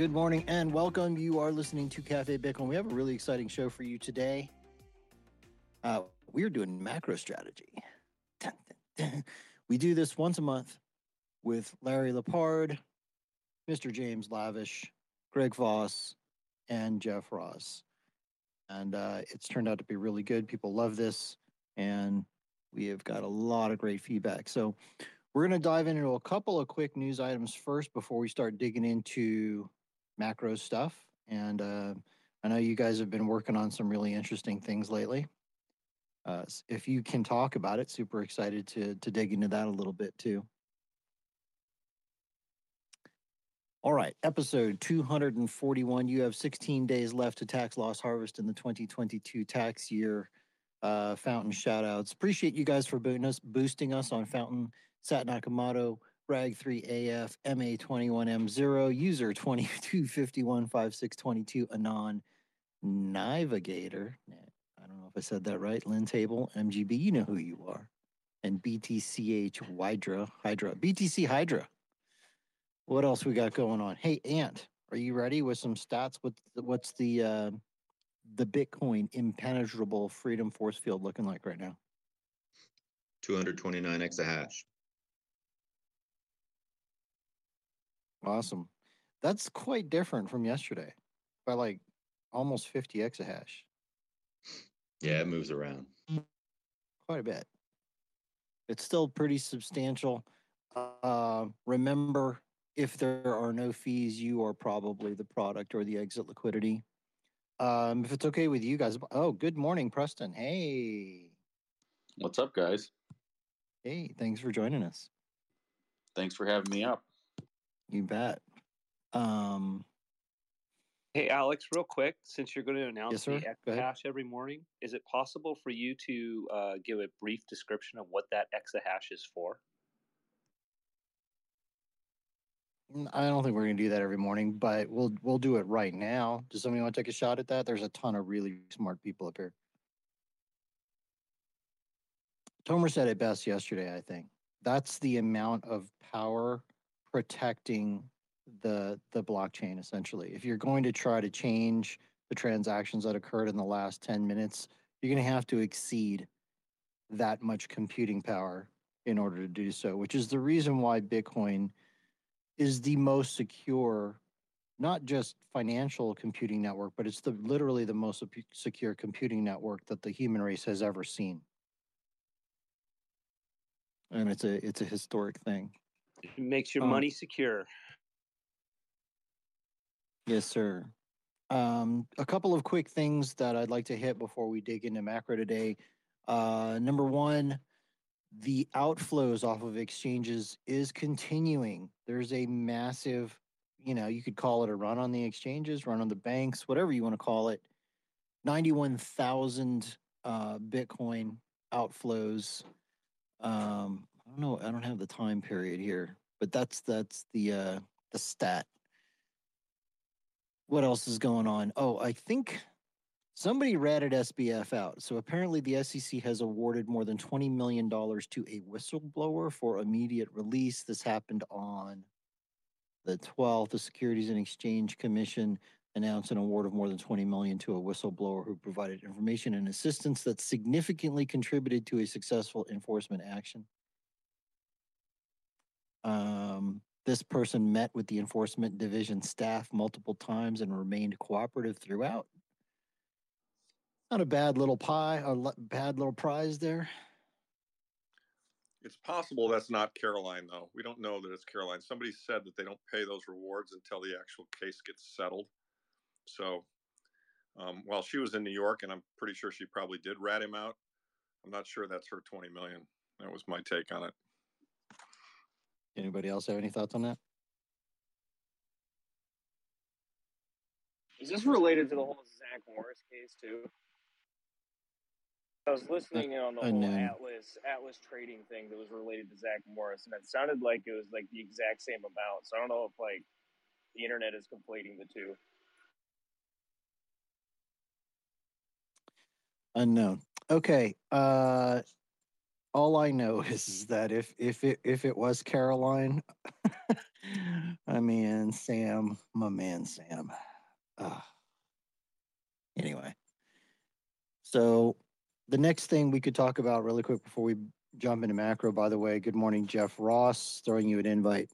Good morning and welcome. You are listening to Cafe Bitcoin. We have a really exciting show for you today. Uh, we are doing macro strategy. We do this once a month with Larry Lepard, Mr. James Lavish, Greg Foss, and Jeff Ross. And uh, it's turned out to be really good. People love this, and we have got a lot of great feedback. So, we're going to dive into a couple of quick news items first before we start digging into macro stuff. And uh, I know you guys have been working on some really interesting things lately. Uh, if you can talk about it, super excited to to dig into that a little bit too. All right, episode 241. You have 16 days left to tax loss harvest in the 2022 tax year. Uh, Fountain shout outs. Appreciate you guys for boosting us, boosting us on Fountain, Sat Nakamoto, Rag3AF MA21M0, user 22515622, Anon Navigator. I don't know if I said that right. Lynn Table, MGB, you know who you are. And BTCH Hydra, Hydra, BTC Hydra. What else we got going on? Hey, Ant, are you ready with some stats? What's the, what's the uh, the Bitcoin impenetrable freedom force field looking like right now? 229 exahash. Awesome. That's quite different from yesterday by like almost 50 exahash. Yeah, it moves around quite a bit. It's still pretty substantial. Uh, remember, if there are no fees, you are probably the product or the exit liquidity. Um, if it's okay with you guys. Oh, good morning, Preston. Hey. What's up, guys? Hey, thanks for joining us. Thanks for having me up. You bet. Um, Hey, Alex, real quick, since you're going to announce Yes, the exahash every morning, is it possible for you to uh, give a brief description of what that exahash is for? I don't think we're gonna do that every morning, but we'll we'll do it right now. Does somebody want to take a shot at that? There's a ton of really smart people up here. Tomer said it best yesterday, I think. That's the amount of power protecting the the blockchain essentially. If you're going to try to change the transactions that occurred in the last 10 minutes, you're going to have to exceed that much computing power in order to do so, which is the reason why Bitcoin is the most secure not just financial computing network, but it's the literally the most secure computing network that the human race has ever seen. And it's a it's a historic thing. It makes your Uh, money secure. Yes, sir. Um, a couple of quick things that I'd like to hit before we dig into macro today. Uh, number one, the outflows off of exchanges is continuing. There's a massive, you know, you could call it a run on the exchanges, run on the banks, whatever you want to call it. 91,000 uh, Bitcoin outflows. Um, know. I don't have the time period here, but that's that's the uh, the stat what else is going on? Oh, I think somebody ratted SBF out. So apparently the SEC has awarded more than $20 million to a whistleblower for immediate release. This happened on the 12th. The Securities and Exchange Commission announced an award of more than 20 million to a whistleblower who provided information and assistance that significantly contributed to a successful enforcement action. Um, this person met with the enforcement division staff multiple times and remained cooperative throughout. Not a bad little pie, a bad little prize there. It's possible that's not Caroline, though. We don't know that it's Caroline. Somebody said that they don't pay those rewards until the actual case gets settled. So, um, while she was in New York, and I'm pretty sure she probably did rat him out, I'm not sure that's her 20 million. That was my take on it. Anybody else have any thoughts on that? Is this related to the whole Zach Morris case too? I was listening in on the whole. Atlas Atlas trading thing that was related to Zach Morris, and it sounded like it was like the exact same amount. So I don't know if like the internet is conflating the two. Unknown. Okay. Uh all I know is that if if it if it was Caroline, I mean Sam, my man Sam. Uh, anyway. So the next thing we could talk about really quick before we jump into macro, by the way, good morning, Jeff Ross, throwing you an invite.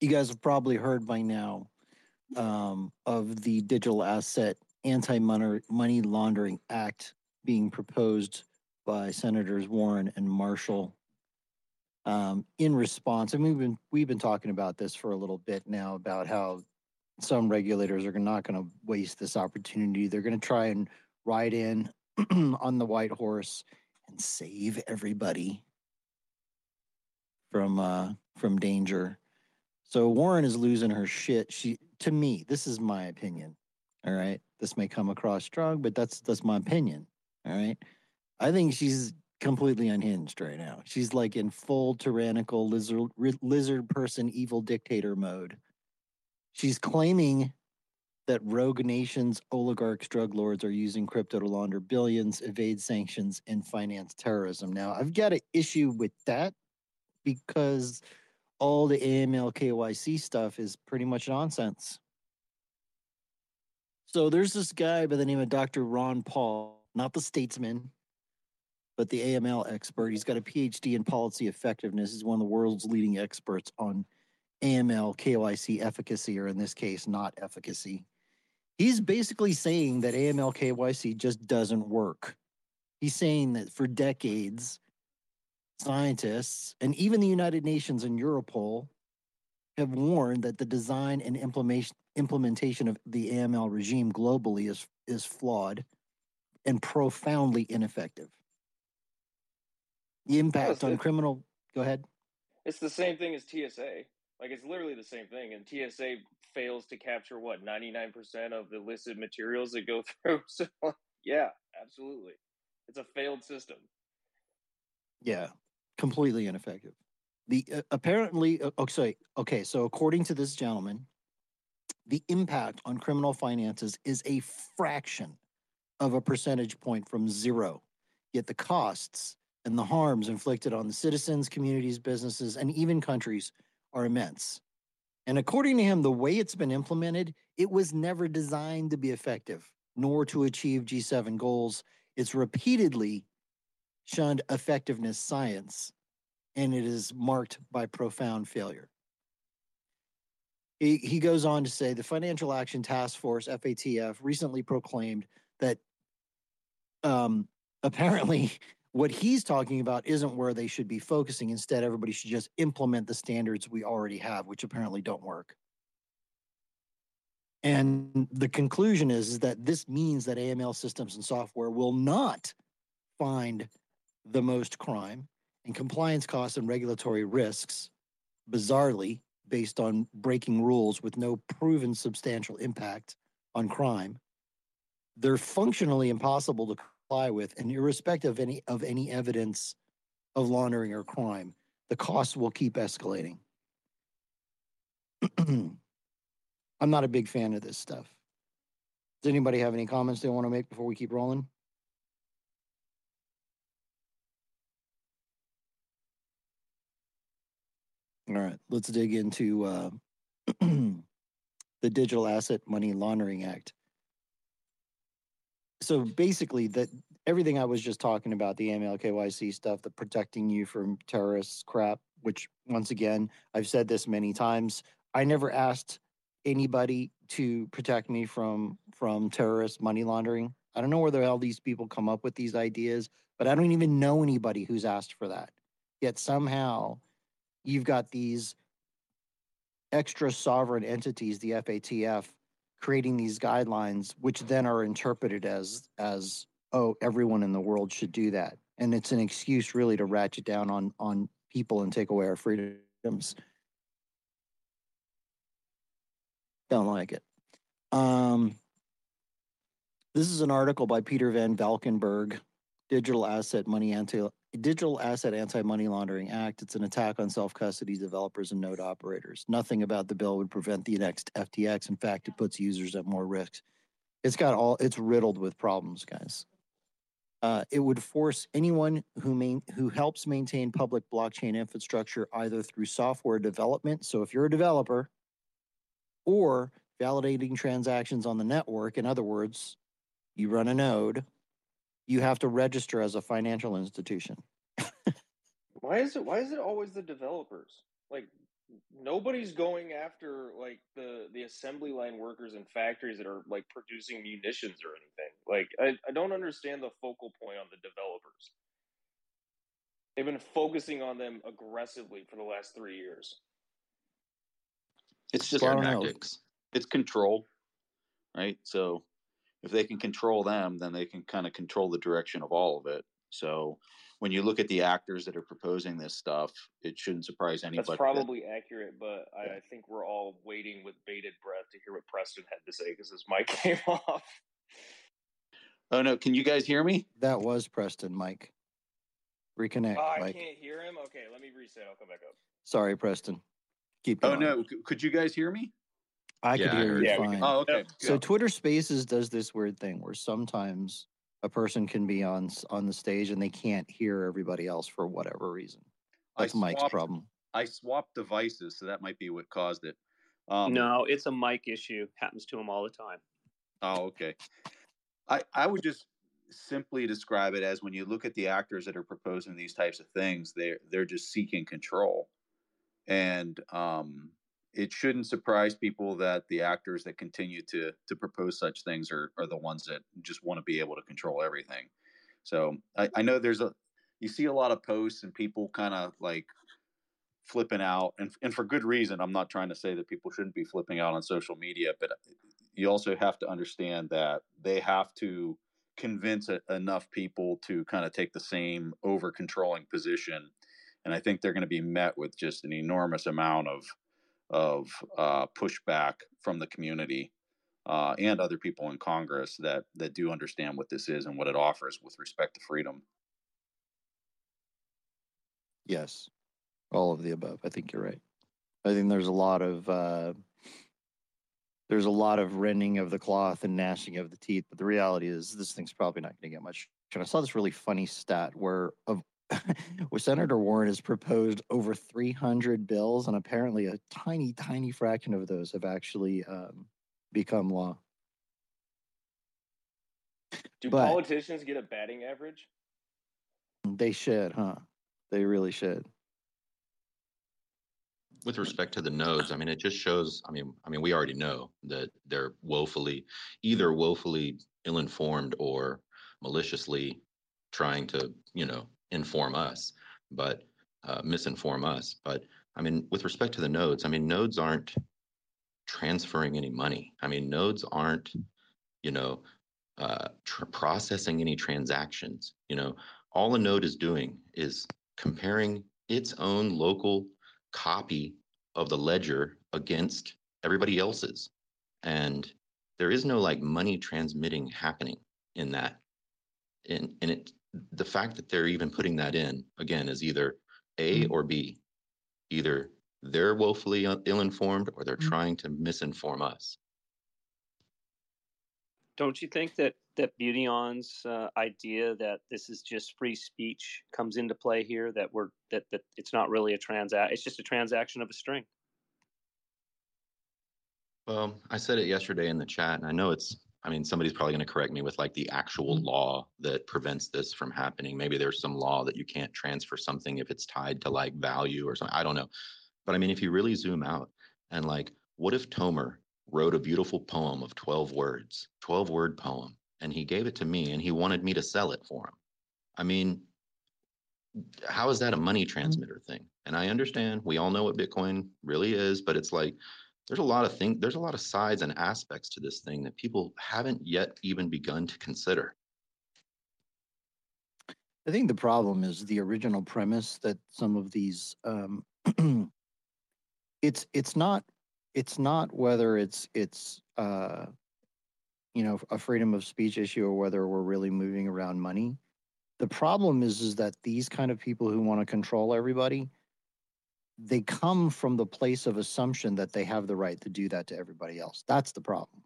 You guys have probably heard by now um, of the digital asset anti-money money laundering act being proposed by senators warren and marshall um, in response and we've been we've been talking about this for a little bit now about how some regulators are not going to waste this opportunity they're going to try and ride in on the white horse and save everybody from uh from danger so warren is losing her shit she to me this is my opinion all right. This may come across strong, but that's that's my opinion. All right. I think she's completely unhinged right now. She's like in full tyrannical lizard lizard person evil dictator mode. She's claiming that rogue nations, oligarchs, drug lords are using crypto to launder billions, evade sanctions, and finance terrorism. Now, I've got an issue with that because all the AML KYC stuff is pretty much nonsense. So there's this guy by the name of Dr. Ron Pol, not the statesman, but the AML expert. He's got a PhD in policy effectiveness. He's one of the world's leading experts on AML KYC efficacy, or in this case, not efficacy. He's basically saying that AML KYC just doesn't work. He's saying that for decades, scientists and even the United Nations and Europol have warned that the design and implementation of the AML regime globally is is flawed and profoundly ineffective. The impact on criminal go ahead. It's the same thing as TSA. Like it's literally the same thing, and TSA fails to capture what ninety nine percent of the illicit materials that go through. So yeah, absolutely, it's a failed system. Yeah, completely ineffective. The uh, apparently uh, okay, okay, so according to this gentleman, the impact on criminal finances is a fraction of a percentage point from zero. Yet the costs and the harms inflicted on the citizens, communities, businesses, and even countries are immense. And according to him, the way it's been implemented, it was never designed to be effective, nor to achieve G7 goals. It's repeatedly shunned effectiveness science, and it is marked by profound failure. He, goes on to say the Financial Action Task Force, FATF, recently proclaimed that um, apparently what he's talking about isn't where they should be focusing. Instead, everybody should just implement the standards we already have, which apparently don't work. And the conclusion is, is that this means that AML systems and software will not find the most crime and compliance costs and regulatory risks, bizarrely, based on breaking rules with no proven substantial impact on crime. They're functionally impossible to comply with, and irrespective of any of any evidence of laundering or crime, the costs will keep escalating. I'm not a big fan of this stuff. Does anybody have any comments they want to make before we keep rolling? All right, let's dig into uh, the Digital Asset Money Laundering Act. So basically, that everything I was just talking about, the MLKYC stuff, the protecting you from terrorists crap, which once again, I've said this many times. I never asked anybody to protect me from from terrorist money laundering. I don't know where the hell these people come up with these ideas, but I don't even know anybody who's asked for that. Yet somehow you've got these extra sovereign entities, the FATF, creating these guidelines, which then are interpreted as as oh, everyone in the world should do that, and it's an excuse really to ratchet down on on people and take away our freedoms. Don't like it. Um, this is an article by Peter Van Valkenburgh, Digital Asset Money Anti Digital Asset Anti Money Laundering Act. It's an attack on self custody developers and node operators. Nothing about the bill would prevent the next FTX. In fact, it puts users at more risk. It's got all. It's riddled with problems, guys. Uh, it would force anyone who main, who helps maintain public blockchain infrastructure either through software development. So if you're a developer, or validating transactions on the network. In other words, you run a node, you have to register as a financial institution. why is it why is it always the developers? Like nobody's going after like the the assembly line workers in factories that are like producing munitions or anything. Like I, I don't understand the focal point on the developers. They've been focusing on them aggressively for the last three years. It's just tactics. It's control, right? So if they can control them, then they can kind of control the direction of all of it. So when you look at the actors that are proposing this stuff, it shouldn't surprise anybody. That's probably that, accurate, but I, I, think we're all waiting with bated breath to hear what Preston had to say because his mic came off. Oh no! Can you guys hear me? That was Preston, Mike. Reconnect. Oh, I Mike. can't hear him. Okay, let me reset. I'll come back up. Sorry, Preston. Keep oh, going. Oh no! Could you guys hear me? I yeah, could hear you yeah, fine. Oh, okay. So Twitter Spaces does this weird thing where sometimes a person can be on on the stage and they can't hear everybody else for whatever reason. That's swapped, Mike's problem. I swapped devices, so that might be what caused it. Um, no, it's a mic issue. Happens to him all the time. Oh, okay. I I would just simply describe it as when you look at the actors that are proposing these types of things, they're they're just seeking control, and um, it shouldn't surprise people that the actors that continue to to propose such things are are the ones that just want to be able to control everything. So I, I know there's a you see a lot of posts and people kind of like flipping out and and for good reason. I'm not trying to say that people shouldn't be flipping out on social media, but uh, you also have to understand that they have to convince a, enough people to kind of take the same over controlling position and i think they're going to be met with just an enormous amount of of uh, pushback from the community uh, and other people in Congress that that do understand what this is and what it offers with respect to freedom. Yes, all of the above. I think you're right. I think there's a lot of uh, there's a lot of rending of the cloth and gnashing of the teeth, but the reality is this thing's probably not going to get much. And I saw this really funny stat where of Senator Warren has proposed over 300 bills, and apparently a tiny, tiny fraction of those have actually um, become law. Do but politicians get a batting average? They should, huh? They really should. With respect to the nodes, I mean, it just shows. I mean, I mean, we already know that they're woefully, either woefully ill-informed or maliciously trying to, you know, inform us, but uh, misinform us. But I mean, with respect to the nodes, I mean, nodes aren't transferring any money. I mean, nodes aren't, you know, uh, processing any transactions. You know, all a node is doing is comparing its own local copy of the ledger against everybody else's. And there is no like money transmitting happening in that. And, and it the fact that they're even putting that in again is either A mm-hmm. or B. Either they're woefully ill-informed or they're mm-hmm. trying to misinform us. Don't you think that that Beautyon's uh, idea that this is just free speech comes into play here? That we're that that it's not really a transact; it's just a transaction of a string. Well, I said it yesterday in the chat, and I know it's I mean, somebody's probably going to correct me with like the actual mm-hmm. law that prevents this from happening. Maybe there's some law that you can't transfer something if it's tied to like value or something. I don't know. But I mean, if you really zoom out and like, what if Tomer wrote a beautiful poem of 12 words, 12 word poem, and he gave it to me and he wanted me to sell it for him. I mean, how is that a money transmitter thing? And I understand we all know what Bitcoin really is, but it's like there's a lot of things, there's a lot of sides and aspects to this thing that people haven't yet even begun to consider. I think the problem is the original premise that some of these um, it's it's not it's not whether it's it's uh, you know a freedom of speech issue or whether we're really moving around money. The problem is is that these kind of people who want to control everybody, they come from the place of assumption that they have the right to do that to everybody else. That's the problem.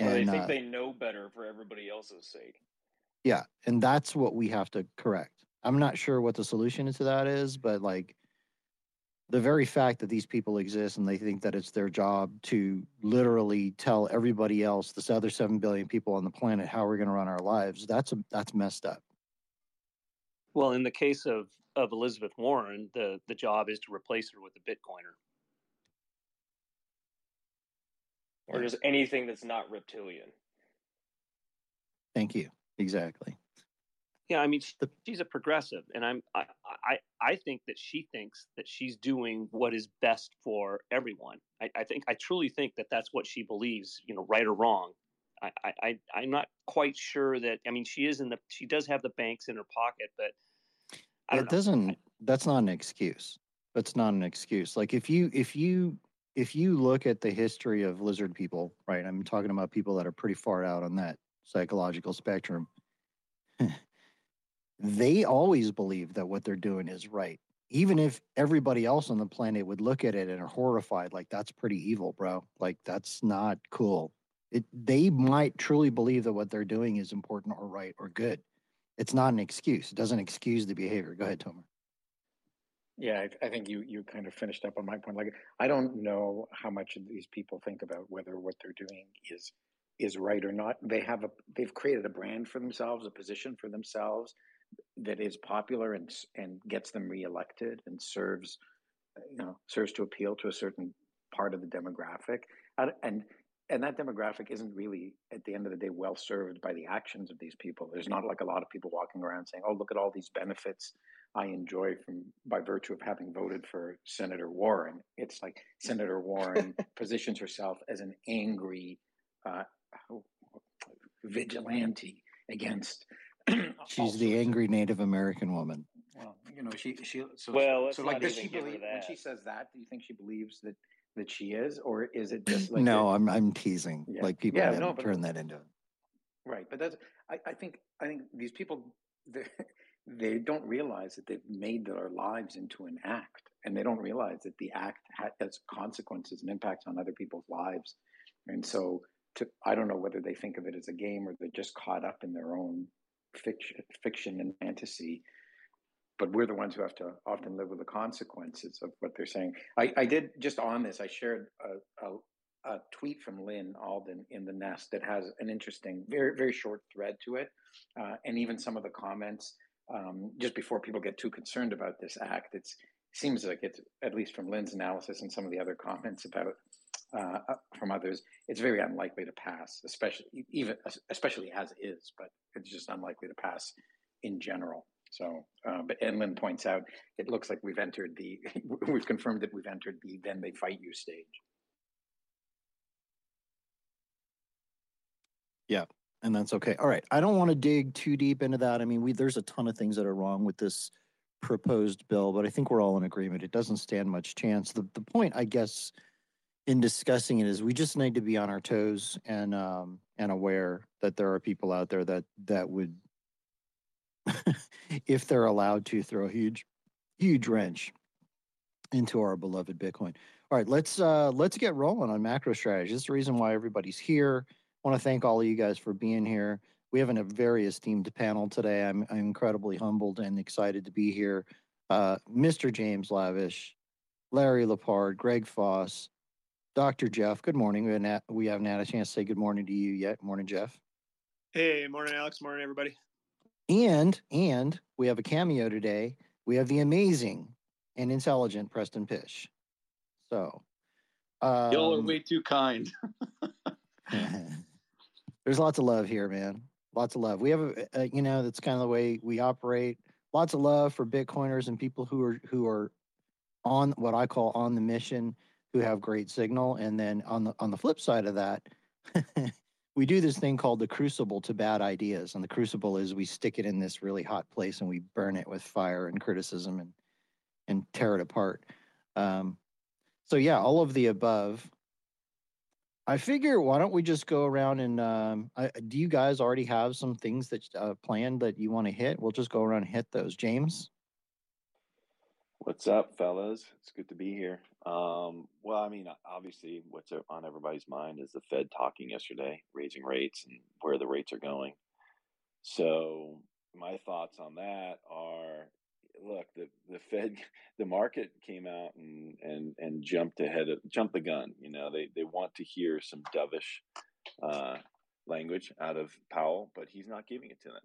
Or they think uh, they know better for everybody else's sake. Yeah, and that's what we have to correct. I'm not sure what the solution to that is, but like the very fact that these people exist and they think that it's their job to literally tell everybody else, this other 7 billion people on the planet how we're going to run our lives, that's a that's messed up. Well, in the case of of Elizabeth Warren, the the job is to replace her with a Bitcoiner. Or just anything that's not reptilian. Thank you. Exactly. Yeah, I mean, she's a progressive, and I'm I, I I think that she thinks that she's doing what is best for everyone. I, I think I truly think that that's what she believes. You know, right or wrong. I, I I'm not quite sure that. I mean, she is in the she does have the banks in her pocket, but I don't it know. doesn't that's not an excuse that's not an excuse like if you if you if you look at the history of lizard people right i'm talking about people that are pretty far out on that psychological spectrum they always believe that what they're doing is right even if everybody else on the planet would look at it and are horrified like that's pretty evil bro like that's not cool it they might truly believe that what they're doing is important or right or good it's not an excuse. It doesn't excuse the behavior. Go ahead, Tomer. Yeah, I, I think you you kind of finished up on my point. Like, I don't know how much of these people think about whether what they're doing is is right or not. They have a they've created a brand for themselves, a position for themselves that is popular and and gets them reelected and serves you know serves to appeal to a certain part of the demographic and and and that demographic isn't really at the end of the day well served by the actions of these people there's not like a lot of people walking around saying oh look at all these benefits i enjoy from by virtue of having voted for senator warren it's like senator warren positions herself as an angry uh, vigilante against She's the angry Native American woman. well, you know, she she so Well, so like not does she give her believe when she says that? Do you think she believes that that she is, or is it just like no, a- I'm I'm teasing. Yeah. Like people Yeah, have no, turn that into. right? But that's I, I think I think these people they they don't realize that they've made their lives into an act, and they don't realize that the act has consequences and impacts on other people's lives, and so. To, I don't know whether they think of it as a game or they're just caught up in their own fiction, fiction and fantasy but we're the ones who have to often live with the consequences of what they're saying. I, I did just on this. I shared a, a, a tweet from Lyn Alden in the Nest that has an interesting, very very short thread to it, uh, and even some of the comments. Um, just before people get too concerned about this act, it seems like it's at least from Lyn's analysis and some of the other comments about uh, from others, it's very unlikely to pass, especially even especially as is. But it's just unlikely to pass in general. So, uh, but Lyn points out, it looks like we've entered the, we've confirmed that we've entered the then they fight you stage. Yeah, and that's okay. All right, I don't want to dig too deep into that. I mean, we there's a ton of things that are wrong with this proposed bill, but I think we're all in agreement. It doesn't stand much chance. The the point, I guess, in discussing it is we just need to be on our toes and um and aware that there are people out there that that would if they're allowed to throw a huge huge wrench into our beloved bitcoin all right let's uh let's get rolling on macro strategy this is the reason why everybody's here I want to thank all of you guys for being here we have a very esteemed panel today i'm, I'm incredibly humbled and excited to be here uh mr james lavish larry lepard greg foss Dr. Jeff, good morning. We haven't, we haven't had a chance to say good morning to you yet. Morning, Jeff. Hey, morning, Alex. Morning, everybody. And and we have a cameo today. We have the amazing and intelligent Preston Pysh. So Um, Y'all are way too kind. there's lots of love here, man. Lots of love. We have a, a you know that's kind of the way we operate. Lots of love for Bitcoiners and people who are who are on what I call on the mission, who have great signal. And then on the on the flip side of that, we do this thing called the crucible to bad ideas. And the crucible is we stick it in this really hot place and we burn it with fire and criticism and and tear it apart. Um, so yeah, all of the above. I figure why don't we just go around and um, I, do you guys already have some things that uh, planned that you want to hit? We'll just go around and hit those. James. What's up, fellas? It's good to be here. Um, well, I mean, obviously, what's on everybody's mind is the Fed talking yesterday, raising rates and where the rates are going. So, my thoughts on that are look, the, the Fed, the market came out and, and, and jumped ahead of, jumped the gun. You know, they, they want to hear some dovish uh, language out of Powell, but he's not giving it to them.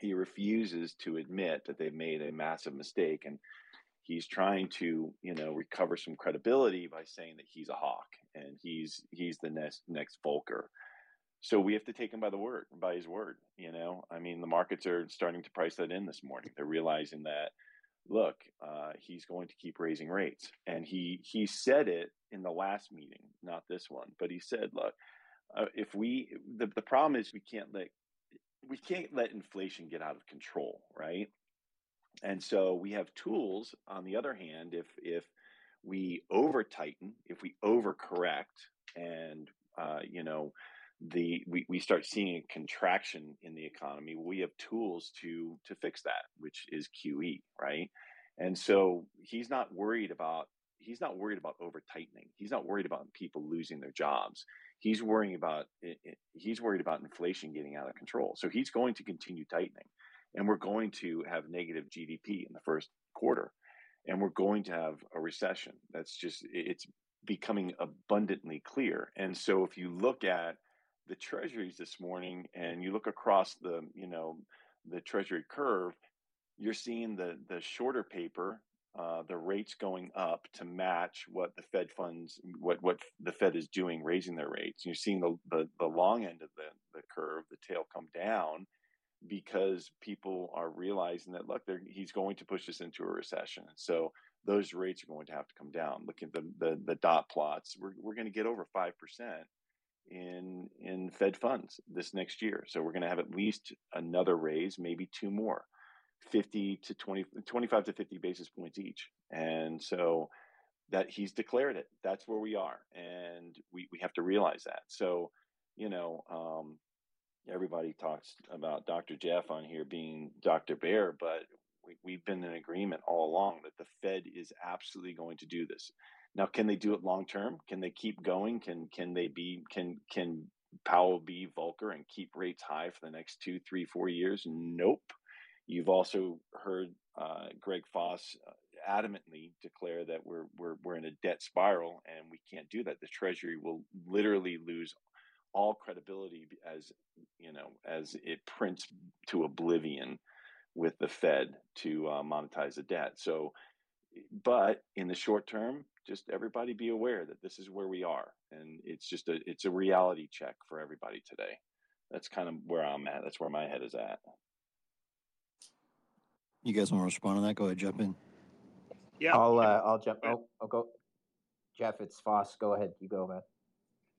He refuses to admit that they've made a massive mistake. And he's trying to, you know, recover some credibility by saying that he's a hawk and he's, he's the next, next Volcker. so we have to take him by the word by his word you know? I mean the markets are starting to price that in this morning. They're realizing that look uh, he's going to keep raising rates. And he he said it in the last meeting not this one but he said look uh, if we the, the problem is we can't let we can't let inflation get out of control right and so we have tools on the other hand if if we over tighten if we over correct and uh, you know the we, we start seeing a contraction in the economy we have tools to to fix that which is qe right? And so he's not worried about he's not worried about over tightening. He's not worried about people losing their jobs. He's worrying about he's worried about inflation getting out of control. So he's going to continue tightening and we're going to have negative gdp in the first quarter and we're going to have a recession that's just it's becoming abundantly clear and so if you look at the treasuries this morning and you look across the you know the treasury curve you're seeing the the shorter paper uh, the rates going up to match what the Fed funds, what what the Fed is doing, raising their rates. You're seeing the the, the long end of the, the curve, the tail come down, because people are realizing that look, he's going to push us into a recession. So those rates are going to have to come down. Look at the the, the dot plots. We're we're going to get over five percent in in Fed funds this next year. So we're going to have at least another raise, maybe two more, 50 to 20, 25 to 50 basis points each. And so that he's declared it. That's where we are. And we, we have to realize that. So, you know, um, everybody talks about Dr. Jeff on here being Dr. Bear, but we, we've been in agreement all along that the Fed is absolutely going to do this. Now, can they do it long term? Can they keep going? Can can they be can can Powell be Volcker and keep rates high for the next two, three, four years? Nope. You've also heard uh, Greg Foss uh, adamantly declare that we're we're we're in a debt spiral and we can't do that. The Treasury will literally lose all credibility as you know as it prints to oblivion with the Fed to uh, monetize the debt. So, but in the short term, just everybody be aware that this is where we are and it's just a it's a reality check for everybody today. That's kind of where i'm at. That's where my head is at. You guys want to respond on that? Go ahead jump in. Yeah. I'll uh, i'll jump oh, i'll go jeff it's foss. Go ahead. You go man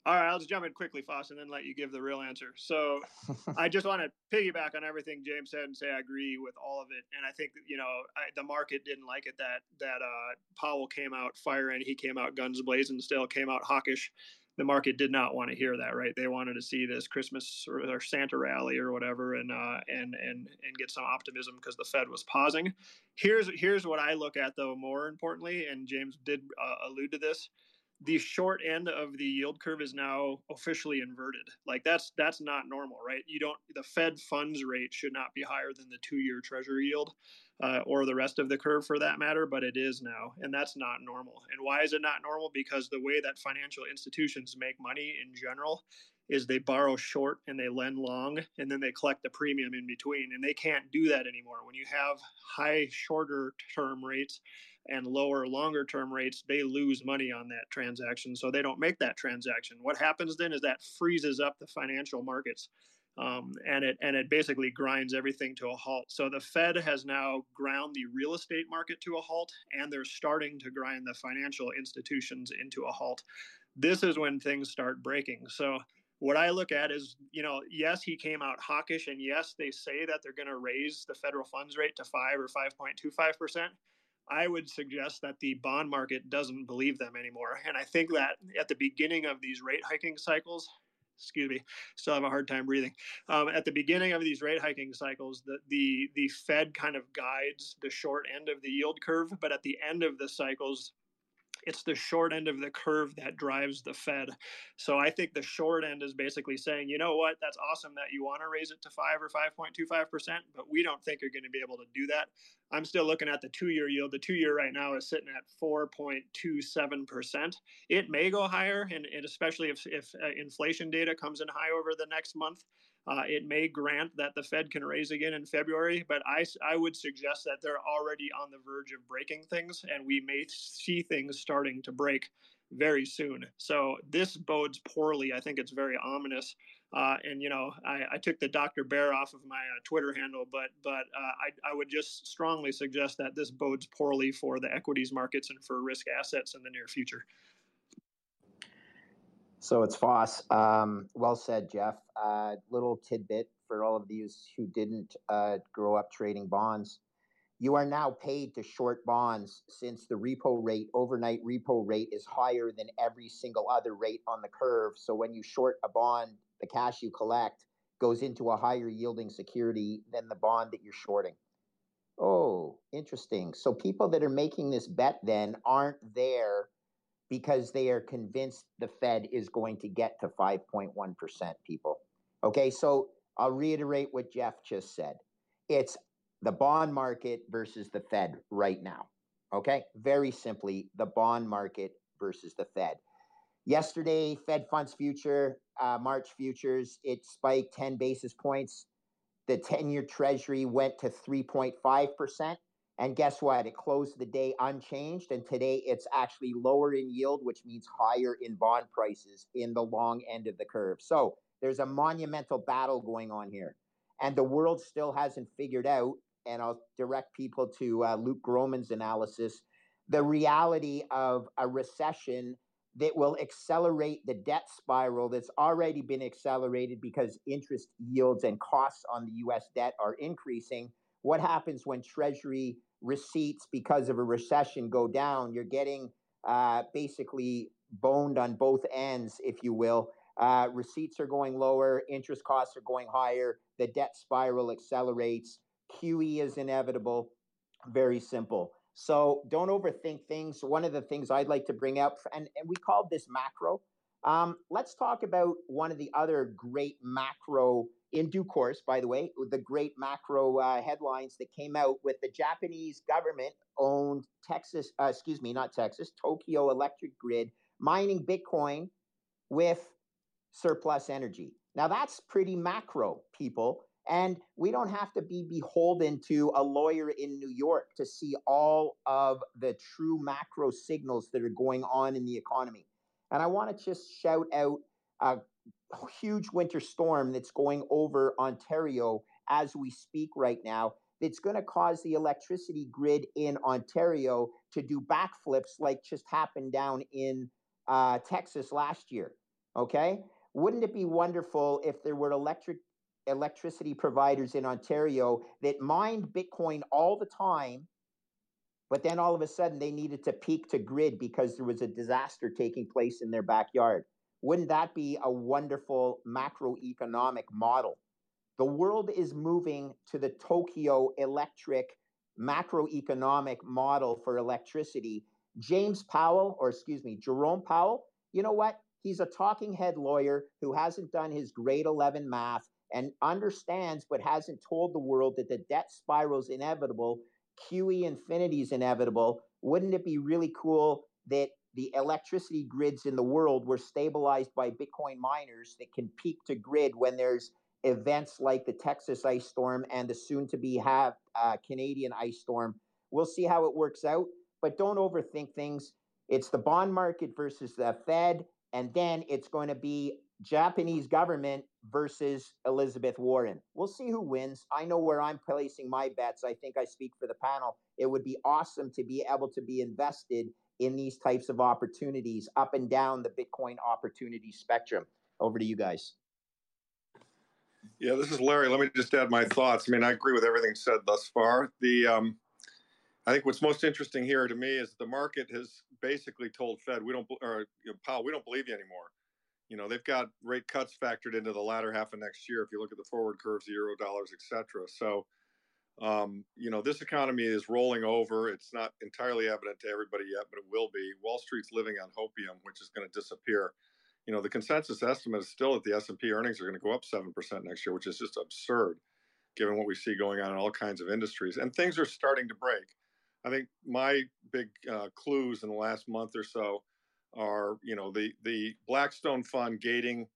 all right, I'll just jump in quickly, Foss, and then let you give the real answer. So, I just want to piggyback on everything James said and say I agree with all of it. And I think you know I, the market didn't like it that that uh, Powell came out firing, he came out guns blazing, still came out hawkish. The market did not want to hear that, right? They wanted to see this Christmas or, or Santa rally or whatever, and uh, and and and get some optimism because the Fed was pausing. Here's here's what I look at though. More importantly, and James did uh, allude to this the short end of the yield curve is now officially inverted. Like that's that's not normal, right? You don't the Fed funds rate should not be higher than the two-year Treasury yield, uh, or the rest of the curve for that matter, but it is now, and that's not normal. And why is it not normal? Because the way that financial institutions make money in general is they borrow short and they lend long and then they collect the premium in between and they can't do that anymore when you have high shorter term rates and lower longer term rates they lose money on that transaction so they don't make that transaction what happens then is that freezes up the financial markets um, and it and it basically grinds everything to a halt. So the Fed has now ground the real estate market to a halt, and they're starting to grind the financial institutions into a halt. This is when things start breaking. So what I look at is, you know, yes, he came out hawkish, and yes, they say that they're going to raise the federal funds rate to five or five point two five percent. I would suggest that the bond market doesn't believe them anymore. And I think that at the beginning of these rate hiking cycles, excuse me, still have a hard time breathing. Um, at the beginning of these rate hiking cycles, the, the the Fed kind of guides the short end of the yield curve, but at the end of the cycles, it's the short end of the curve that drives the Fed. So I think the short end is basically saying, you know what, that's awesome that you want to raise it to five or 5.25%, but we don't think you're going to be able to do that. I'm still looking at the two year yield. The two year right now is sitting at 4.27%. It may go higher, and, and especially if, if uh, inflation data comes in high over the next month. Uh, it may grant that the Fed can raise again in February, but I, I would suggest that they're already on the verge of breaking things, and we may see things starting to break very soon. So this bodes poorly. I think it's very ominous. Uh, and you know, I, I, took the Dr. Bear off of my uh, Twitter handle, but but uh, I, I would just strongly suggest that this bodes poorly for the equities markets and for risk assets in the near future. So it's Foss. Um, well said, Jeff. Uh, little tidbit for all of these who didn't uh, grow up trading bonds. You are now paid to short bonds since the repo rate, overnight repo rate, is higher than every single other rate on the curve. So when you short a bond, the cash you collect goes into a higher yielding security than the bond that you're shorting. Oh, interesting. So people that are making this bet then aren't there because they are convinced the Fed is going to get to 5.1%, people. Okay, so I'll reiterate what Jeff just said. It's the bond market versus the Fed right now. Okay, very simply, the bond market versus the Fed. Yesterday, Fed funds future, uh, March futures, it spiked 10 basis points. The 10 year treasury went to 3.5%. And guess what? It closed the day unchanged. And today it's actually lower in yield, which means higher in bond prices in the long end of the curve. So there's a monumental battle going on here. And the world still hasn't figured out, and I'll direct people to uh, Luke Gromen's analysis, the reality of a recession that will accelerate the debt spiral that's already been accelerated because interest yields and costs on the US debt are increasing. What happens when Treasury receipts because of a recession go down, you're getting uh, basically boned on both ends, if you will. Uh, receipts are going lower, interest costs are going higher, the debt spiral accelerates. QE is inevitable. Very simple. So don't overthink things. One of the things I'd like to bring up, and, and we called this macro. Um, let's talk about one of the other great macro in due course, by the way, the great macro uh, headlines that came out with the Japanese government owned Texas, uh, excuse me, not Texas, Tokyo Electric Grid mining Bitcoin with surplus energy. Now, that's pretty macro, people. And we don't have to be beholden to a lawyer in New York to see all of the true macro signals that are going on in the economy. And I want to just shout out uh, huge winter storm that's going over Ontario as we speak right now. that's going to cause the electricity grid in Ontario to do backflips like just happened down in uh, Texas last year. Okay. Wouldn't it be wonderful if there were electric electricity providers in Ontario that mined Bitcoin all the time, but then all of a sudden they needed to peak to grid because there was a disaster taking place in their backyard? Wouldn't that be a wonderful macroeconomic model? The world is moving to the Tokyo electric macroeconomic model for electricity. James Powell, or excuse me, Jerome Powell, you know what? He's a talking head lawyer who hasn't done his grade 11 math and understands but hasn't told the world that the debt spiral is inevitable, QE infinity is inevitable. Wouldn't it be really cool that the electricity grids in the world were stabilized by Bitcoin miners that can peak to grid when there's events like the Texas ice storm and the soon to be have uh, Canadian ice storm. We'll see how it works out, but don't overthink things. It's the bond market versus the Fed, and then it's going to be Japanese government versus Elizabeth Warren. We'll see who wins. I know where I'm placing my bets. I think I speak for the panel. It would be awesome to be able to be invested in these types of opportunities up and down the Bitcoin opportunity spectrum. Over to you guys. Yeah, this is Larry. Let me just add my thoughts. I mean, I agree with everything said thus far. The um, I think what's most interesting here to me is the market has basically told Fed we don't or you know, Powell we don't believe you anymore. You know they've got rate cuts factored into the latter half of next year. If you look at the forward curves, the euro dollars, etc. So, um, you know this economy is rolling over. It's not entirely evident to everybody yet, but it will be. Wall Street's living on hopium, which is going to disappear you know the consensus estimate is still that the s&p earnings are going to go up 7% next year which is just absurd given what we see going on in all kinds of industries and things are starting to break i think my big uh, clues in the last month or so are you know the the blackstone fund gating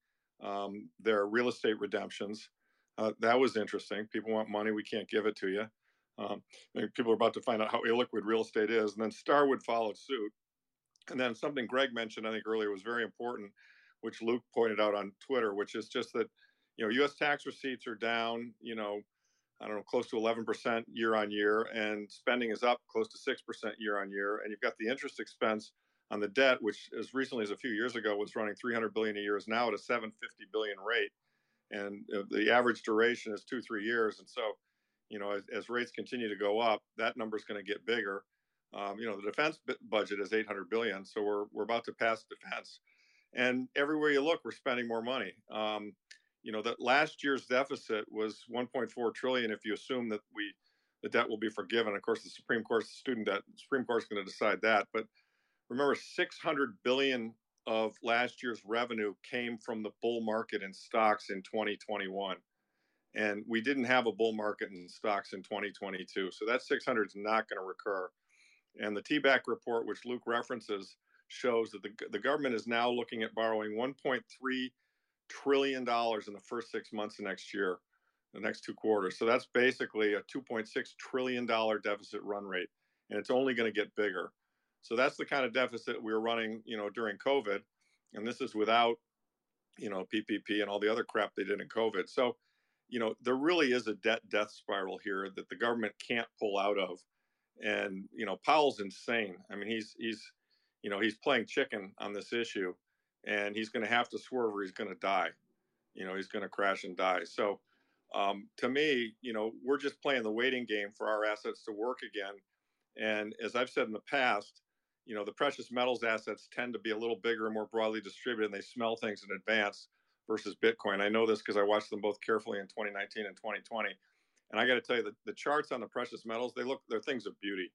um, their real estate redemptions uh, that was interesting people want money we can't give it to you um, people are about to find out how illiquid real estate is and then starwood followed suit and then something greg mentioned i think earlier was very important which Luke pointed out on Twitter, which is just that, you know, U.S. tax receipts are down, you know, I don't know, close to 11% year on year, and spending is up close to 6% year on year. And you've got the interest expense on the debt, which as recently as a few years ago was running 300 billion a year, is now at a 750 billion rate. And the average duration is two, three years. And so, you know, as, as rates continue to go up, that number is going to get bigger. Um, you know, the defense budget is 800 billion, so we're we're about to pass defense and everywhere you look, we're spending more money. Um, you know that last year's deficit was 1.4 trillion. If you assume that we the debt will be forgiven, of course, the Supreme Court's student debt, the Supreme Court's going to decide that. But remember, 600 billion of last year's revenue came from the bull market in stocks in 2021 and we didn't have a bull market in stocks in 2022 so that 600 is not going to recur and the TBAC report which luke references shows that the, the government is now looking at borrowing 1.3 trillion dollars in the first six months of next year, the next two quarters. So that's basically a 2.6 trillion dollar deficit run rate, and it's only going to get bigger. So that's the kind of deficit we were running, you know, during COVID, and this is without, you know, PPP and all the other crap they did in COVID. So, you know, there really is a debt death spiral here that the government can't pull out of, and you know, Powell's insane. I mean, he's he's you know, he's playing chicken on this issue and he's going to have to swerve or he's going to die. You know, he's going to crash and die. So, um, to me, you know, we're just playing the waiting game for our assets to work again. And as I've said in the past, you know, the precious metals assets tend to be a little bigger and more broadly distributed and they smell things in advance versus Bitcoin. I know this because I watched them both carefully in 2019 and 2020. And I got to tell you, the, the charts on the precious metals, they look, they're things of beauty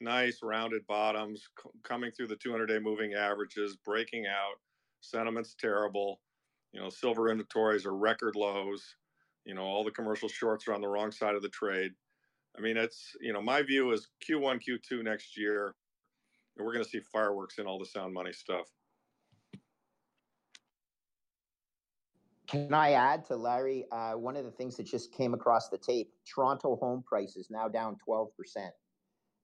nice rounded bottoms c- coming through the 200 day moving averages, breaking out. Sentiment's terrible. You know, silver inventories are record lows. You know, all the commercial shorts are on the wrong side of the trade. I mean, it's, you know, my view is Q1, Q2 next year, and we're going to see fireworks in all the sound money stuff. Can I add to Larry? Uh, one of the things that just came across the tape Toronto home prices now down 12%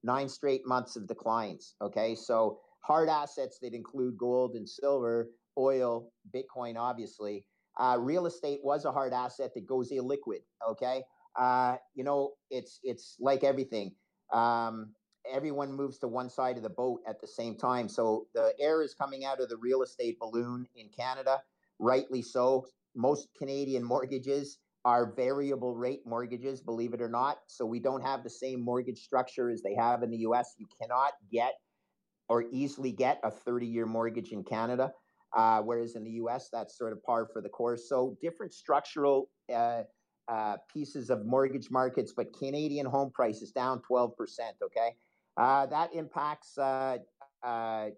nine straight months of declines. Okay. So hard assets that include gold and silver, oil, Bitcoin, obviously. Uh, real estate was a hard asset that goes illiquid. Okay. Uh, you know, it's it's like everything. Um, everyone moves to one side of the boat at the same time. So the air is coming out of the real estate balloon in Canada, rightly so. Most Canadian mortgages are variable rate mortgages, believe it or not. So we don't have the same mortgage structure as they have in the US. You cannot get or easily get a 30 year mortgage in Canada, uh, whereas in the US, that's sort of par for the course. So different structural uh, uh, pieces of mortgage markets, but Canadian home prices down 12%. Okay. Uh, that impacts uh, uh,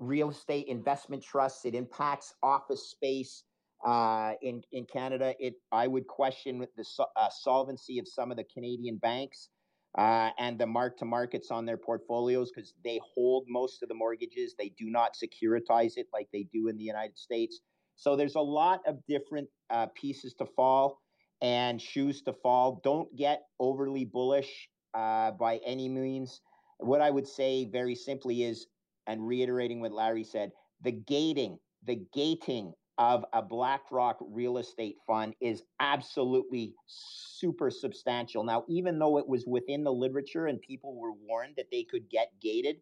real estate investment trusts, it impacts office space uh, in in Canada, it I would question the uh, solvency of some of the Canadian banks. uh, and the mark to markets on their portfolios because they hold most of the mortgages. They do not securitize it like they do in the United States. So there's a lot of different pieces to fall and shoes to fall. Don't get overly bullish uh, by any means. What I would say very simply is, and reiterating what Larry said, the gating, the gating of a BlackRock real estate fund is absolutely super substantial. Now, even though it was within the literature and people were warned that they could get gated,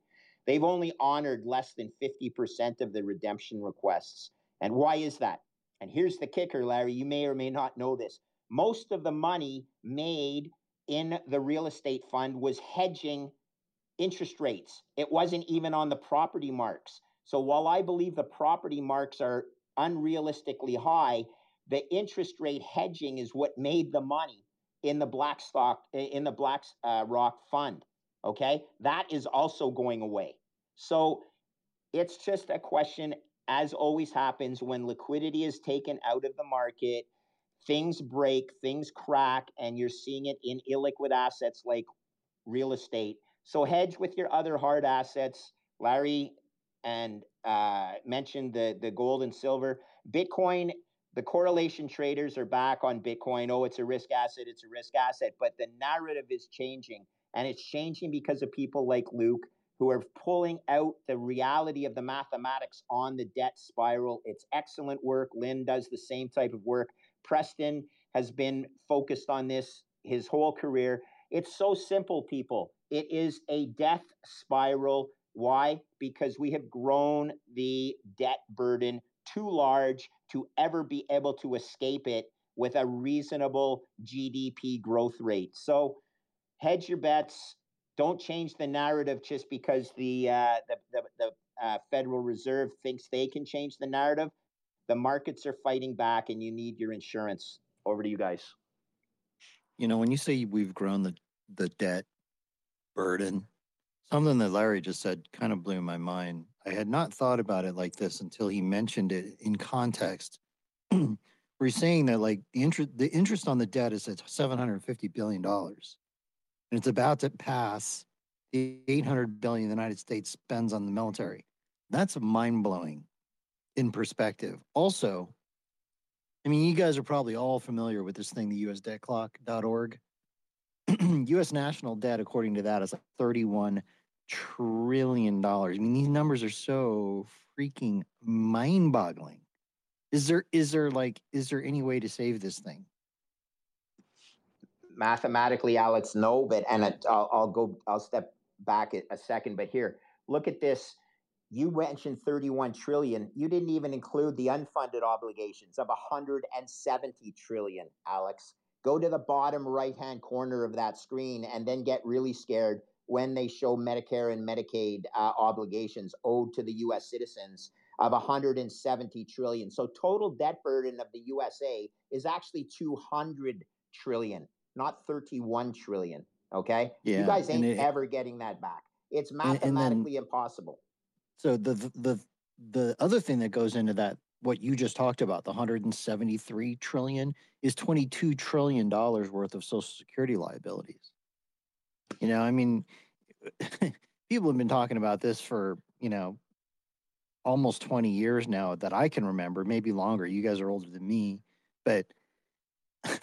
they've only honored less than 50% of the redemption requests. And why is that? And here's the kicker, Larry. You may or may not know this. Most of the money made in the real estate fund was hedging interest rates. It wasn't even on the property marks. So while I believe the property marks are unrealistically high, the interest rate hedging is what made the money in the black stock in the black uh, rock fund okay that is also going away so it's just a question as always happens when liquidity is taken out of the market things break things crack and you're seeing it in illiquid assets like real estate so hedge with your other hard assets larry and uh, mentioned the the gold and silver. Bitcoin, the correlation traders are back on Bitcoin. Oh, it's a risk asset. It's a risk asset. But the narrative is changing, and it's changing because of people like Luke who are pulling out the reality of the mathematics on the debt spiral. It's excellent work. Lyn does the same type of work. Preston has been focused on this his whole career. It's so simple, people. It is a death spiral why? Because we have grown the debt burden too large to ever be able to escape it with a reasonable GDP growth rate. So hedge your bets. Don't change the narrative just because the uh, the the, the uh, Federal Reserve thinks they can change the narrative. The markets are fighting back, and you need your insurance. Over to you guys. You know, when you say we've grown the the debt burden, Something that Larry just said kind of blew my mind. I had not thought about it like this until he mentioned it in context. We're saying that like the interest the interest on the debt is at 750 billion dollars. And it's about to pass the 800 billion the United States spends on the military. That's mind-blowing in perspective. Also, I mean, you guys are probably all familiar with this thing, the USDebtClock.org. U.S. national debt, according to that, is 31 trillion dollars. I mean, these numbers are so freaking mind-boggling. Is there is there like is there any way to save this thing? Mathematically, Alex, no. But and I'll, I'll go. I'll step back a second. But here, look at this. You mentioned 31 trillion. You didn't even include the unfunded obligations of 170 trillion, Alex. Go to the bottom right hand corner of that screen and then get really scared when they show Medicare and Medicaid uh, obligations owed to the U.S. citizens of 170 trillion. So total debt burden of the USA is actually 200 trillion, not 31 trillion. Okay, yeah, you guys ain't it, ever getting that back. It's mathematically then, impossible. So the, the the the other thing that goes into that what you just talked about the 173 trillion is 22 trillion dollars worth of social security liabilities you know, I mean, people have been talking about this for, you know, almost 20 years now that I can remember, maybe longer. You guys are older than me, but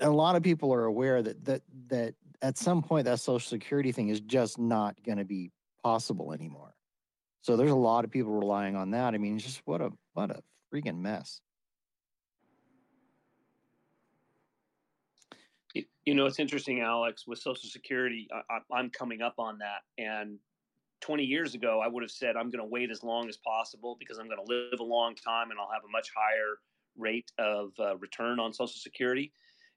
a lot of people are aware that that that at some point that social security thing is just not going to be possible anymore. So there's a lot of people relying on that. I mean, just what a what a freaking mess. You know, it's interesting, Alex, with Social Security. I, am coming up on that. And 20 years ago, I would have said, I'm going to wait as long as possible because I'm going to live a long time and I'll have a much higher rate of uh, return on Social Security.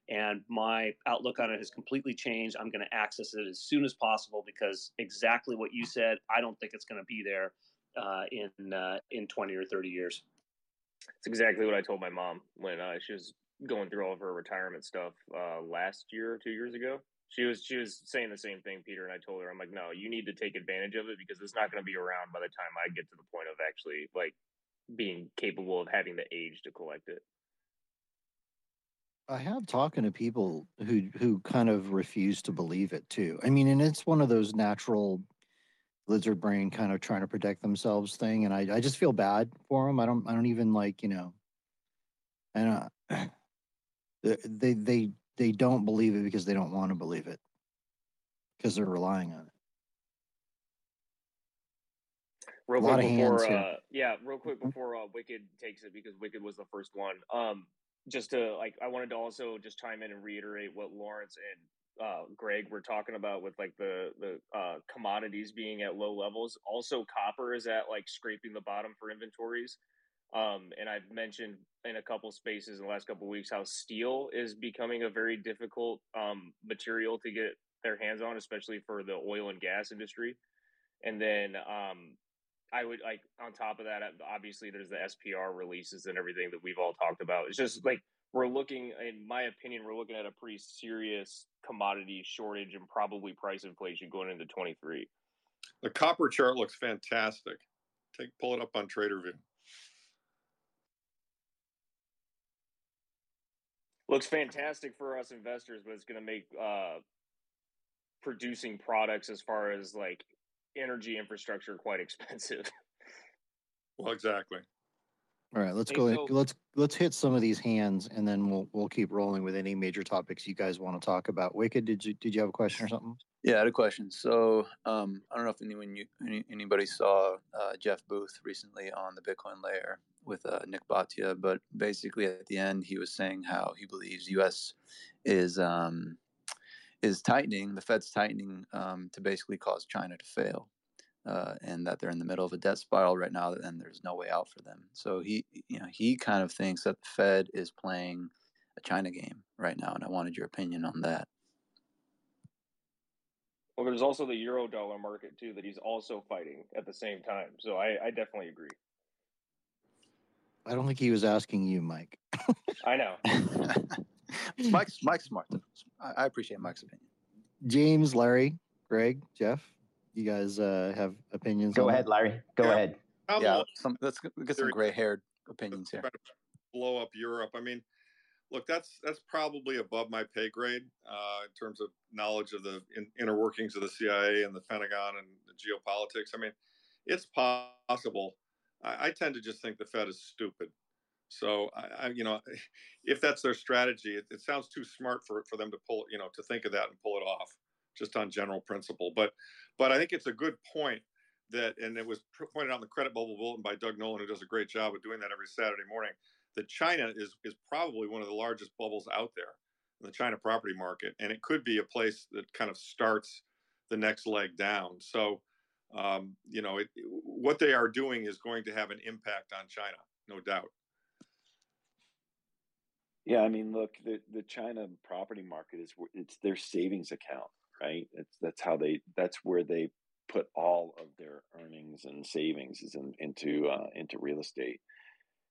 And my outlook on it has completely changed. I'm going to access it as soon as possible because exactly what you said, I don't think it's going to be there uh, in uh, in 20 or 30 years. It's exactly what I told my mom when uh, she was going through all of her retirement stuff uh, last year, or two years ago. She was she was saying the same thing, Peter, and I told her, I'm like, no, you need to take advantage of it because it's not going to be around by the time I get to the point of actually like being capable of having the age to collect it. I have talking to people who who kind of refuse to believe it too. I mean, and it's one of those natural lizard brain kind of trying to protect themselves thing, and I I just feel bad for them. I don't I don't even like you know, and uh, they they they don't believe it because they don't want to believe it because they're relying on it. Real A lot quick of hands before, here. uh, yeah, real quick Mhm. before uh, Wicked takes it because Wicked was the first one. Um, just to like, I wanted to also just chime in and reiterate what Lawrence and uh, Greg were talking about with like the the uh, commodities being at low levels. Also, copper is at like scraping the bottom for inventories. Um, and I've mentioned in a couple spaces in the last couple weeks how steel is becoming a very difficult um, material to get their hands on, especially for the oil and gas industry. And then um, I would like on top of that, obviously there's the SPR releases and everything that we've all talked about. It's just like we're looking, in my opinion, we're looking at a pretty serious commodity shortage and probably price inflation going into 23. The copper chart looks fantastic. Take pull it up on TraderView. Looks fantastic for us investors, but it's going to make uh, producing products as far as like energy infrastructure quite expensive. Well, exactly. All right, let's Hey, go. in- so- let's let's hit some of these hands, and then we'll we'll keep rolling with any major topics you guys want to talk about. Wicked, did you did you have a question or something? Yeah, I had a question. So um, I don't know if anyone you, any, anybody saw uh, Jeff Booth recently on the Bitcoin layer with uh, Nik Bhatia, but basically at the end he was saying how he believes U.S. is um, is tightening, the Fed's tightening um, to basically cause China to fail, uh, and that they're in the middle of a debt spiral right now, and there's no way out for them. So he, you know, he kind of thinks that the Fed is playing a China game right now, and I wanted your opinion on that. well, there's also the euro dollar market too that he's also fighting at the same time. So I, I definitely agree. I don't think he was asking you, Mike. I know. Mike's Mike's smart. Though. I, I appreciate Mike's opinion. James, Larry, Greg, Jeff, you guys uh, have opinions? Go on ahead, that? Larry. Go Yeah. ahead. How Yeah, some, let's get get some gray-haired opinions here. blow up Europe. I mean, look, that's that's probably above my pay grade uh, in terms of knowledge of the in, inner workings of the CIA and the Pentagon and the geopolitics. I mean, it's possible. I, I tend to just think the Fed is stupid. So I, I you know, if that's their strategy, it, it sounds too smart for for them to pull, you know, to think of that and pull it off, just on general principle. But but I think it's a good point that, and it was pointed out in the Credit Bubble Bulletin by Doug Noland, who does a great job of doing that every Saturday morning. That China is is probably one of the largest bubbles out there in the China property market, and it could be a place that kind of starts the next leg down. So, um, you know, it, what they are doing is going to have an impact on China, no doubt. Yeah, I mean, look, the the China property market is it's their savings account, right? It's that's how they that's where they put all of their earnings and savings is in, into uh, into real estate,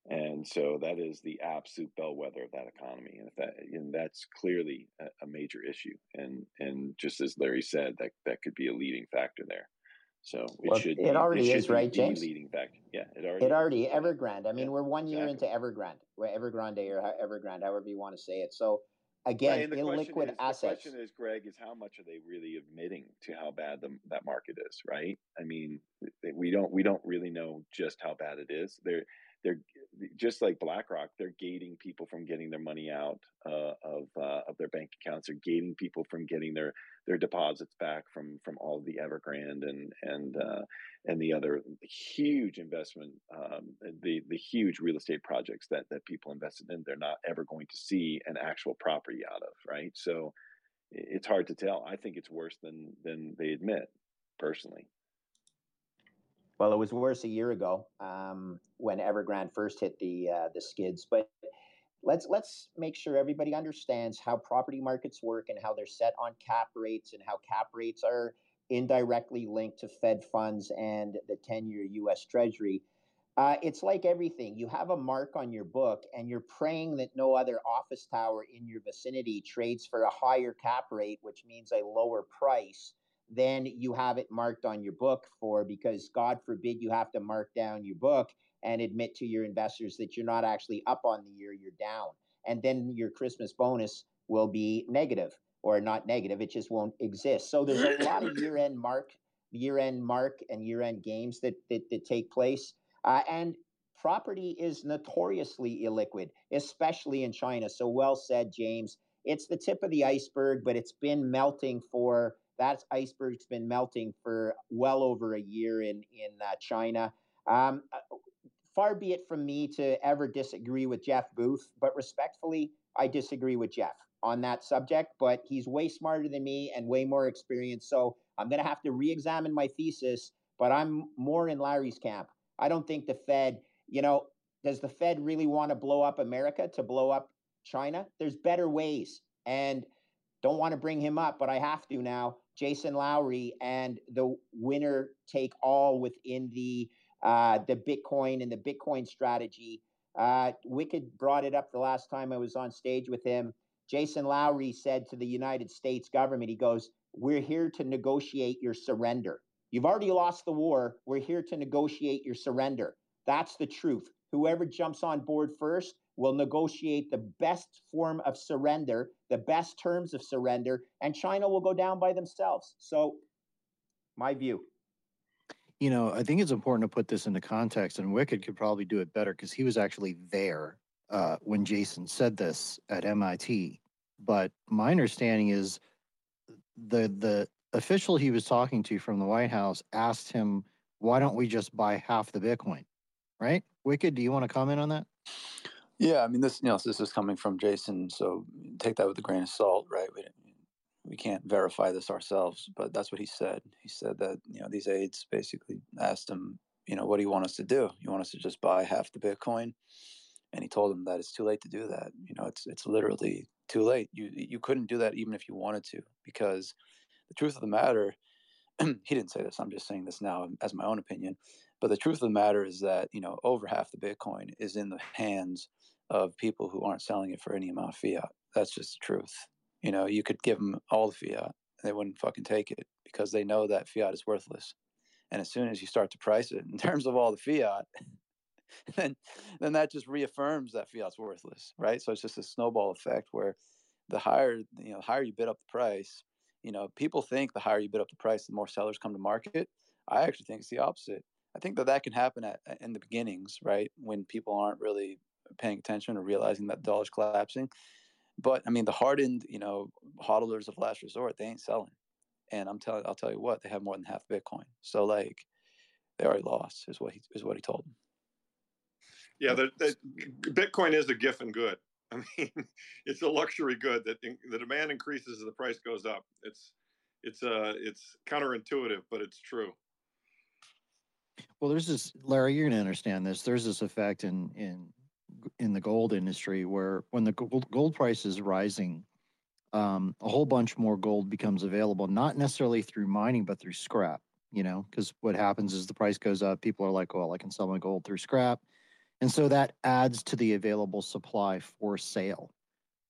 and so that is the absolute bellwether of that economy, and if that and that's clearly a, a major issue, and and just as Larry said, that that could be a leading factor there. So it Well, should it be, already is, right, the James? leading factor. Yeah, it already It already is. Evergrande. I mean, Yeah, we're one year into. Evergrande, or Evergrande, or Evergrande, however you want to say it. So again, the question illiquid is, the assets. question is, Greg, is how much are they really admitting to how bad the, that market is? Right? I mean, we don't we don't really know just how bad it is. They're they're just like BlackRock. They're gating people from getting their money out uh, of uh, of their bank accounts. They're gating people from getting their their deposits back from from all the Evergrande and and uh, and the other huge investment, um, the the huge real estate projects that that people invested in. They're not ever going to see an actual property out of, right? So it's hard to tell. I think it's worse than than they admit, personally. Well, it was worse a year ago um, when Evergrande first hit the uh, the skids. But let's let's make sure everybody understands how property markets work and how they're set on cap rates and how cap rates are indirectly linked to Fed funds and the ten-year U.S. Treasury. Uh, it's like everything. You have a mark on your book, and you're praying that no other office tower in your vicinity trades for a higher cap rate, which means a lower price then you have it marked on your book for because God forbid you have to mark down your book and admit to your investors that you're not actually up on the year, you're down. and then your Christmas bonus will be negative or not negative. It just won't exist. So there's a lot of year end mark, year end mark, and year end games that that, that take place. Uh, and property is notoriously illiquid, especially in China. So well said, James. It's the tip of the iceberg, but it's been melting for that iceberg's been melting for well over a year in in uh, China. Um, uh, far be it from me to ever disagree with Jeff Booth, but respectfully, I disagree with Jeff on that subject. But he's way smarter than me and way more experienced. So I'm going to have to re-examine my thesis. But I'm more in Larry's camp. I don't think the Fed you know, does the Fed really want to blow up America to blow up China? There's better ways. And don't want to bring him up, but I have to now. Jason Lowery and the winner take all within the uh, the Bitcoin and the Bitcoin strategy. Uh, Wicked brought it up the last time I was on stage with him. Jason Lowery said to the United States government, he goes, We're here to negotiate your surrender. You've already lost the war. We're here to negotiate your surrender. That's the truth. Whoever jumps on board first will negotiate the best form of surrender, the best terms of surrender, and China will go down by themselves. So, my view. You know, I think it's important to put this into context, and Wicked could probably do it better because he was actually there uh, when Jason said this at MIT. But my understanding is the the official he was talking to from the White House asked him, "Why don't we just buy half the Bitcoin?" right? Wicked, do you want to comment on that? Yeah, I mean this, you know, this is coming from Jason, so take that with a grain of salt, right? We we can't verify this ourselves, but that's what he said. He said that you know these aides basically asked him, you know, what do you want us to do? You want us to just buy half the Bitcoin? And he told them that it's too late to do that. You know, it's it's literally too late. You you couldn't do that even if you wanted to, because the truth of the matter, he didn't say this. I'm just saying this now as my own opinion. But the truth of the matter is that you know over half the Bitcoin is in the hands of people who aren't selling it for any amount of fiat. That's just the truth. You know, you could give them all the fiat, they wouldn't fucking take it because they know that fiat is worthless. And as soon as you start to price it in terms of all the fiat, then then that just reaffirms that fiat's worthless, right? So it's just a snowball effect where the higher you know, the higher you bid up the price, you know, people think the higher you bid up the price, the more sellers come to market. I actually think it's the opposite. I think that that can happen at, in the beginnings, right? When people aren't really paying attention or realizing that the dollar's collapsing. But I mean, the hardened, you know, hodlers of last resort, they ain't selling. And I'm telling, I'll tell you what, they have more than half Bitcoin. So like, they already lost, is what he is what he told them. Yeah, the, the Bitcoin is a gift and good. I mean, it's a luxury good that in, the demand increases as the price goes up. It's it's uh it's counterintuitive, but it's true. Well, there's this, Larry. You're going to understand this. There's this effect in in in the gold industry where when the gold, gold price is rising, um, a whole bunch more gold becomes available, not necessarily through mining, but through scrap. You know, because what happens is the price goes up. People are like, "Well, I can sell my gold through scrap," and so that adds to the available supply for sale.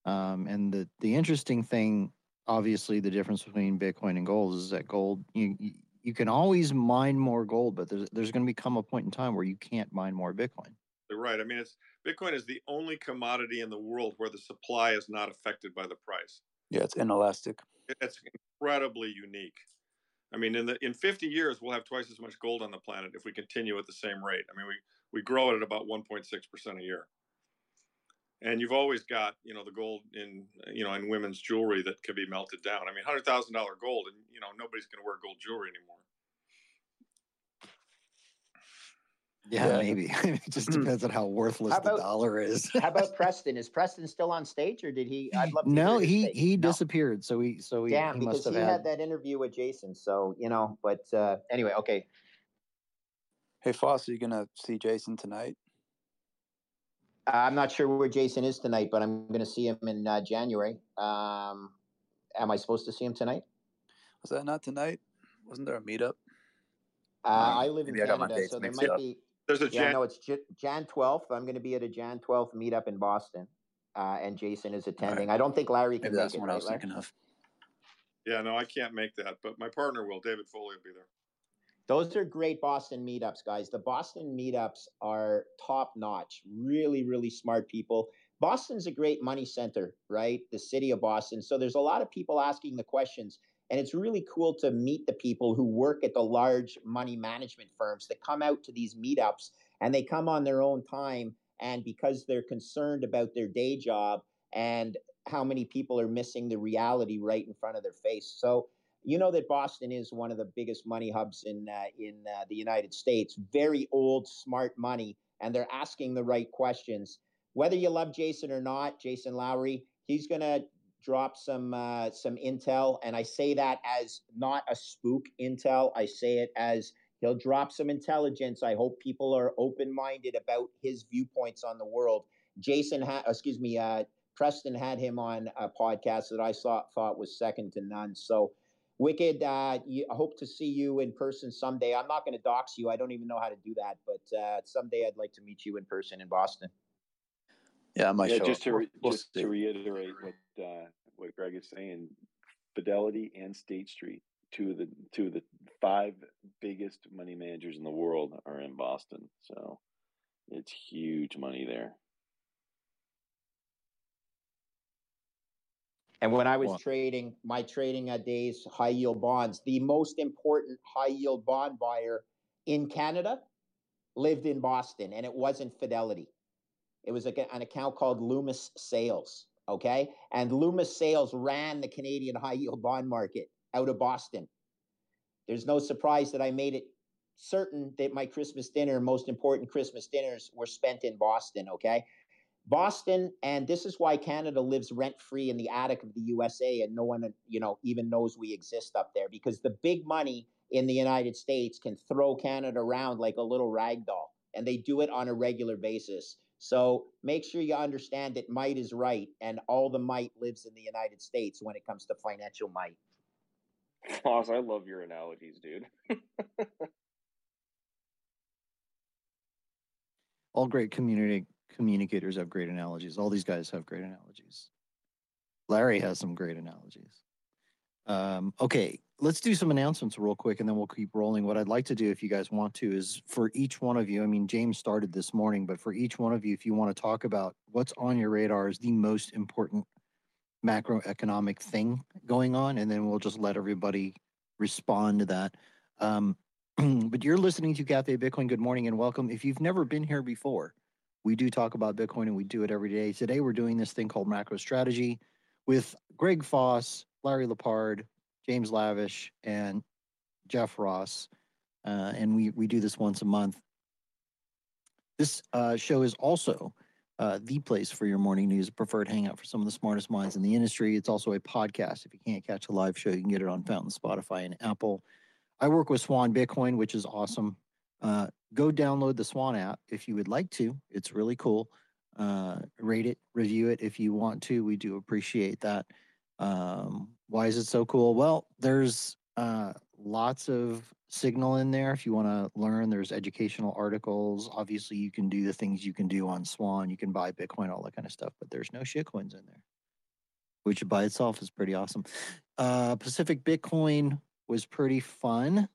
Um, and the the interesting thing, obviously, the difference between Bitcoin and gold is that gold you, you you can always mine more gold, but there's there's going to become a point in time where you can't mine more Bitcoin. Right. I mean, it's Bitcoin is the only commodity in the world where the supply is not affected by the price. Yeah, it's inelastic. It's incredibly unique. I mean, in the in 50 years, we'll have twice as much gold on the planet if we continue at the same rate. I mean, we we grow it at about 1.6 percent a year and you've always got you know the gold in you know in women's jewelry that can be melted down. I mean, hundred thousand dollar gold, and you know nobody's going to wear gold jewelry anymore. Yeah, yeah. maybe. it just hmm. depends on how worthless how about, the dollar is. how about Preston? Is Preston still on stage, or did he? I'd love. To no, he he no. disappeared. So he so he, damn he because he had... had... that interview with Jason. So you know, but uh, anyway, okay. Hey, Foss, are you gonna see Jason tonight? I'm not sure where Jason is tonight, but I'm going to see him in uh, January. Um, am I supposed to see him tonight? Was that not tonight? Wasn't there a meetup? Uh, I live in Canada, so there might up. be. There's a Jan. Yeah, no, it's J- Jan 12th. I'm going to be at a Jan 12th meetup in Boston, uh, and Jason is attending. Right. I don't think Larry can Maybe make that's it. what right, I was thinking of. Yeah, no, I can't make that, but my partner will. David Foley will be there. Those are great Boston meetups, guys. The Boston meetups are top notch. Really, really smart people. Boston's a great money center, right? The city of Boston. So there's a lot of people asking the questions. And it's really cool to meet the people who work at the large money management firms that come out to these meetups and they come on their own time. And because they're concerned about their day job and how many people are missing the reality right in front of their face. So you know that Boston is one of the biggest money hubs in uh, in uh, the United States. Very old, smart money, and they're asking the right questions. Whether you love Jason or not, Jason Lowery, he's going to drop some uh, some intel, and I say that as not a spook intel. I say it as he'll drop some intelligence. I hope people are open minded about his viewpoints on the world. Jason, ha- excuse me, uh, Preston had him on a podcast that I saw, thought was second to none. So Wicked, uh, you, I hope to see you in person someday. I'm not going to dox you. I don't even know how to do that, but uh, someday I'd like to meet you in person in Boston. Yeah, I might yeah, show just to re- We'll just see. to reiterate what uh, what Greg is saying, Fidelity and State Street, two of the two of the five biggest money managers in the world, are in Boston. So it's huge money there. And when I was trading my trading uh, days, high yield bonds, the most important high yield bond buyer in Canada lived in Boston, and it wasn't Fidelity. It was a, an account called Loomis Sayles. Okay. And Loomis Sayles ran the Canadian high yield bond market out of Boston. There's no surprise that I made it certain that my Christmas dinner, most important Christmas dinners, were spent in Boston. Okay. Boston, and this is why Canada lives rent free in the attic of the USA, and no one, you know, even knows we exist up there because the big money in the United States can throw Canada around like a little rag doll, and they do it on a regular basis. So make sure you understand that might is right, and all the might lives in the United States when it comes to financial might. Foss, I love your analogies, dude. All great community communicators have great analogies. All these guys have great analogies. Larry has some great analogies. Um, okay, let's do some announcements real quick and then we'll keep rolling. What I'd like to do, if you guys want to, is for each one of you, I mean, James started this morning, but for each one of you, if you want to talk about what's on your radar is the most important macroeconomic thing going on, and then we'll just let everybody respond to that. Um, but you're listening to Cafe Bitcoin. Good morning and welcome. If you've never been here before, we do talk about Bitcoin and we do it every day. Today we're doing this thing called macro strategy with Greg Foss, Larry Lepard, James Lavish, and Jeff Ross. Uh, and we, we do this once a month. This uh, show is also uh, the place for your morning news, preferred hangout for some of the smartest minds in the industry. It's also a podcast. If you can't catch a live show, you can get it on Fountain, Spotify, and Apple. I work with Swan Bitcoin, which is awesome. Uh, go download the Swan app if you would like to. It's really cool. Uh, rate it, review it if you want to. We do appreciate that. Um, why is it so cool? Well, there's uh, lots of signal in there if you want to learn. There's educational articles. Obviously, you can do the things you can do on Swan. You can buy Bitcoin, all that kind of stuff, but there's no shitcoins in there, which by itself is pretty awesome. Uh, Pacific Bitcoin was pretty fun.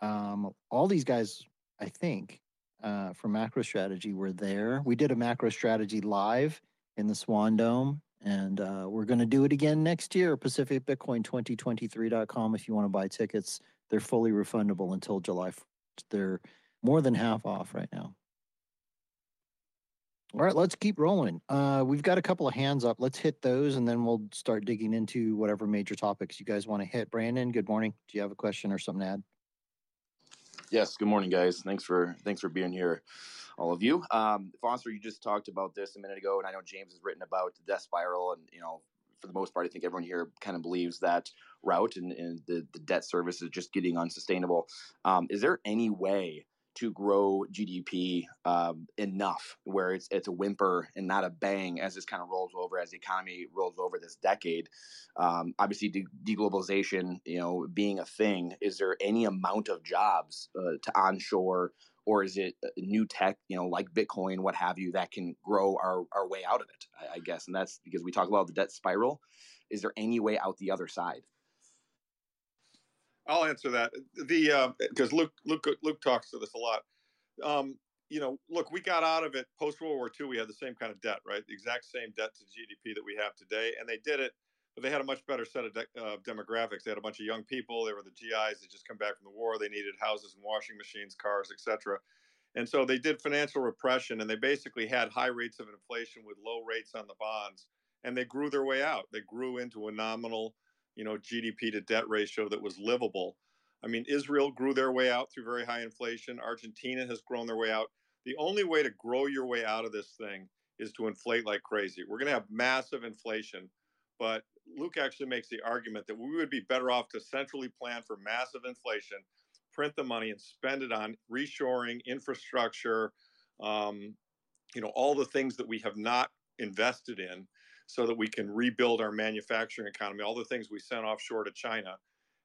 Um, all these guys, I think, uh, from Macro Strategy were there. We did a Macro Strategy live in the Swan Dome, and uh, we're going to do it again next year. PacificBitcoin2023.com if you want to buy tickets. They're fully refundable until July They're more than half off right now. All right, let's keep rolling. Uh, we've got a couple of hands up. Let's hit those, and then we'll start digging into whatever major topics you guys want to hit. Brandon, good morning. Do you have a question or something to add? Yes. Good morning, guys. Thanks for thanks for being here, all of you. Um, Foster, you just talked about this a minute ago, and I know James has written about the death spiral, and you know, for the most part, I think everyone here kind of believes that route, and, and the the debt service is just getting unsustainable. Um, is there any way to grow GDP um, enough where it's it's a whimper and not a bang as this kind of rolls over as the economy rolls over this decade. Um, obviously, de- deglobalization, you know, being a thing, is there any amount of jobs uh, to onshore, or is it uh, new tech, you know, like Bitcoin, what have you, that can grow our our way out of it? I, I guess, and that's because we talk about the debt spiral. Is there any way out the other side? I'll answer that. The because uh, Luke Luke Luke talks to this a lot. Um, you know, look, we got out of it post World War II. We had the same kind of debt, right? The exact same debt to GDP that we have today, and they did it. But they had a much better set of de- uh, demographics. They had a bunch of young people. They were the GIs that just come back from the war. They needed houses and washing machines, cars, etc. And so they did financial repression, and they basically had high rates of inflation with low rates on the bonds, and they grew their way out. They grew into a nominal, you know, GDP to debt ratio that was livable. I mean, Israel grew their way out through very high inflation. Argentina has grown their way out. The only way to grow your way out of this thing is to inflate like crazy. We're going to have massive inflation, but Luke actually makes the argument that we would be better off to centrally plan for massive inflation, print the money, and spend it on reshoring, infrastructure, um, you know, all the things that we have not invested in, so that we can rebuild our manufacturing economy, all the things we sent offshore to China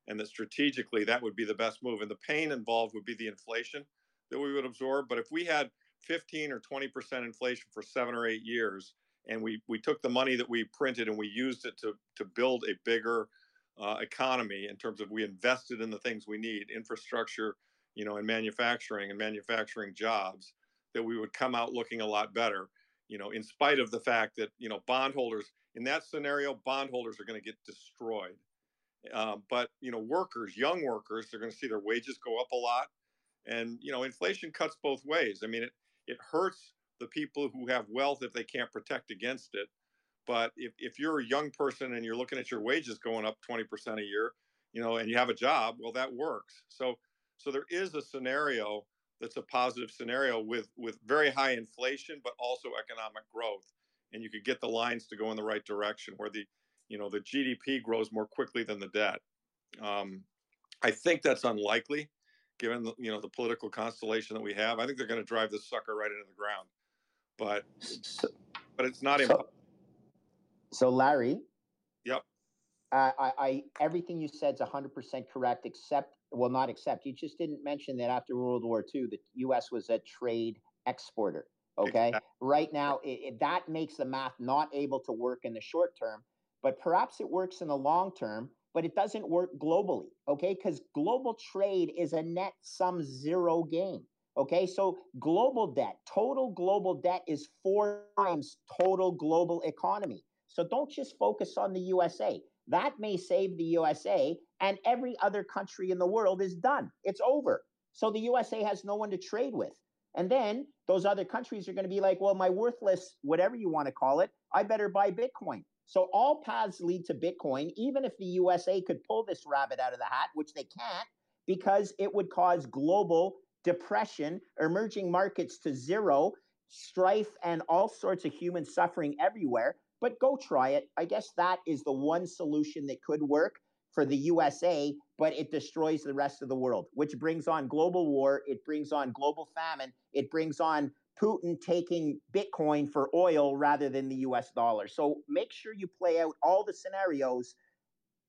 and that strategically that would be the best move. And the pain involved would be the inflation that we would absorb. But if we had 15 or 20 percent inflation for seven or eight years, and we we took the money that we printed and we used it to to build a bigger uh, economy in terms of we invested in the things we need, infrastructure, you know, and manufacturing and manufacturing jobs, that we would come out looking a lot better. You know, in spite of the fact that you know bondholders in that scenario, bondholders are going to get destroyed uh, but you know, workers, young workers, they're going to see their wages go up a lot, and you know, inflation cuts both ways. I mean, it it hurts the people who have wealth if they can't protect against it. But if, if you're a young person and you're looking at your wages going up 20% a year, you know, and you have a job, well, that works. So so there is a scenario that's a positive scenario with with very high inflation, but also economic growth, and you could get the lines to go in the right direction where the you know the GDP grows more quickly than the debt. Um, I think that's unlikely, given the, you know the political constellation that we have. I think they're going to drive this sucker right into the ground, but so, but it's not so, impossible. So Larry. Yep. Uh, I, I everything you said is hundred percent correct, except well, not except you just didn't mention that after World War II, the U.S. was a trade exporter. Okay, exactly. right now it, it, that makes the math not able to work in the short term but perhaps it works in the long term, but it doesn't work globally, okay? Because global trade is a net sum zero game, okay? So global debt, total global debt is four times total global economy. So don't just focus on the USA. That may save the USA, and every other country in the world is done. It's over. So the USA has no one to trade with. And then those other countries are going to be like, well, my worthless, whatever you want to call it, I better buy Bitcoin. So all paths lead to Bitcoin, even if the USA could pull this rabbit out of the hat, which they can't, because it would cause global depression, emerging markets to zero, strife, and all sorts of human suffering everywhere. But go try it. I guess that is the one solution that could work for the USA, but it destroys the rest of the world, which brings on global war. It brings on global famine. It brings on Putin taking Bitcoin for oil rather than the US dollar. So make sure you play out all the scenarios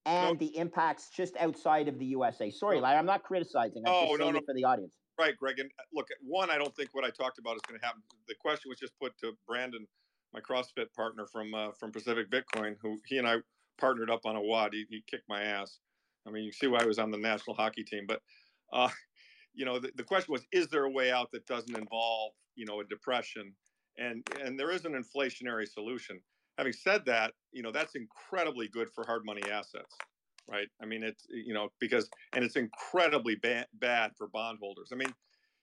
and the impacts just outside of the USA. Sorry, Larry, I'm not criticizing. I'm oh, just saying no, it for the audience. Right, Greg. And uh, look, one, I don't think what I talked about is going to happen. The question was just put to Brandon, my CrossFit partner from uh, from Pacific Bitcoin, who he and I partnered up on a WOD. He, he kicked my ass. I mean, you see why I was on the national hockey team. But, uh, you know, the, the question was, is there a way out that doesn't involve you know a depression and and there is an inflationary solution having said that you know that's incredibly good for hard money assets right i mean it's you know because and it's incredibly ba- bad for bondholders i mean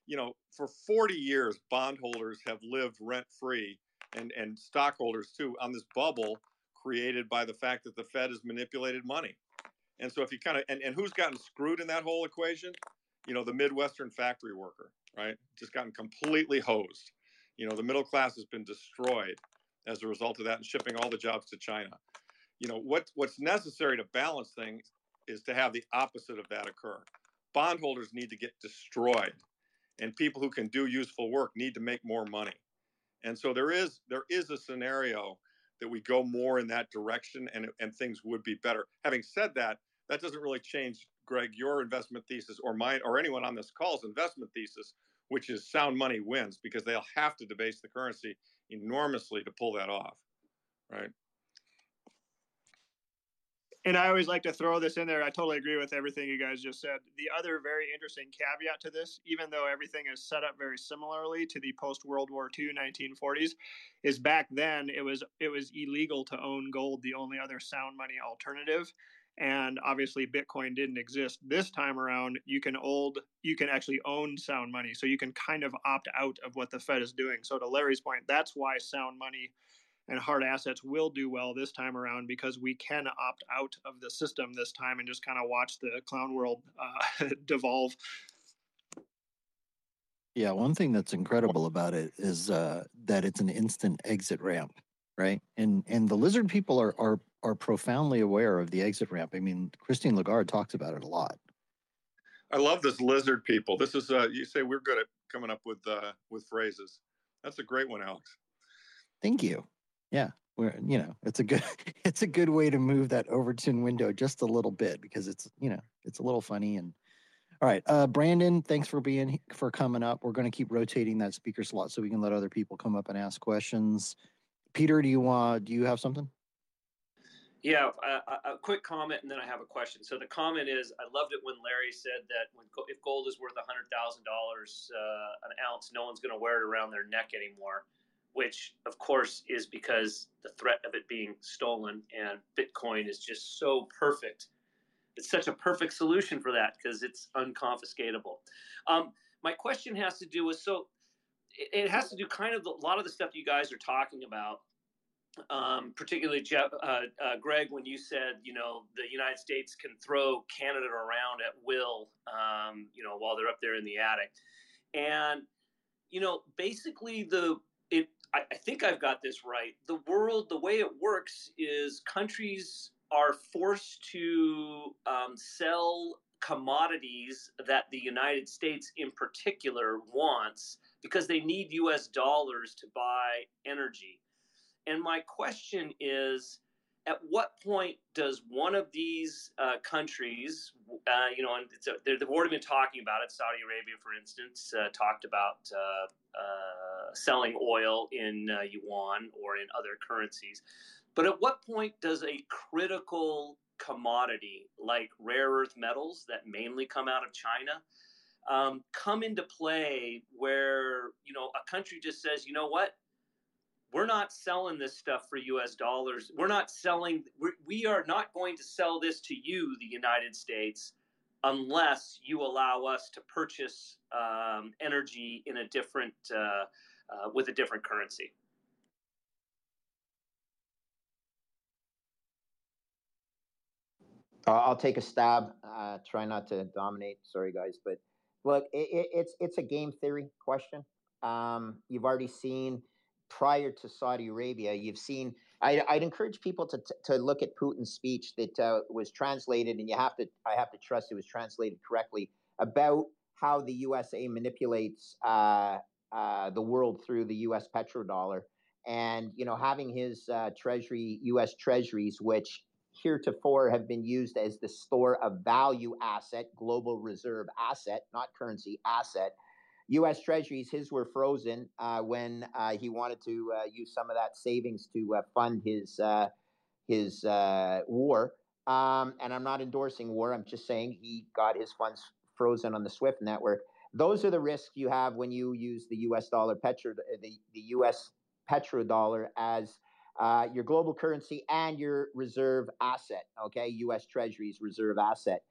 you know for 40 years bondholders have lived rent free and and stockholders too on this bubble created by the fact that the fed has manipulated money and so if you kind of and, and who's gotten screwed in that whole equation you know the midwestern factory worker right? Just gotten completely hosed. You know, the middle class has been destroyed as a result of that and shipping all the jobs to China. You know, what what's necessary to balance things is to have the opposite of that occur. Bondholders need to get destroyed and people who can do useful work need to make more money. And so there is there is a scenario that we go more in that direction and and things would be better. Having said that, that doesn't really change Greg your investment thesis or mine or anyone on this call's investment thesis which is sound money wins because they'll have to debase the currency enormously to pull that off, right? And I always like to throw this in there. I totally agree with everything you guys just said. The other very interesting caveat to this, even though everything is set up very similarly to the post World War II 1940s, is back then it was it was illegal to own gold, the only other sound money alternative. And obviously Bitcoin didn't exist. This time around, you can old you can actually own sound money. So you can kind of opt out of what the Fed is doing. So to Larry's point, that's why sound money and hard assets will do well this time around because we can opt out of the system this time and just kind of watch the clown world uh, devolve. Yeah, one thing that's incredible about it is uh, that it's an instant exit ramp, right? And and the lizard people are are are profoundly aware of the exit ramp. I mean, Christine Lagarde talks about it a lot. I love this lizard people. This is uh, you say we're good at coming up with uh, with phrases. That's a great one, Alex. Thank you. Yeah, we're you know it's a good it's a good way to move that Overton window just a little bit because it's you know it's a little funny and all right, uh, Brandon, thanks for being for coming up. We're going to keep rotating that speaker slot so we can let other people come up and ask questions. Peter, do you want do you have something? Yeah, a, a quick comment and then I have a question. So the comment is, I loved it when Larry said that when if gold is worth hundred thousand uh, dollars an ounce, no one's going to wear it around their neck anymore which of course is because the threat of it being stolen and Bitcoin is just so perfect. It's such a perfect solution for that because it's unconfiscatable. Um, my question has to do with so it, has to do kind of the, a lot of the stuff you guys are talking about. Um, particularly Jeff, uh, uh, Greg, when you said you know the United States can throw Canada around at will, um, you know while they're up there in the attic, and you know basically the it I, I think I've got this right. The world, the way it works is countries are forced to um, sell commodities that the United States in particular wants because they need US dollars to buy energy. And my question is at what point does one of these uh, countries, uh, you know, and a, they've already been talking about it, Saudi Arabia, for instance, uh, talked about uh, uh, selling oil in uh, yuan or in other currencies. But at what point does a critical commodity like rare earth metals that mainly come out of China um, come into play where, you know, a country just says, you know what? We're not selling this stuff for US dollars. We're not selling, we're, we are not going to sell this to you, the United States, unless you allow us to purchase um, energy in a different, uh, uh, with a different currency. I'll take a stab. Uh, try not to dominate. Sorry, guys, but look, it, it, it's it's a game theory question. Um, you've already seen prior to Saudi Arabia, you've seen. I, would encourage people to to look at Putin's speech that uh, was translated, and you have to. I have to trust it was translated correctly about how the USA manipulates uh, uh, the world through the U.S. petrodollar, and you know having his uh, treasury, U.S. treasuries, which heretofore have been used as the store of value asset, global reserve asset, not currency asset U.S. Treasuries, his were frozen uh, when uh, he wanted to uh, use some of that savings to uh, fund his uh, his uh, war. Um, and I'm not endorsing war. I'm just saying he got his funds frozen on the SWIFT network. Those are the risks you have when you use the U.S. dollar petro the the U.S. petrodollar as your global currency and your reserve asset. Okay, U.S. Treasuries reserve asset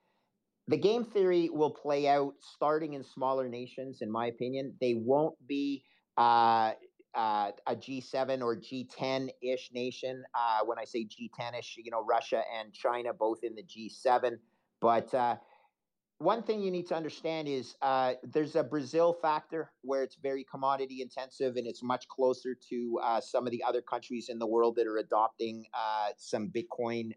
the game theory will play out starting in smaller nations, in my opinion. They won't be uh, uh, a G7 or G10 ish nation. Uh, when I say G10 ish, you know, Russia and China both in the G7. But uh, one thing you need to understand is uh, there's a Brazil factor where it's very commodity intensive and it's much closer to uh, some of the other countries in the world that are adopting some Bitcoin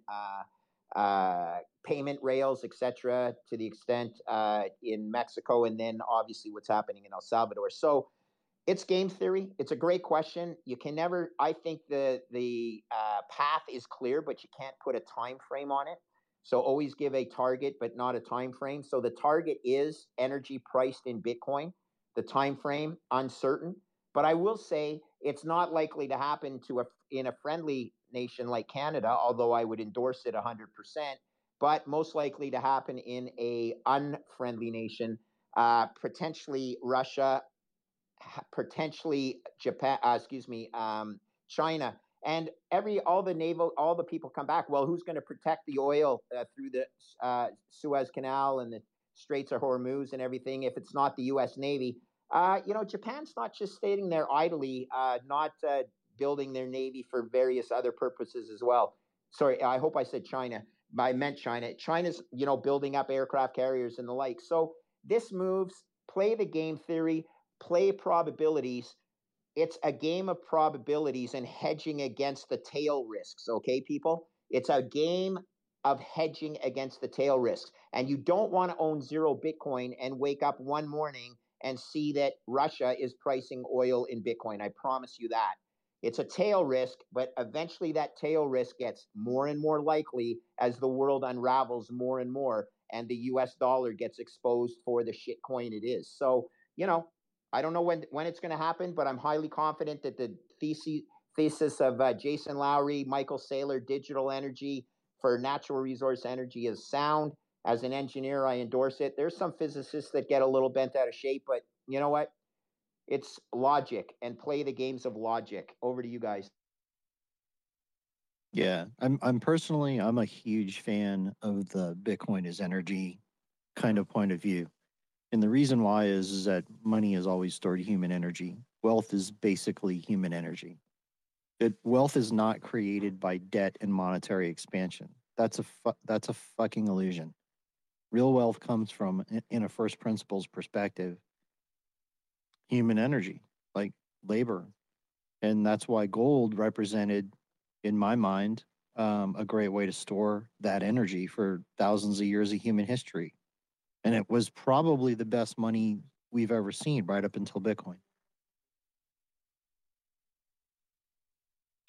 uh, payment rails, etc., to the extent uh, in Mexico, and then obviously what's happening in El Salvador. So it's game theory. It's a great question. You can never. I think the the uh, path is clear, but you can't put a time frame on it. So always give a target, but not a time frame. So the target is energy priced in Bitcoin. The time frame uncertain. But I will say it's not likely to happen to a in a friendly nation like Canada, although I would endorse it 100%, but most likely to happen in a unfriendly nation, uh, potentially Russia, potentially Japan, uh, excuse me, um, China. And every all the naval, all the people come back. Well, who's going to protect the oil uh, through the uh, Suez Canal and the Straits of Hormuz and everything if it's not the U.S. Navy? Uh, you know, Japan's not just staying there idly, uh, not uh, building their navy for various other purposes as well. Sorry, I hope I said China. I meant China. China's, you know, building up aircraft carriers and the like. So this moves, play the game theory, play probabilities. It's a game of probabilities and hedging against the tail risks, okay, people? It's a game of hedging against the tail risks. And you don't want to own zero Bitcoin and wake up one morning and see that Russia is pricing oil in Bitcoin. I promise you that. It's a tail risk, but eventually that tail risk gets more and more likely as the world unravels more and more and the US dollar gets exposed for the shit coin it is. So, you know, I don't know when when it's going to happen, but I'm highly confident that the thesis thesis of uh, Jason Lowery, Michael Saylor, digital energy for natural resource energy is sound. As an engineer, I endorse it. There's some physicists that get a little bent out of shape, but you know what? It's logic and play the games of logic. Over to you guys. Yeah, I'm I'm personally I'm a huge fan of the Bitcoin is energy kind of point of view. And the reason why is, is that money is always stored human energy. Wealth is basically human energy. It, wealth is not created by debt and monetary expansion. That's a fu- that's a fucking illusion. Real wealth comes from, in a first principles perspective, human energy, like labor. And that's why gold represented, in my mind, um, a great way to store that energy for thousands of years of human history. And it was probably the best money we've ever seen right up until Bitcoin.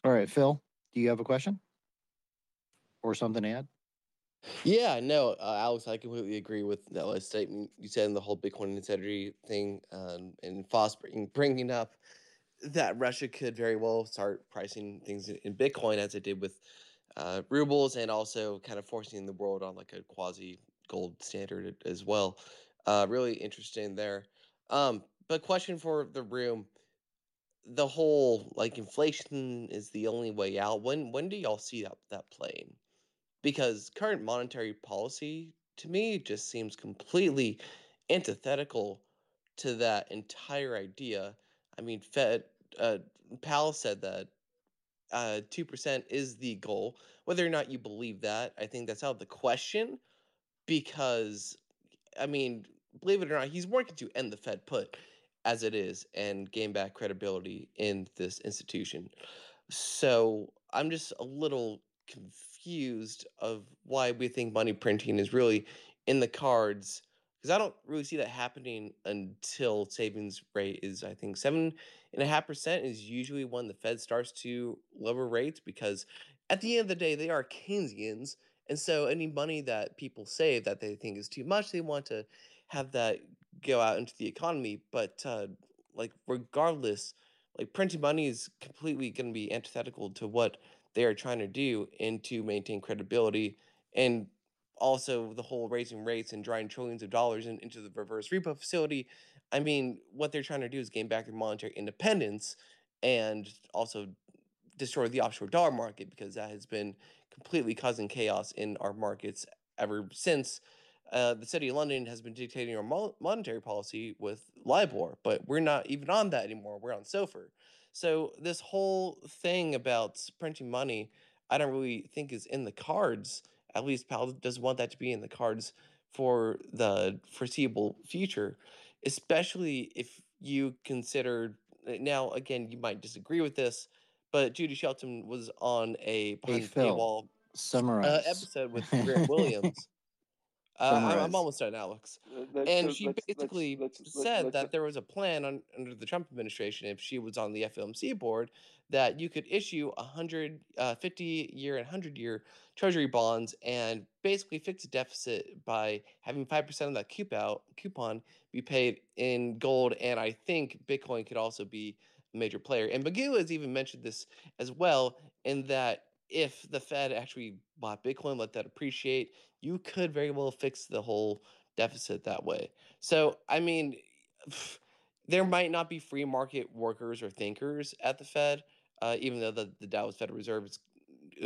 All right, Phil, do you have a question or something to add? Yeah, no, uh, Alex, I completely agree with that last statement you said in the whole Bitcoin integrity thing, um, and fostering bringing up that Russia could very well start pricing things in Bitcoin as it did with uh, rubles, and also kind of forcing the world on like a quasi gold standard as well. Uh, really interesting there. Um, but question for the room: the whole like inflation is the only way out. When when do y'all see that that playing? Because current monetary policy to me just seems completely antithetical to that entire idea. I mean, Fed uh, Powell said that uh, two percent is the goal. Whether or not you believe that, I think that's out of the question. Because, I mean, believe it or not, he's working to end the Fed put as it is and gain back credibility in this institution. So I'm just a little confused confused of why we think money printing is really in the cards because I don't really see that happening until savings rate is I think seven and a half percent is usually when the Fed starts to lower rates because at the end of the day they are Keynesians and so any money that people save that they think is too much they want to have that go out into the economy. But uh, like regardless like printing money is completely going to be antithetical to what they are trying to do and to maintain credibility and also the whole raising rates and drawing trillions of dollars in, into the reverse repo facility. I mean, what they're trying to do is gain back their monetary independence and also destroy the offshore dollar market because that has been completely causing chaos in our markets ever since uh, the city of London has been dictating our monetary policy with LIBOR, but we're not even on that anymore. We're on SOFR. So this whole thing about printing money, I don't really think is in the cards. At least Powell doesn't want that to be in the cards for the foreseeable future, especially if you consider eh, now again you might disagree with this, but Judy Shelton was on a behind hey, the paywall uh, episode with Grant Williams. Uh, I'm almost done, Alex. and she let's- basically let's- said that there was a plan on, under the Trump administration, if she was on the FOMC board, that you could issue 100, uh, 50 year and 100 year treasury bonds and basically fix a deficit by having 5% of that coupon, coupon be paid in gold. And I think Bitcoin could also be a major player. And Magoo has even mentioned this as well, in that if the Fed actually bought Bitcoin, let that appreciate, you could very well fix the whole deficit that way. So, I mean, there might not be free market workers or thinkers at the Fed, uh, even though the, the Dallas Federal Reserve is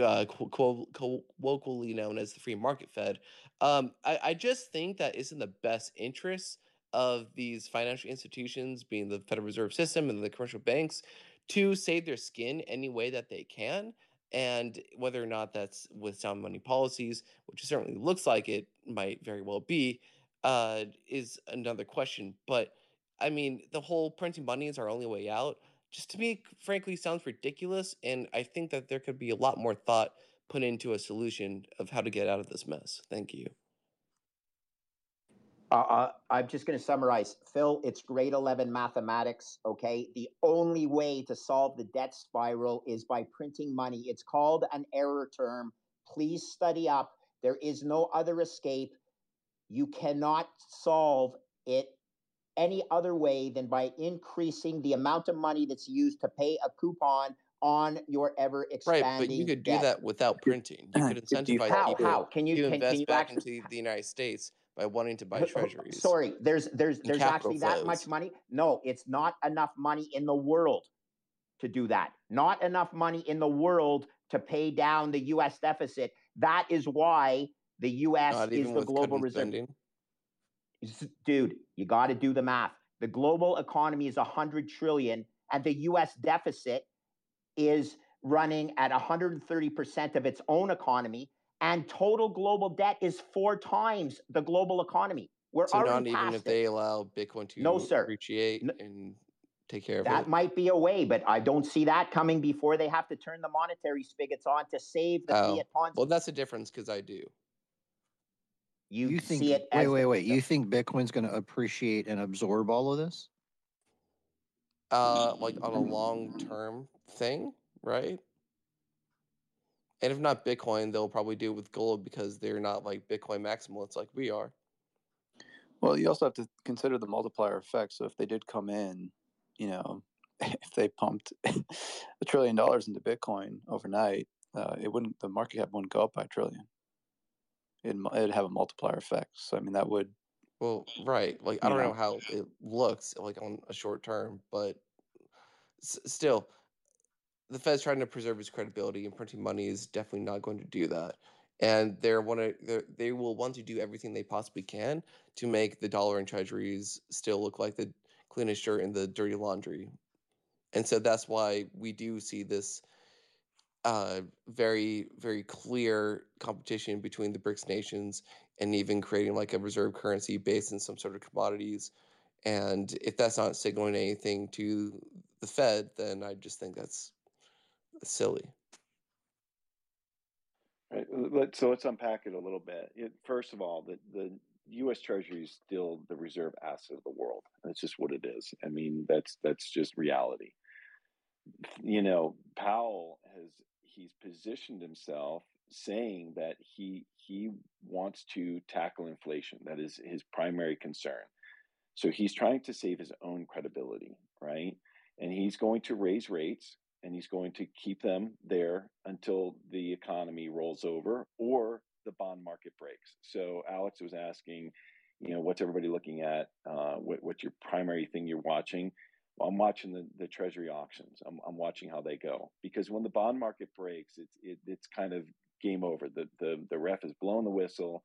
uh, colloquially known as the free market Fed. Um, I, I just think that it's in the best interest of these financial institutions, being the Federal Reserve System and the commercial banks, to save their skin any way that they can. And whether or not that's with sound money policies, which certainly looks like it might very well be, uh, is another question. But I mean, the whole printing money is our only way out. Just to me, frankly, sounds ridiculous. And I think that there could be a lot more thought put into a solution of how to get out of this mess. Thank you. Uh, uh, I'm just going to summarize. Phil, it's grade 11 mathematics, okay? The only way to solve the debt spiral is by printing money. It's called an error term. Please study up. There is no other escape. You cannot solve it any other way than by increasing the amount of money that's used to pay a coupon on your ever expanding. Right, but you could do debt. that without printing. You could incentivize how, people how? Can you to can, invest can you back actually into the United States by wanting to buy treasuries. Sorry, there's there's there's actually that much money. No, it's not enough money in the world to do that. Not enough money in the world to pay down the U.S. deficit. That is why the U.S. Not is the global reserve. Dude, you got to do the math. The global economy is 100 trillion and the US deficit is running at 130% of its own economy and total global debt is four times the global economy. We're So not even past if it. they allow Bitcoin to No, sir. appreciate and take care of it. That it. might be a way, but I don't see that coming before they have to turn the monetary spigots on to save the Oh, fiat Ponzi. well, that's the difference because I do. You, You think? see it wait, as wait, the- wait. You think Bitcoin's going to appreciate and absorb all of this? Uh, like on a long term thing, right? And if not Bitcoin, they'll probably do it with gold because they're not like Bitcoin maximalists like we are. Well, you also have to consider the multiplier effect. So if they did come in, you know, if they pumped a trillion dollars into Bitcoin overnight, uh, it wouldn't the market cap wouldn't go up by a trillion. It'd, it'd have a multiplier effect. So I mean, that would Well, right. Like I don't know know. how it looks like on a short term, but s- still, the Fed's trying to preserve its credibility, and printing money is definitely not going to do that. And they're want to they will want to do everything they possibly can to make the dollar and treasuries still look like the cleanest shirt in the dirty laundry. And so that's why we do see this uh, very very clear competition between the BRICS nations and even creating like a reserve currency based in some sort of commodities. And if that's not signaling anything to the Fed, then I just think that's silly. Right. So let's unpack it a little bit. It, first of all, the, the U.S. Treasury is still the reserve asset of the world. That's just what it is. I mean, that's that's just reality. You know, Powell has he's positioned himself saying that he he wants to tackle inflation. That is his primary concern. So he's trying to save his own credibility, right? And he's going to raise rates and he's going to keep them there until the economy rolls over or the bond market breaks. So Alex was asking, you know, what's everybody looking at? Uh, what, what's your primary thing you're watching? Well, I'm watching the, the treasury auctions. I'm, I'm watching how they go because when the bond market breaks, it's it, it's kind of game over. The the the ref has blown the whistle,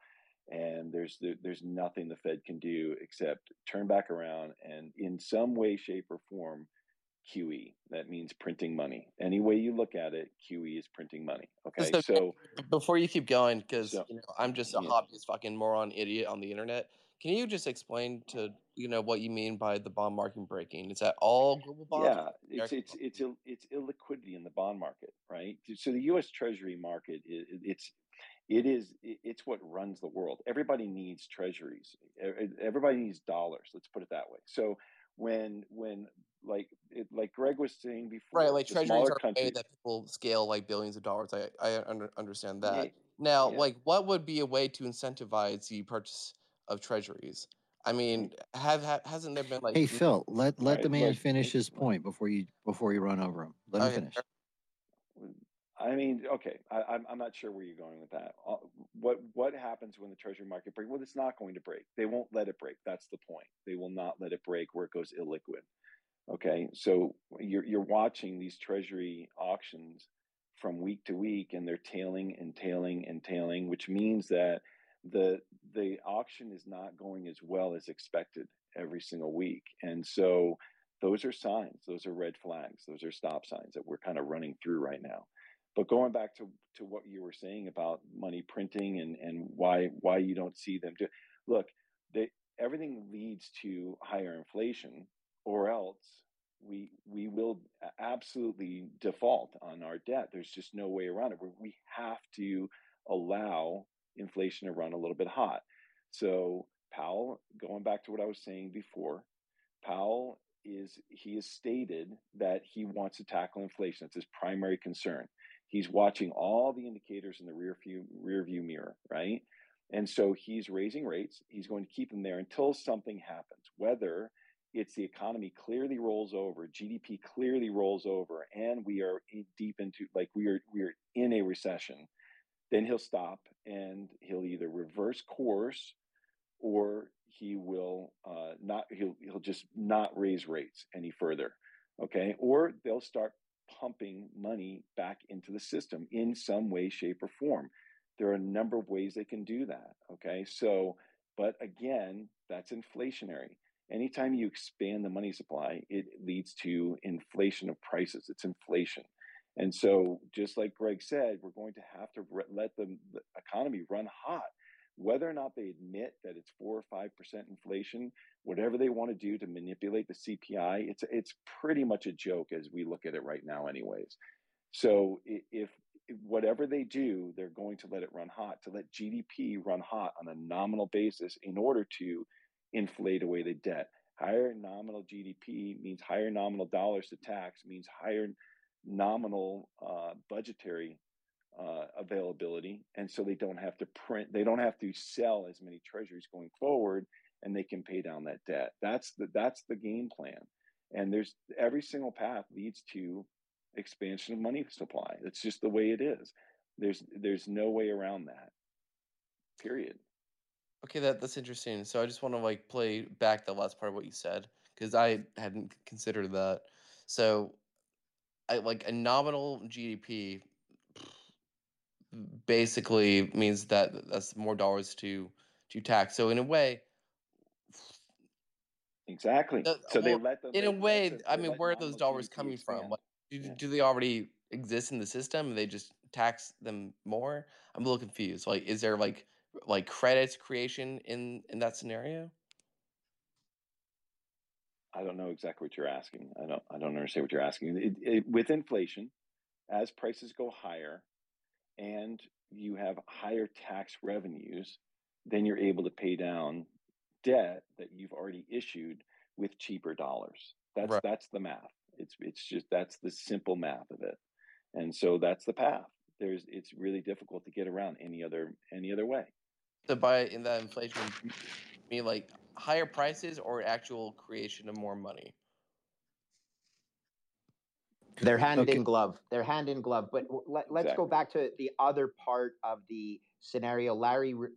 and there's there, there's nothing the Fed can do except turn back around and in some way, shape, or form QE. That means printing money. Any way you look at it, QE is printing money. Okay, So, so before you keep going, because So- you know I'm just a yeah. hobbyist fucking moron idiot on the internet. Can you just explain to you know what you mean by the bond market breaking? Is that all global bonds? yeah, it's it's it's ill, it's illiquidity in the bond market, right? So the U.S. Treasury market, i- i- it's it is it's what runs the world. Everybody needs treasuries. Everybody needs dollars. Let's put it that way. So when when like it, like Greg was saying before, Right, like treasuries are a way countries. that people scale like billions of dollars. I I under, understand Yeah, that. Now, yeah. like, what would be a way to incentivize the purchase of treasuries? I mean, have, have hasn't there been like? Hey Phil, let let Right, the man look, finish his point before you before you run over him. Let him finish. I mean, okay, I, I'm I'm not sure where you're going with that. Uh, What what happens when the Treasury market breaks? Well, it's not going to break. They won't let it break. That's the point. They will not let it break where it goes illiquid. Okay, so you're you're watching these Treasury auctions from week to week, and they're tailing and tailing and tailing, which means that the the auction is not going as well as expected every single week, and so those are signs. Those are red flags. Those are stop signs that we're kind of running through right now. But going back to, to what you were saying about money printing and, and why why you don't see them do look, they, everything leads to higher inflation, or else we we will absolutely default on our debt. There's just no way around it. We have to allow inflation to run a little bit hot. So Powell, going back to what I was saying before, Powell is he has stated that he wants to tackle inflation. It's his primary concern. He's watching all the indicators in the rear view rear view mirror, right? And so he's raising rates. He's going to keep them there until something happens, whether it's the economy clearly rolls over, GDP clearly rolls over, and we are in- deep into like we are we are in a recession. Then he'll stop and he'll either reverse course or he will uh, not he'll he'll just not raise rates any further okay? Or they'll start pumping money back into the system in some way shape or form. There are a number of ways they can do that okay? So but again that's inflationary anytime you expand the money supply it leads to inflation of prices. It's inflation. And so just like greg said we're going to have to re- let the, the economy run hot. Whether or not they admit that it's four or five percent inflation, whatever they want to do to manipulate the CPI, it's it's pretty much a joke as we look at it right now, anyways. So if, if whatever they do, they're going to let it run hot to let GDP run hot on a nominal basis in order to inflate away the debt. Higher nominal GDP means higher nominal dollars to tax, means higher nominal uh, budgetary uh, availability, and so they don't have to print, they don't have to sell as many treasuries going forward, and they can pay down that debt. That's the that's the game plan, and there's every single path leads to expansion of money supply. That's just the way it is. There's there's no way around that. Period. Okay, that that's interesting. So I just want to like play back the last part of what you said because I hadn't considered that. So, I like a nominal GDP basically means that that's more dollars to to tax. So in a way, Exactly. the, So they let them. in a way, I mean, where are those dollars GDP coming from? Like, do, Yeah. do they already exist in the system and they just tax them more? I'm a little confused. Like, is there like like credits creation in in that scenario? I don't know exactly what you're asking. I don't. I don't understand what you're asking. It, it, with inflation, as prices go higher, and you have higher tax revenues, then you're able to pay down debt that you've already issued with cheaper dollars. That's Right. that's the math. It's it's just that's the simple math of it, and so that's the path. There's it's really difficult to get around any other any other way. So by in that inflation, mean like higher prices or actual creation of more money? They're hand Okay. in glove. They're hand in glove. But let, let's go back to the other part of the scenario. Larry re-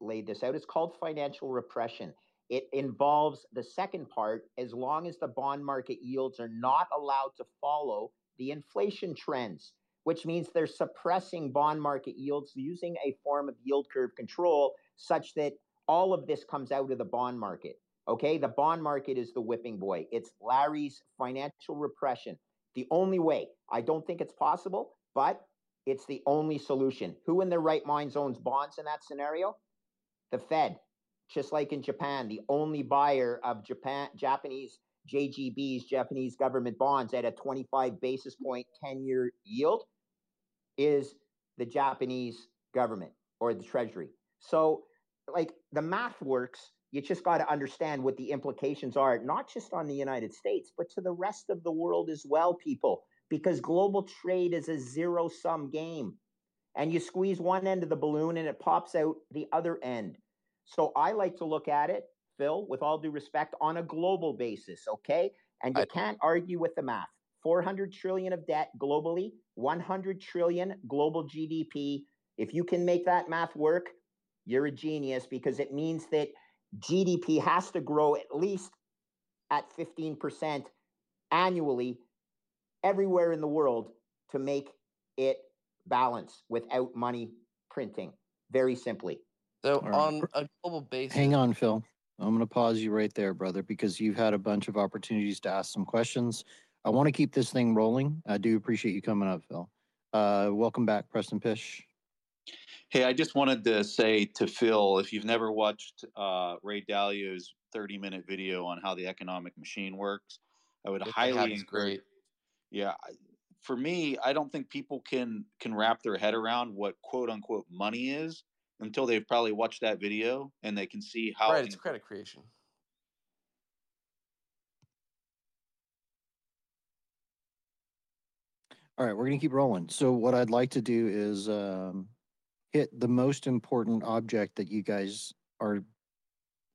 laid this out. It's called financial repression. It involves the second part as long as the bond market yields are not allowed to follow the inflation trends, which means they're suppressing bond market yields using a form of yield curve control such that all of this comes out of the bond market. Okay, the bond market is the whipping boy. It's Larry's financial repression. The only way. I don't think it's possible, but it's the only solution. Who in their right minds owns bonds in that scenario? The Fed. Just like in Japan, the only buyer of Japan Japanese JGBs, Japanese government bonds at a 25 basis point 10-year yield is the Japanese government or the treasury. So like the math works. You just got to understand what the implications are, not just on the United States, but to the rest of the world as well, people, because global trade is a zero sum game. And you squeeze one end of the balloon and it pops out the other end. So I like to look at it Phil, with all due respect, on a global basis, okay? And you can't argue with the math. 400 trillion of debt globally, 100 trillion global GDP. If you can make that math work, you're a genius because it means that GDP has to grow at least at 15% annually everywhere in the world to make it balance without money printing. Very simply. So All right. on a global basis, Hang on, Phil. I'm going to pause you right there, brother, because you've had a bunch of opportunities to ask some questions. I want to keep this thing rolling. I do appreciate you coming up, Phil. Uh, welcome back, Preston Pysh. Hey, I just wanted to say to Phil, if you've never watched uh, Ray Dalio's 30 minute video on how the economic machine works, I would If highly encourage. great. Yeah, for me, I don't think people can can wrap their head around what quote unquote money is until they've probably watched that video and they can see how right, it's credit creation. All right, we're going to keep rolling. So, what I'd like to do is um, hit the most important object that you guys are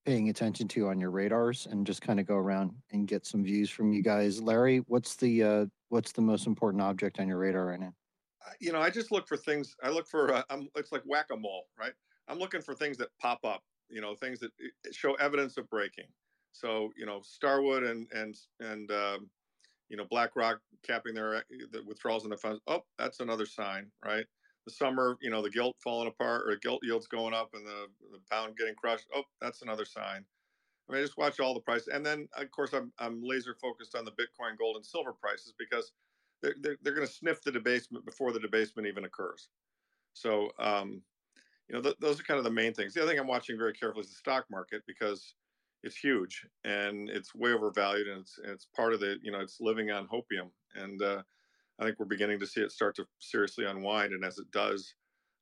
paying attention to on your radars, and just kind of go around and get some views from you guys. Larry, what's the uh, what's the most important object on your radar right now? I- you know, I just look for things. I look for. Uh, I'm. It's like whack a mole, right? I'm looking for things that pop up. You know, things that uh, show evidence of breaking. So you know, Starwood and and and um, you know BlackRock capping their the withdrawals in the funds. Oh, that's another sign, right? The summer, you know, the gilt falling apart or the gilt yields going up and the the pound getting crushed. Oh, that's another sign. I mean, I just watch all the prices, and then of course I'm I'm laser focused on the Bitcoin, gold, and silver prices because they're they're, they're going to sniff the debasement before the debasement even occurs. So, um, you know, th- those are kind of the main things. The other thing I'm watching very carefully is the stock market because it's huge and it's way overvalued and it's and it's part of the you know it's living on hopium and uh, I think we're beginning to see it start to seriously unwind and as it does,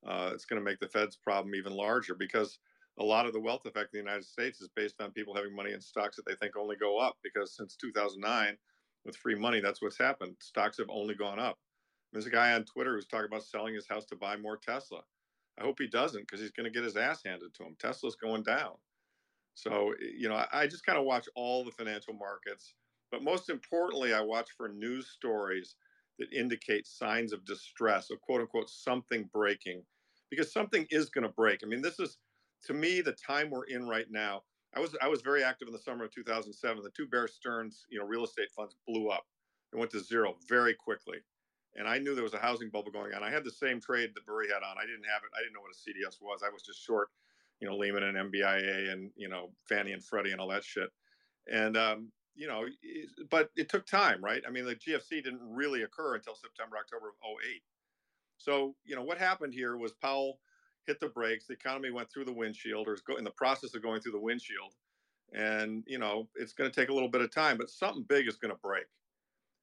uh, it's going to make the Fed's problem even larger because a lot of the wealth effect in the United States is based on people having money in stocks that they think only go up because since 2009 with free money that's what's happened. Stocks have only gone up. There's a guy on twitter who's talking about selling his house to buy more tesla. I hope he doesn't because he's going to get his ass handed to him. Tesla's going down so eh, you know i, I just kind of watch all the financial markets but most importantly i watch for news stories that indicate signs of distress or quote unquote something breaking because something is going to break i mean this is to me the time we're in right now I was I was very active in the summer of 2007. The two Bear Stearns, you know, real estate funds blew up. They went to zero very quickly, and I knew there was a housing bubble going on. I had the same trade that Burry had on. I didn't have it. I didn't know what a CDS was. I was just short, you know, Lehman and MBIA and you know Fannie and Freddie and all that shit. And um, you know, but it took time, right? I mean, the GFC didn't really occur until September, October of 08. So, you know, what happened here was Powell hit the brakes. The economy went through the windshield or is in the process of going through the windshield. And, you know, it's going to take a little bit of time, but something big is going to break.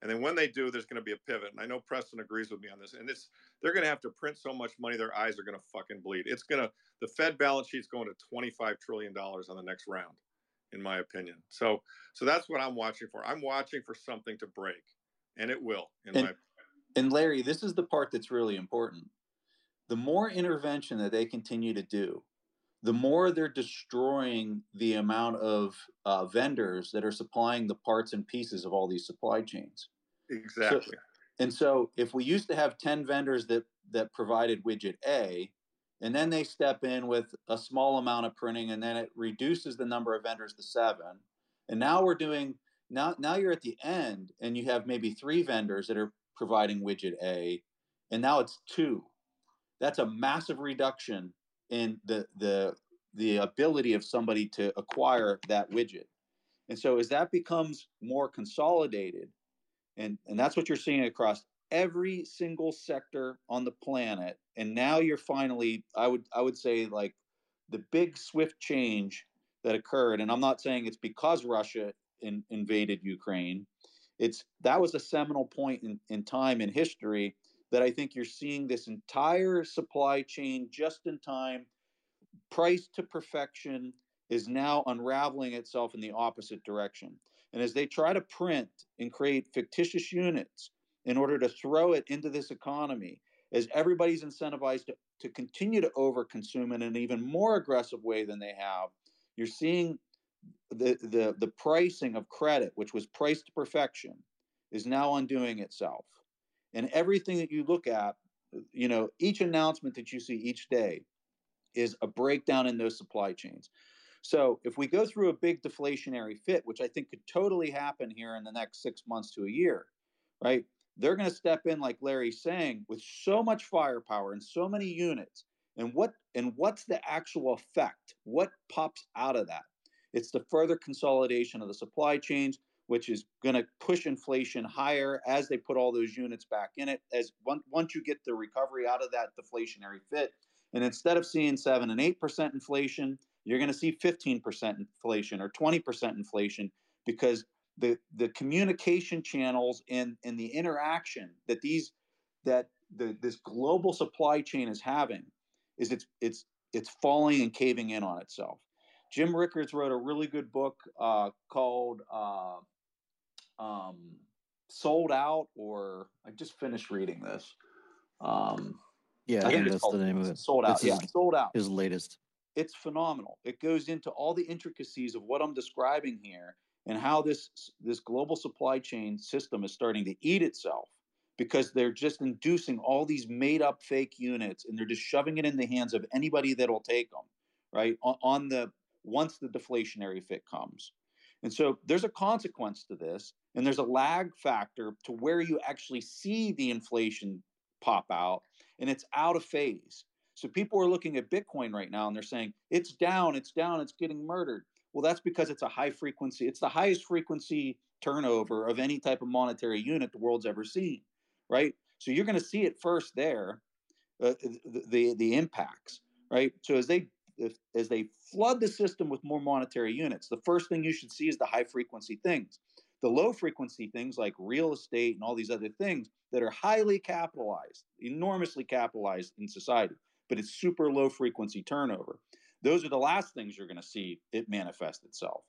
And then when they do, there's going to be a pivot. And I know Preston agrees with me on this. And it's they're going to have to print so much money, their eyes are going to fucking bleed. It's going to the Fed balance sheet's going to 25 trillion dollars on the next round, in my opinion. So so that's what I'm watching for. I'm watching for something to break, and it will. In And- my And Larry, this is the part that's really important. The more intervention that they continue to do, the more they're destroying the amount of uh, vendors that are supplying the parts and pieces of all these supply chains. exactly. And so, if we used to have 10 vendors that, that provided widget A, and then they step in with a small amount of printing, and then it reduces the number of vendors to seven. And now we're doing, now, now you're at the end, and you have maybe three vendors that are providing widget A, and now it's two. That's a massive reduction in the, the, the ability of somebody to acquire that widget. And so, as that becomes more consolidated, and and that's what you're seeing across every single sector on the planet and now you're finally i would i would say like the big swift change that occurred and i'm not saying it's because russia in, invaded ukraine it's that was a seminal point in, in time in history that i think you're seeing this entire supply chain just in time priced to perfection is now unraveling itself in the opposite direction and as they try to print and create fictitious units in order to throw it into this economy, as everybody's incentivized to, to continue to overconsume in an even more aggressive way than they have, you're seeing the the the pricing of credit, which was priced to perfection, is now undoing itself. And everything that you look at, you know, each announcement that you see each day is a breakdown in those supply chains. So if we go through a big deflationary fit, which I think could totally happen here in the next six months to a year, right? They're going to step in, like Larry's saying, with so much firepower and so many units. And what and what's the actual effect? What pops out of that? It's the further consolidation of the supply chains, which is going to push inflation higher as they put all those units back in it. As once once you get the recovery out of that deflationary fit, and instead of seeing seven and eight percent inflation, you're going to see 15% inflation or 20% inflation because the the communication channels and and the interaction that these that the this global supply chain is having is it's it's it's falling and caving in on itself. Jim Rickards wrote a really good book uh, called uh, um, "Sold Out," or I just finished reading this. Um, Yeah, I, think that's the name of it. Sold Out. It's yeah, his, Sold Out. his latest. It's phenomenal. It goes into all the intricacies of what I'm describing here and how this this global supply chain system is starting to eat itself because they're just inducing all these made up fake units and they're just shoving it in the hands of anybody that'll take them right on, on the once the deflationary fit comes and so there's a consequence to this and there's a lag factor to where you actually see the inflation pop out and it's out of phase so people are looking at bitcoin right now and they're saying it's down it's down it's getting murdered well, that's because it's a high frequency, it's the highest frequency turnover of any type of monetary unit the world's ever seen, right? So you're going to see it first there, uh, the, the the impacts, right? So as they if, as they flood the system with more monetary units, the first thing you should see is the high frequency things. The low frequency things like real estate and all these other things that are highly capitalized, enormously capitalized in society, but it's super low frequency turnover those are the last things you're going to see it manifest itself.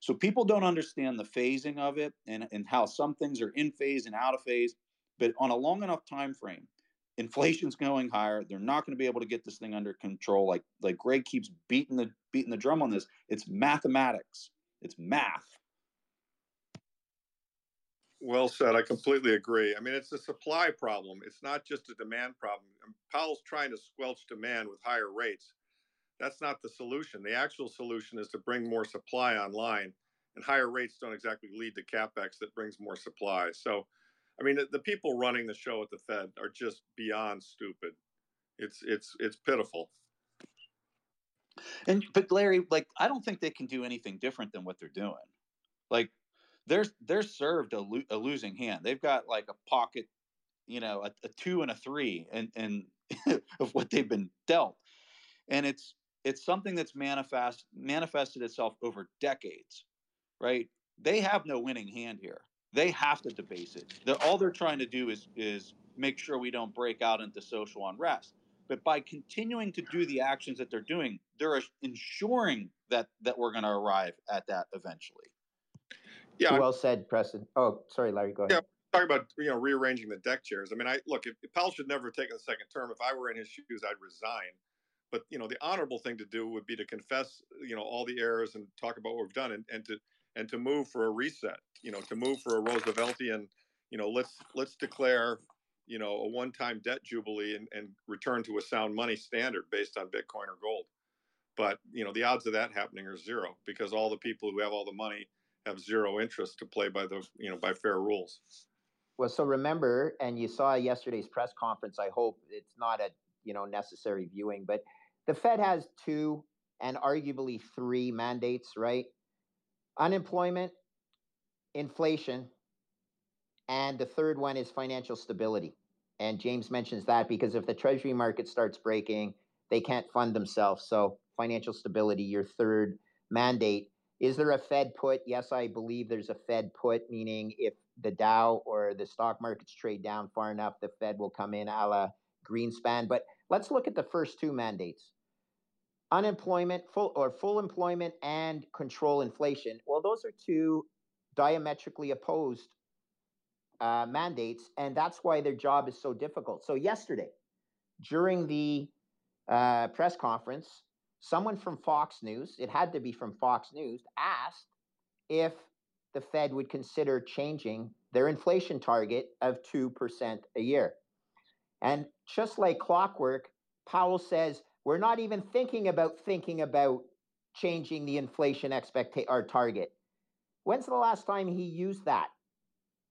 So people don't understand the phasing of it and, and how some things are in phase and out of phase. But on a long enough time frame, inflation's going higher. They're not going to be able to get this thing under control. Like like Greg keeps beating the beating the drum on this. It's mathematics. It's math. Well said. I completely agree. I mean, it's a supply problem. It's not just a demand problem. Powell's trying to squelch demand with higher rates that's not the solution. The actual solution is to bring more supply online, and higher rates don't exactly lead to capex that brings more supply. So, I mean, the, the people running the show at the Fed are just beyond stupid. It's it's it's pitiful. And but Larry, like, I don't think they can do anything different than what they're doing. Like, they're they're served a, lo- a losing hand. They've got like a pocket, you know, a, a two and a three, and and of what they've been dealt, and it's it's something that's manifest manifested itself over decades, right? They have no winning hand here. They have to debase it. They're, all they're trying to do is is make sure we don't break out into social unrest. But by continuing to do the actions that they're doing, they're ensuring that that we're going to arrive at that eventually. Yeah. Well said, Preston. Oh, sorry, Larry. Go ahead. Yeah, talking about you know rearranging the deck chairs. I mean, I look if, if Powell should never have taken the second term. If I were in his shoes, I'd resign. But you know, the honorable thing to do would be to confess, you know, all the errors and talk about what we've done, and, and to and to move for a reset. You know, to move for a Rooseveltian. You know, let's let's declare, you know, a one-time debt jubilee and, and return to a sound money standard based on Bitcoin or gold. But you know, the odds of that happening are zero because all the people who have all the money have zero interest to play by the you know by fair rules. Well, so remember, and you saw yesterday's press conference. I hope it's not a you know necessary viewing, but the Fed has two and arguably three mandates, right? Unemployment, inflation, and the third one is financial stability. And James mentions that because if the treasury market starts breaking, they can't fund themselves. So, financial stability, your third mandate. Is there a Fed put? Yes, I believe there's a Fed put, meaning if the Dow or the stock markets trade down far enough, the Fed will come in a la Greenspan. But let's look at the first two mandates unemployment full or full employment and control inflation well those are two diametrically opposed uh, mandates and that's why their job is so difficult so yesterday during the uh, press conference someone from Fox News, it had to be from Fox News, asked if the Fed would consider changing their inflation target of 2% a year. And just like clockwork, Powell says, we're not even thinking about thinking about changing the inflation expectation or target. When's the last time he used that?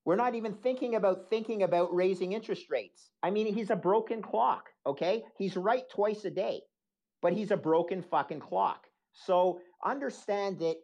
We're not even thinking about thinking about raising interest rates. I mean, he's a broken clock, okay? He's right twice a day, but he's a broken fucking clock. So understand that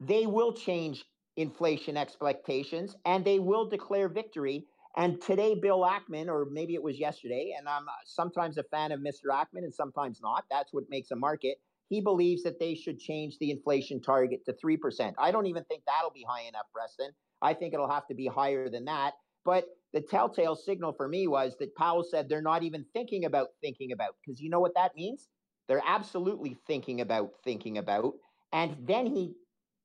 they will change inflation expectations and they will declare victory. And today, Bill Ackman, or maybe it was yesterday, and I'm sometimes a fan of Mr. Ackman and sometimes not. That's what makes a market. He believes that they should change the inflation target to 3%. I don't even think that'll be high enough, Preston. I think it'll have to be higher than that. But the telltale signal for me was that Powell said they're not even thinking about thinking about, because you know what that means? They're absolutely thinking about thinking about. And then he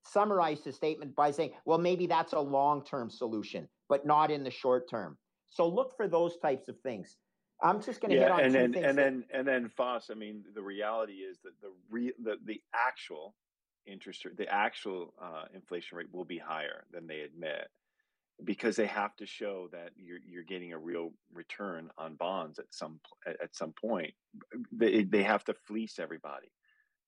summarized his statement by saying, well, maybe that's a long term solution, but not in the short term. So look for those types of things. I'm just going to yeah, hit on and two then things. and that- then and then Foss. I mean, the reality is that the re the, the actual interest rate, the actual uh, inflation rate will be higher than they admit because they have to show that you're you're getting a real return on bonds at some at, some point. They they have to fleece everybody.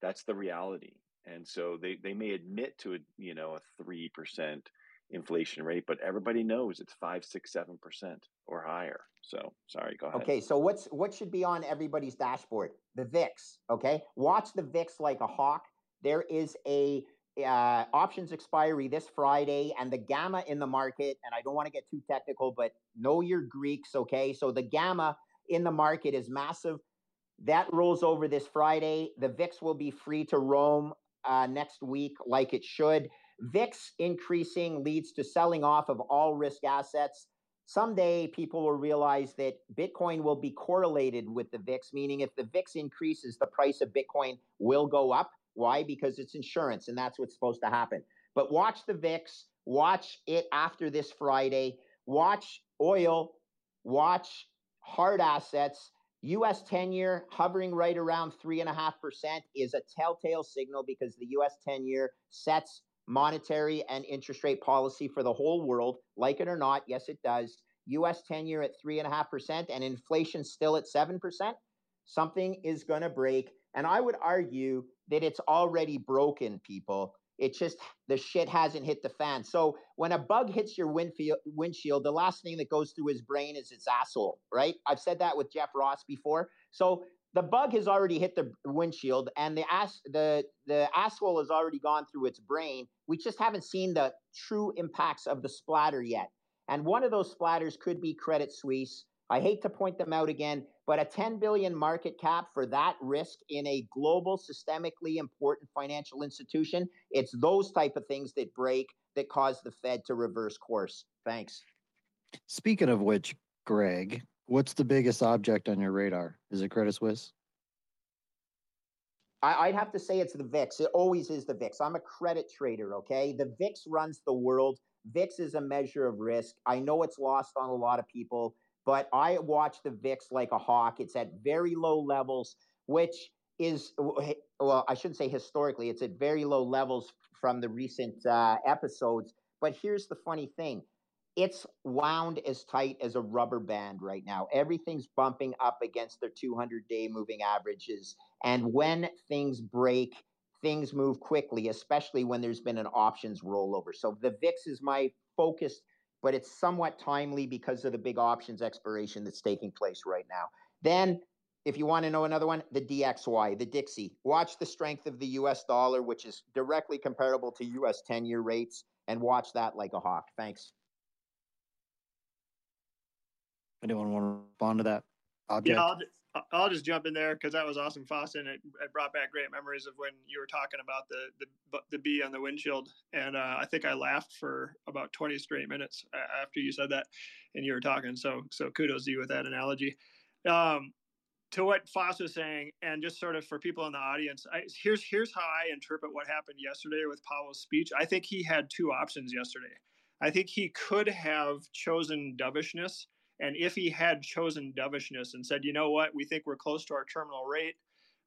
That's the reality. And so they, they may admit to a you know a three percent inflation rate, but everybody knows it's five, six, seven percent or higher. So sorry, go ahead. Okay, so what's what should be on everybody's dashboard? The VIX. Okay, watch the VIX like a hawk. There is a uh, options expiry this Friday, and the gamma in the market. And I don't want to get too technical, but know your Greeks. Okay, so the gamma in the market is massive. That rolls over this Friday. The VIX will be free to roam uh, next week, like it should. VIX increasing leads to selling off of all risk assets. Someday, people will realize that Bitcoin will be correlated with the VIX, meaning if the VIX increases, the price of Bitcoin will go up. Why? Because it's insurance, and that's what's supposed to happen. But watch the VIX, watch it after this Friday, watch oil, watch hard assets. US 10 year hovering right around 3.5% is a telltale signal because the US 10 year sets monetary and interest rate policy for the whole world. Like it or not, yes, it does. US 10 year at 3.5% and inflation still at 7%. Something is going to break. And I would argue that it's already broken, people. It just, the shit hasn't hit the fan. So when a bug hits your windshield, windshield, the last thing that goes through his brain is its asshole, right? I've said that with Jeff Ross before. So the bug has already hit the windshield and the ass the the asshole has already gone through its brain. We just haven't seen the true impacts of the splatter yet. And one of those splatters could be Credit Suisse. I hate to point them out again, but a 10 billion market cap for that risk in a global systemically important financial institution, it's those type of things that break that cause the Fed to reverse course. Thanks. Speaking of which, Greg, what's the biggest object on your radar? Is it Credit Suisse? I, would have to say it's the VIX. It always is the VIX. I'm a credit trader, okay? The VIX runs the world. VIX is a measure of risk. I know it's lost on a lot of people, but I watch the VIX like a hawk. It's at very low levels, which is, well, I shouldn't say historically, it's at very low levels from the recent uh, episodes. But here's the funny thing it's wound as tight as a rubber band right now. Everything's bumping up against their 200 day moving averages. And when things break, things move quickly, especially when there's been an options rollover. So the VIX is my focus, but it's somewhat timely because of the big options expiration that's taking place right now. Then, if you want to know another one, the DXY, the Dixie. Watch the strength of the US dollar, which is directly comparable to US 10 year rates, and watch that like a hawk. Thanks. Anyone want to respond to that object? Yeah, I'll, ju- I'll just jump in there because that was awesome, Fawcett. It, it brought back great memories of when you were talking about the the the bee on the windshield, and uh, I think I laughed for about twenty straight minutes after you said that, and you were talking. So so kudos to you with that analogy. Um, to what Foss was saying, and just sort of for people in the audience, I, here's here's how I interpret what happened yesterday with Powell's speech. I think he had two options yesterday. I think he could have chosen dovishness and if he had chosen dovishness and said, you know what, we think we're close to our terminal rate,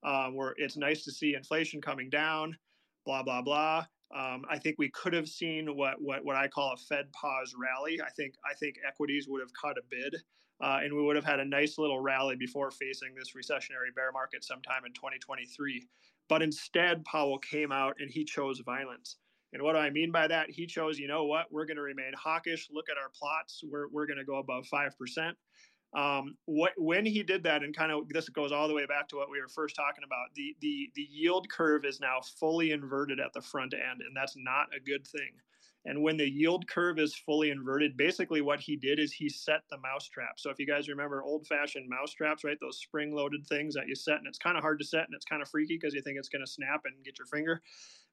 um, where it's nice to see inflation coming down, blah blah blah. Um, I think we could have seen what what what I call a Fed pause rally. I think I think equities would have caught a bid, uh, and we would have had a nice little rally before facing this recessionary bear market sometime in 2023. But instead, Powell came out and he chose violence. And what do I mean by that? He chose, you know what, we're going to remain hawkish. Look at our plots. We're, we're going to go above 5%. Um, what when he did that, and kind of this goes all the way back to what we were first talking about. The the the yield curve is now fully inverted at the front end, and that's not a good thing. And when the yield curve is fully inverted, basically what he did is he set the mousetrap. So if you guys remember old fashioned mousetraps, right? Those spring loaded things that you set, and it's kind of hard to set and it's kind of freaky because you think it's going to snap and get your finger.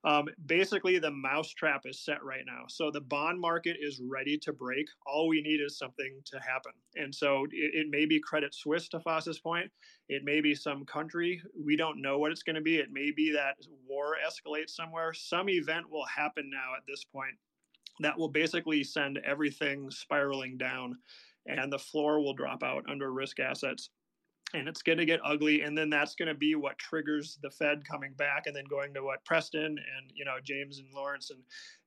Um, basically, the mousetrap is set right now. So the bond market is ready to break. All we need is something to happen. And so it, it may be Credit Suisse, to Foss's point. It may be some country. We don't know what it's going to be. It may be that war escalates somewhere. Some event will happen now at this point that will basically send everything spiraling down and the floor will drop out under risk assets. And it's going to get ugly and then that's going to be what triggers the fed coming back and then going to what preston and you know james and lawrence and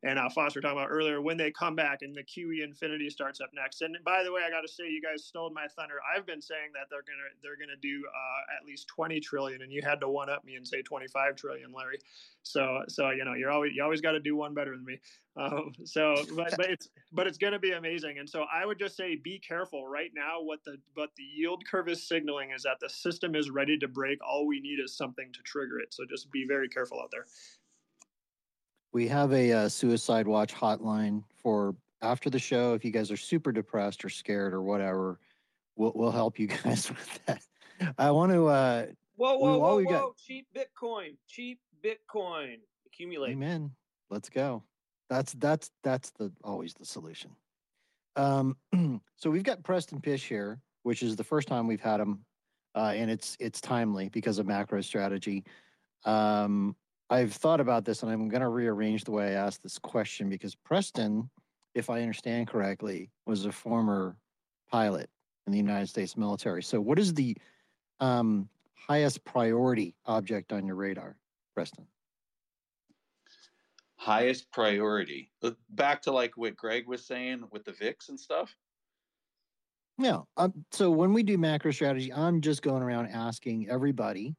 and uh, foster were talking about earlier when they come back and the qe infinity starts up next. And by the way i got to say you guys stole my thunder. I've been saying that they're going to they're going to do uh, at least 20 trillion and you had to one up me and say 25 trillion larry so so you know you're always you always got to do one better than me. Um, so but, but it's but it's going to be amazing. And so i would just say be careful right now what the what the yield curve is signaling is that the system is ready to break. All we need is something to trigger it. So just be very careful out there. We have a uh, suicide watch hotline for after the show. If you guys are super depressed or scared or whatever we'll, we'll help you guys with that. I want to uh whoa whoa whoa whoa got... cheap bitcoin. Cheap bitcoin accumulate amen let's go that's that's that's the always the solution. Um, so we've got Preston Pysh here, which is the first time we've had him, uh, and it's it's timely because of macro strategy. Um, I've thought about this, and I'm going to rearrange the way I ask this question because Preston, if I understand correctly, was a former pilot in the United States military. So, what is the um, highest priority object on your radar, Preston? highest priority. Uh, back to like what Greg was saying with the VIX and stuff. Yeah. Um, so when we do macro strategy, I'm just going around asking everybody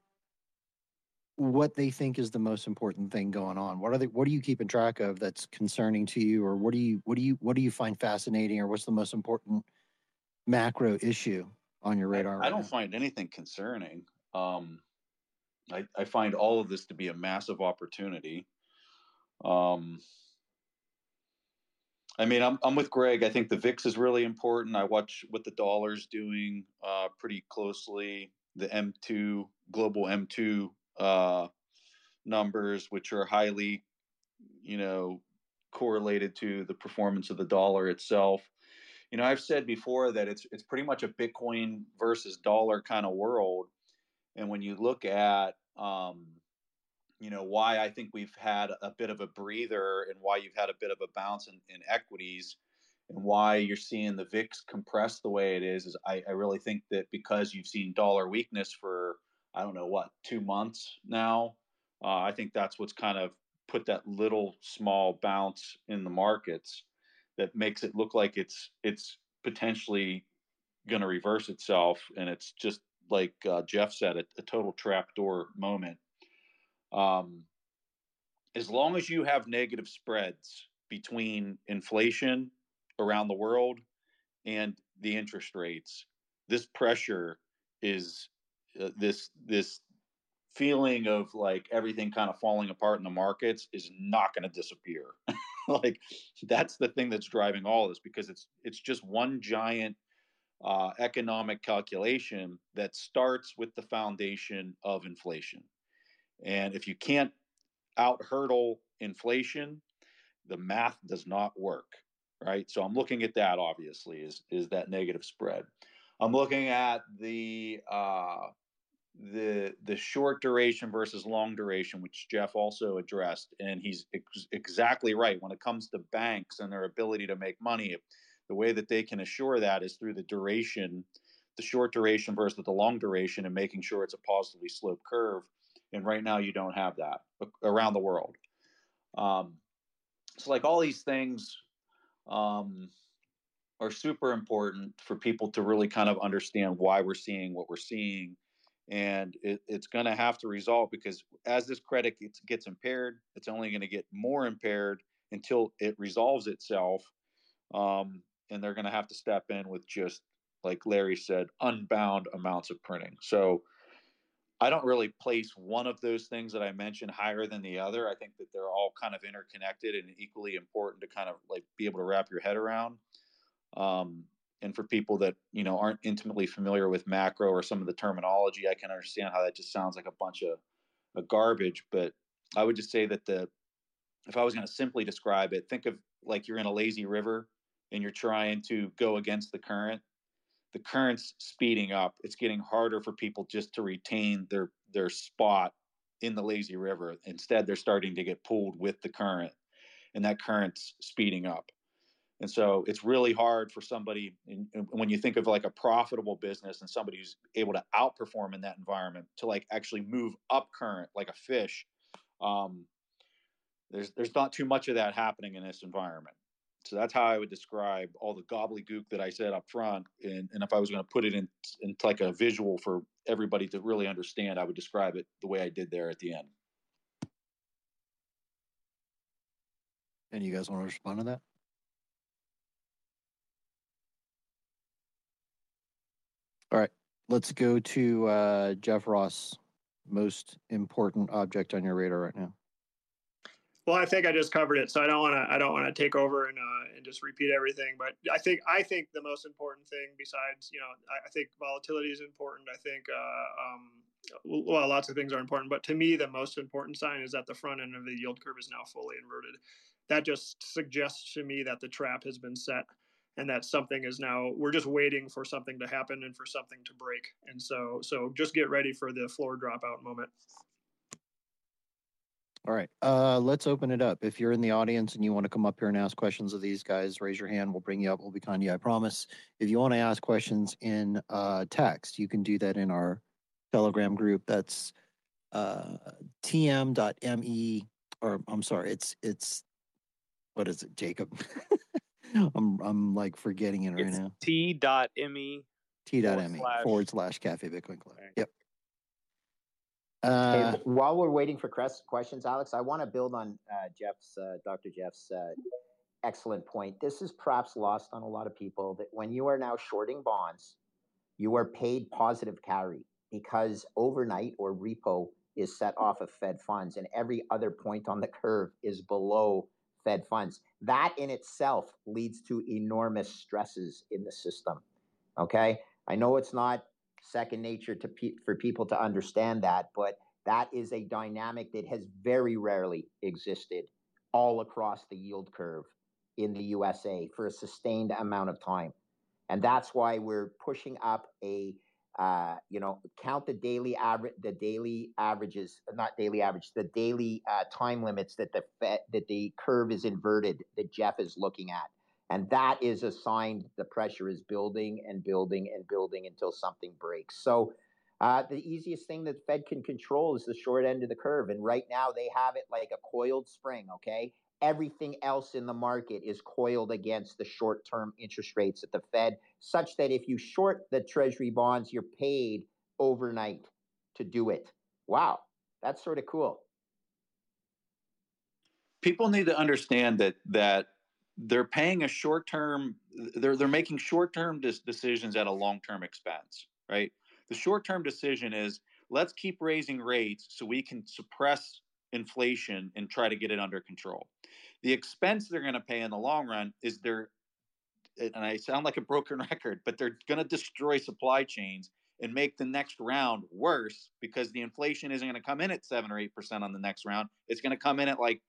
what they think is the most important thing going on. What are they? What are you keeping track of that's concerning to you, or what do you what do you what do you find fascinating, or what's the most important macro issue on your radar? I, right I don't now? find anything concerning. Um, I, I find all of this to be a massive opportunity. Um, I mean, I'm I'm with Greg. I think the VIX is really important. I watch what the dollar's doing uh, pretty closely. The M2 global M2 uh, numbers, which are highly, you know, correlated to the performance of the dollar itself. You know, I've said before that it's it's pretty much a Bitcoin versus dollar kind of world. And when you look at um, you know why I think we've had a bit of a breather and why you've had a bit of a bounce in, in equities and why you're seeing the VIX compress the way it is is I, I really think that because you've seen dollar weakness for I don't know what two months now, uh, I think that's what's kind of put that little small bounce in the markets that makes it look like it's it's potentially going to reverse itself and it's just like uh, Jeff said a, a total trapdoor moment um, as long as you have negative spreads between inflation around the world and the interest rates, this pressure is uh, this this feeling of like everything kind of falling apart in the markets is not going to disappear. like that's the thing that's driving all this because it's it's just one giant uh, economic calculation that starts with the foundation of inflation. And if you can't out hurdle inflation, the math does not work, right? So I'm looking at that obviously is is that negative spread. I'm looking at the uh, the the short duration versus long duration, which Jeff also addressed, and he's ex- exactly right when it comes to banks and their ability to make money. The way that they can assure that is through the duration the short duration versus the long duration and making sure it's a positively sloped curve. And right now, you don't have that around the world. Um, so, like all these things um, are super important for people to really kind of understand why we're seeing what we're seeing. And it, it's going to have to resolve because as this credit gets, gets impaired, it's only going to get more impaired until it resolves itself. Um, and they're going to have to step in with just like Larry said, unbound amounts of printing. So I don't really place one of those things that I mentioned higher than the other. I think that they're all kind of interconnected and equally important to kind of like be able to wrap your head around. Um, and for people that you know aren't intimately familiar with macro or some of the terminology, I can understand how that just sounds like a bunch of, of garbage. But I would just say that the if I was going to simply describe it, think of like you're in a lazy river and you're trying to go against the current the current's speeding up. It's getting harder for people just to retain their their spot in the lazy river. Instead, they're starting to get pulled with the current, and that current's speeding up. And so it's really hard for somebody when you think of like a profitable business and somebody who's able to outperform in that environment to like actually move up current like a fish. Um, there's there's not too much of that happening in this environment. So that's how I would describe all the gobbledygook that I said up front. And, and if I was going to put it in into like a visual for everybody to really understand, I would describe it the way I did there at the end. And you guys want to respond to that? All right, let's go to uh, Jeff Ross. Most important object on your radar right now. Well, I think I just covered it, so I don't want to. I don't want to take over and uh, and just repeat everything. But I think I think the most important thing, besides you know, I, I think volatility is important. I think uh, um, well, lots of things are important, but to me, the most important sign is that the front end of the yield curve is now fully inverted. That just suggests to me that the trap has been set, and that something is now. We're just waiting for something to happen and for something to break. And so, so just get ready for the floor dropout moment. All right. Uh, let's open it up. If you're in the audience and you want to come up here and ask questions of these guys, raise your hand. We'll bring you up. We'll be kind to you, I promise. If you want to ask questions in uh, text, you can do that in our Telegram group. That's uh, tm.me, or I'm sorry, it's it's what is it, Jacob? I'm I'm like forgetting it right now. It's now. t.me T.me slash- forward slash Cafe Bitcoin Club. Yep. Hey, Uh, while we're waiting for questions, Alex, I want to build on uh, Jeff's, uh, Dr. Jeff's uh, excellent point. This is perhaps lost on a lot of people that when you are now shorting bonds, you are paid positive carry because overnight or repo is set off of Fed funds, and every other point on the curve is below Fed funds. That in itself leads to enormous stresses in the system. Okay, I know it's not second nature to pe- for people to understand that, but that is a dynamic that has very rarely existed all across the yield curve in the USA for a sustained amount of time. And that's why we're pushing up a uh, you know, count the daily average, the daily averages, not daily average, the daily uh, time limits that the Fed, that the curve is inverted that Jeff is looking at, and that is a sign the pressure is building and building and building until something breaks. So. Uh, the easiest thing that Fed can control is the short end of the curve. And right now they have it like a coiled spring, okay? Everything else in the market is coiled against the short term interest rates at the Fed, such that if you short the Treasury bonds, you're paid overnight to do it. Wow, that's sort of cool. people need to understand that that they're paying a short term they're they're making short term decisions at a long term expense right? The short term decision is let's keep raising rates so we can suppress inflation and try to get it under control. The expense they're going to pay in the long run is they're and i sound like a broken record but they're going to destroy supply chains and make the next round worse because the inflation isn't going to come in at 7 or 8% on the next round. It's going to come in at like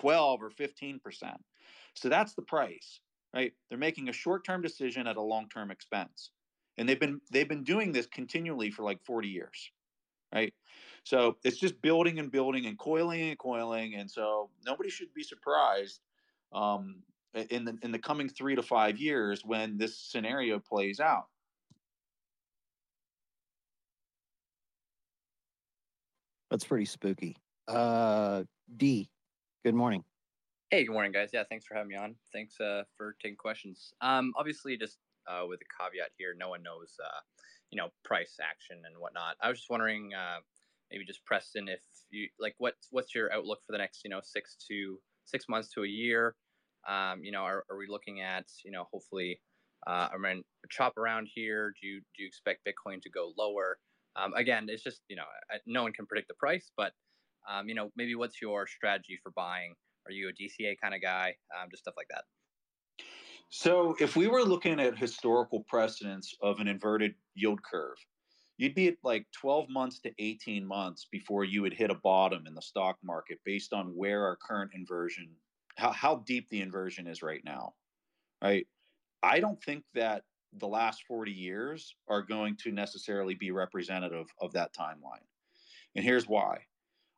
12 or 15%. So that's the price, right? They're making a short-term decision at a long-term expense. And they've been they've been doing this continually for like 40 years. Right. So it's just building and building and coiling and coiling. And so nobody should be surprised um, in the in the coming three to five years when this scenario plays out. That's pretty spooky. Uh, D, good morning. Hey, good morning, guys. Yeah, thanks for having me on. Thanks uh, for taking questions. Um, obviously, just uh, with a caveat here, no one knows, uh, you know, price action and whatnot. I was just wondering, uh, maybe just Preston, if you like, what what's your outlook for the next, you know, six to six months to a year? Um, you know, are, are we looking at, you know, hopefully, uh, I mean, chop around here? Do you do you expect Bitcoin to go lower? Um, again, it's just you know, no one can predict the price, but um, you know, maybe what's your strategy for buying? Are you a DCA kind of guy? Um, just stuff like that. So, if we were looking at historical precedents of an inverted yield curve, you'd be at like 12 months to 18 months before you would hit a bottom in the stock market based on where our current inversion, how, how deep the inversion is right now. Right. I don't think that the last 40 years are going to necessarily be representative of that timeline. And here's why.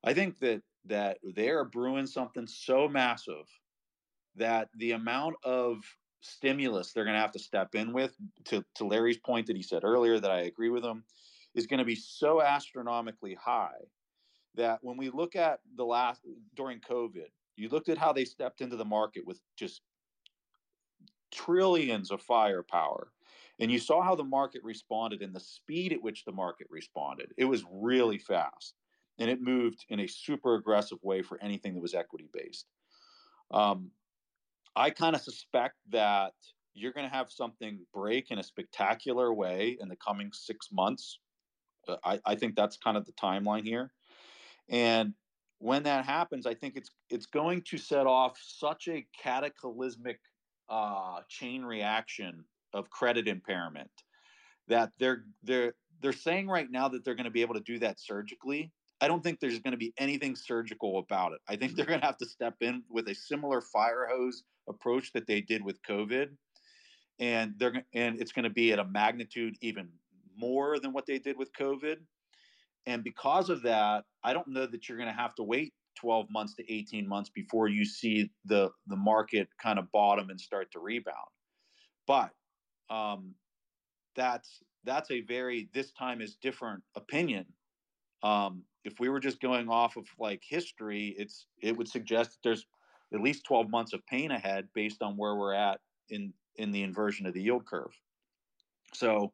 I think that that they are brewing something so massive that the amount of stimulus they're going to have to step in with to, to Larry's point that he said earlier that I agree with him is going to be so astronomically high that when we look at the last during COVID, you looked at how they stepped into the market with just trillions of firepower and you saw how the market responded and the speed at which the market responded. It was really fast and it moved in a super aggressive way for anything that was equity based. Um, I kind of suspect that you're going to have something break in a spectacular way in the coming six months. Uh, I, I think that's kind of the timeline here. And when that happens, I think it's it's going to set off such a cataclysmic uh, chain reaction of credit impairment that they're they're they're saying right now that they're going to be able to do that surgically I don't think there's going to be anything surgical about it. I think they're going to have to step in with a similar fire hose approach that they did with COVID, and they're and it's going to be at a magnitude even more than what they did with COVID. And because of that, I don't know that you're going to have to wait 12 months to 18 months before you see the the market kind of bottom and start to rebound. But um, that's that's a very this time is different opinion um, if we were just going off of like history, it's it would suggest that there's at least 12 months of pain ahead based on where we're at in in the inversion of the yield curve. So,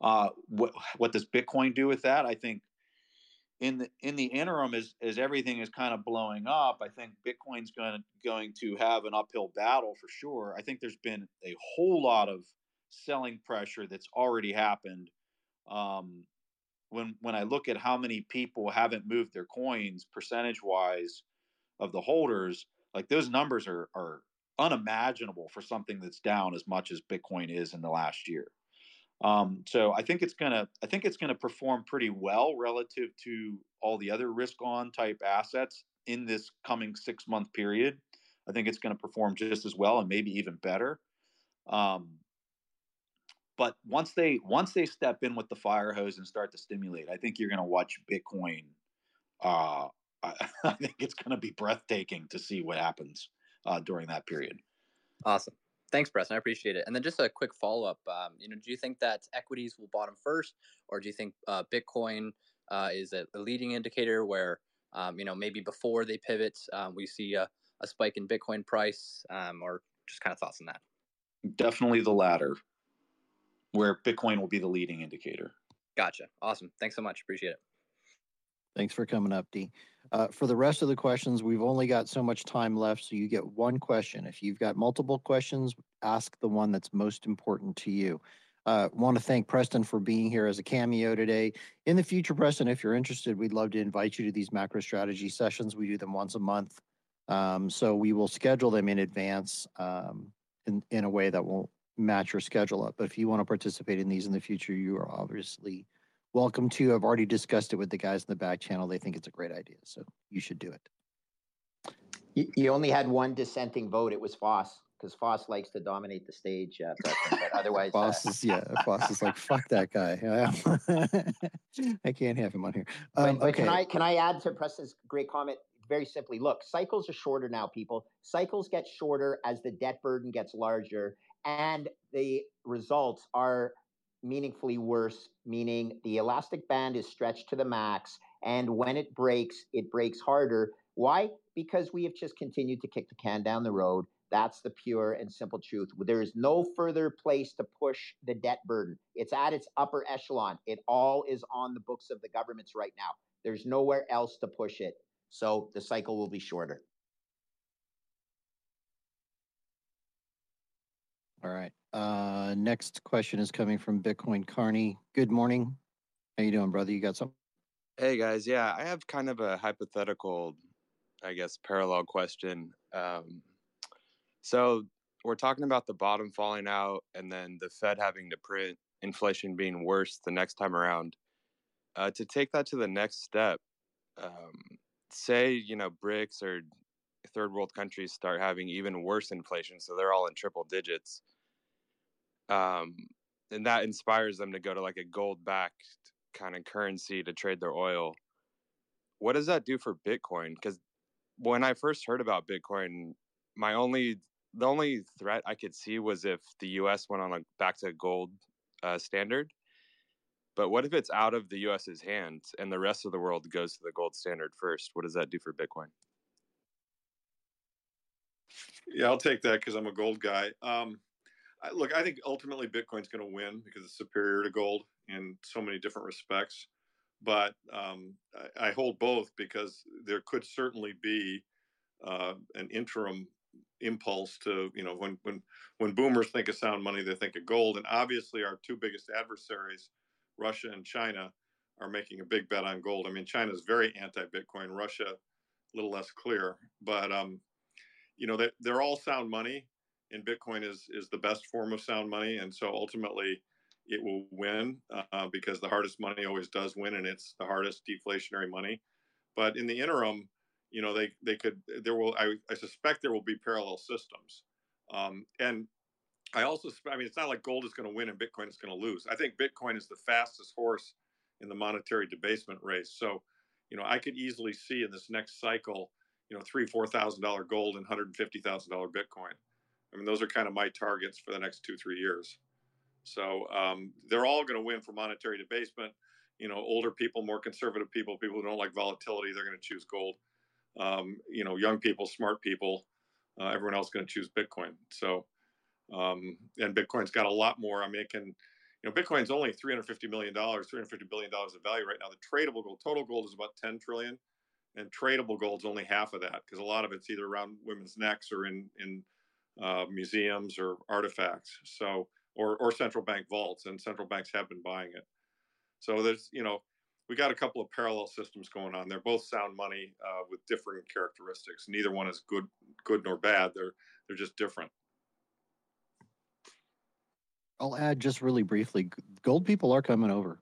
uh, what what does Bitcoin do with that? I think in the in the interim, as as everything is kind of blowing up, I think Bitcoin's going going to have an uphill battle for sure. I think there's been a whole lot of selling pressure that's already happened. Um, when when I look at how many people haven't moved their coins percentage wise of the holders, like those numbers are are unimaginable for something that's down as much as Bitcoin is in the last year. Um, so I think it's gonna I think it's gonna perform pretty well relative to all the other risk on type assets in this coming six month period. I think it's going to perform just as well and maybe even better. Um, but once they once they step in with the fire hose and start to stimulate, I think you're going to watch Bitcoin. Uh, I, I think it's going to be breathtaking to see what happens uh, during that period. Awesome. Thanks, Preston. I appreciate it. And then just a quick follow up. Um, you know, do you think that equities will bottom first, or do you think uh, Bitcoin uh, is a, a, leading indicator where um, you know maybe before they pivot, um, we see a, a, spike in Bitcoin price, um, or just kind of thoughts on that? Definitely the latter where Bitcoin will be the leading indicator. Gotcha. Awesome. Thanks so much. Appreciate it. Thanks for coming up, D. Uh, for the rest of the questions, we've only got so much time left, so you get one question. If you've got multiple questions, ask the one that's most important to you. Uh, want to thank Preston for being here as a cameo today. In the future, Preston, if you're interested, we'd love to invite you to these macro strategy sessions. We do them once a month. Um, so we will schedule them in advance um, in, in a way that will match your schedule up. But if you want to participate in these in the future, you are obviously welcome to. I've already discussed it with the guys in the back channel. They think it's a great idea, so you should do it. You, you only had one dissenting vote. It was Foss because Foss likes to dominate the stage. Uh, but, but otherwise, Foss uh, is yeah. Foss is like fuck that guy. I can't have him on here. Um, but, but okay. can I can I add to Preston's great comment? Very simply, look, cycles are shorter now, people. Cycles get shorter as the debt burden gets larger, and the results are meaningfully worse, meaning the elastic band is stretched to the max And when it breaks, it breaks harder. Why? Because we have just continued to kick the can down the road. That's the pure and simple truth. There is no further place to push the debt burden. It's at its upper echelon. It all is on the books of the governments right now. There's nowhere else to push it. So the cycle will be shorter. All right. Uh, next question is coming from Bitcoin Carney. Good morning. How you doing, brother? You got something? Hey guys, yeah, I have kind of a hypothetical, I guess, parallel question. Um, so we're talking about the bottom falling out, and then the Fed having to print inflation being worse the next time around. Uh, to take that to the next step, um, say you know BRICS or third world countries start having even worse inflation, so they're all in triple digits um, and that inspires them to go to like a gold backed kind of currency to trade their oil. What does that do for Bitcoin? Because when I first heard about Bitcoin, my only the only threat I could see was if the U.S. went on a back to gold uh, standard. But what if it's out of the U.S.'s hands and the rest of the world goes to the gold standard first? What does that do for Bitcoin? Yeah, I'll take that because I'm a gold guy. Um, I, look, I think ultimately Bitcoin's going to win because it's superior to gold in so many different respects. But um, I, I, hold both because there could certainly be uh, an interim impulse to you know when when when boomers think of sound money they think of gold and obviously our two biggest adversaries russia and china are making a big bet on gold i mean china is very anti-bitcoin russia a little less clear but um you know they, they're all sound money and Bitcoin is is the best form of sound money, and so ultimately it will win uh, because the hardest money always does win, and it's the hardest deflationary money. But in the interim, you know, they they could there will I, I suspect there will be parallel systems, um, and I also I mean it's not like gold is going to win and Bitcoin is going to lose. I think Bitcoin is the fastest horse in the monetary debasement race. So, you know, I could easily see in this next cycle, you know, three four thousand dollar gold and hundred fifty thousand dollar Bitcoin. I mean, those are kind of my targets for the next two, three years. So um, they're all going to win for monetary debasement. You know, older people, more conservative people, people who don't like volatility, they're going to choose gold. Um, you know, young people, smart people, uh, everyone else going to choose Bitcoin. So, um, and Bitcoin's got a lot more. I mean, it can, you know, Bitcoin's only $350 million, $350 billion of value right now. The tradable gold, total gold is about 10 trillion and tradable gold's only half of that because a lot of it's either around women's necks or in, in uh, museums or artifacts. So, or or central bank vaults, and central banks have been buying it. So there's you know we got a couple of parallel systems going on. They're both sound money uh, with differing characteristics. Neither one is good good nor bad. They're they're just different. I'll add just really briefly. Gold people are coming over.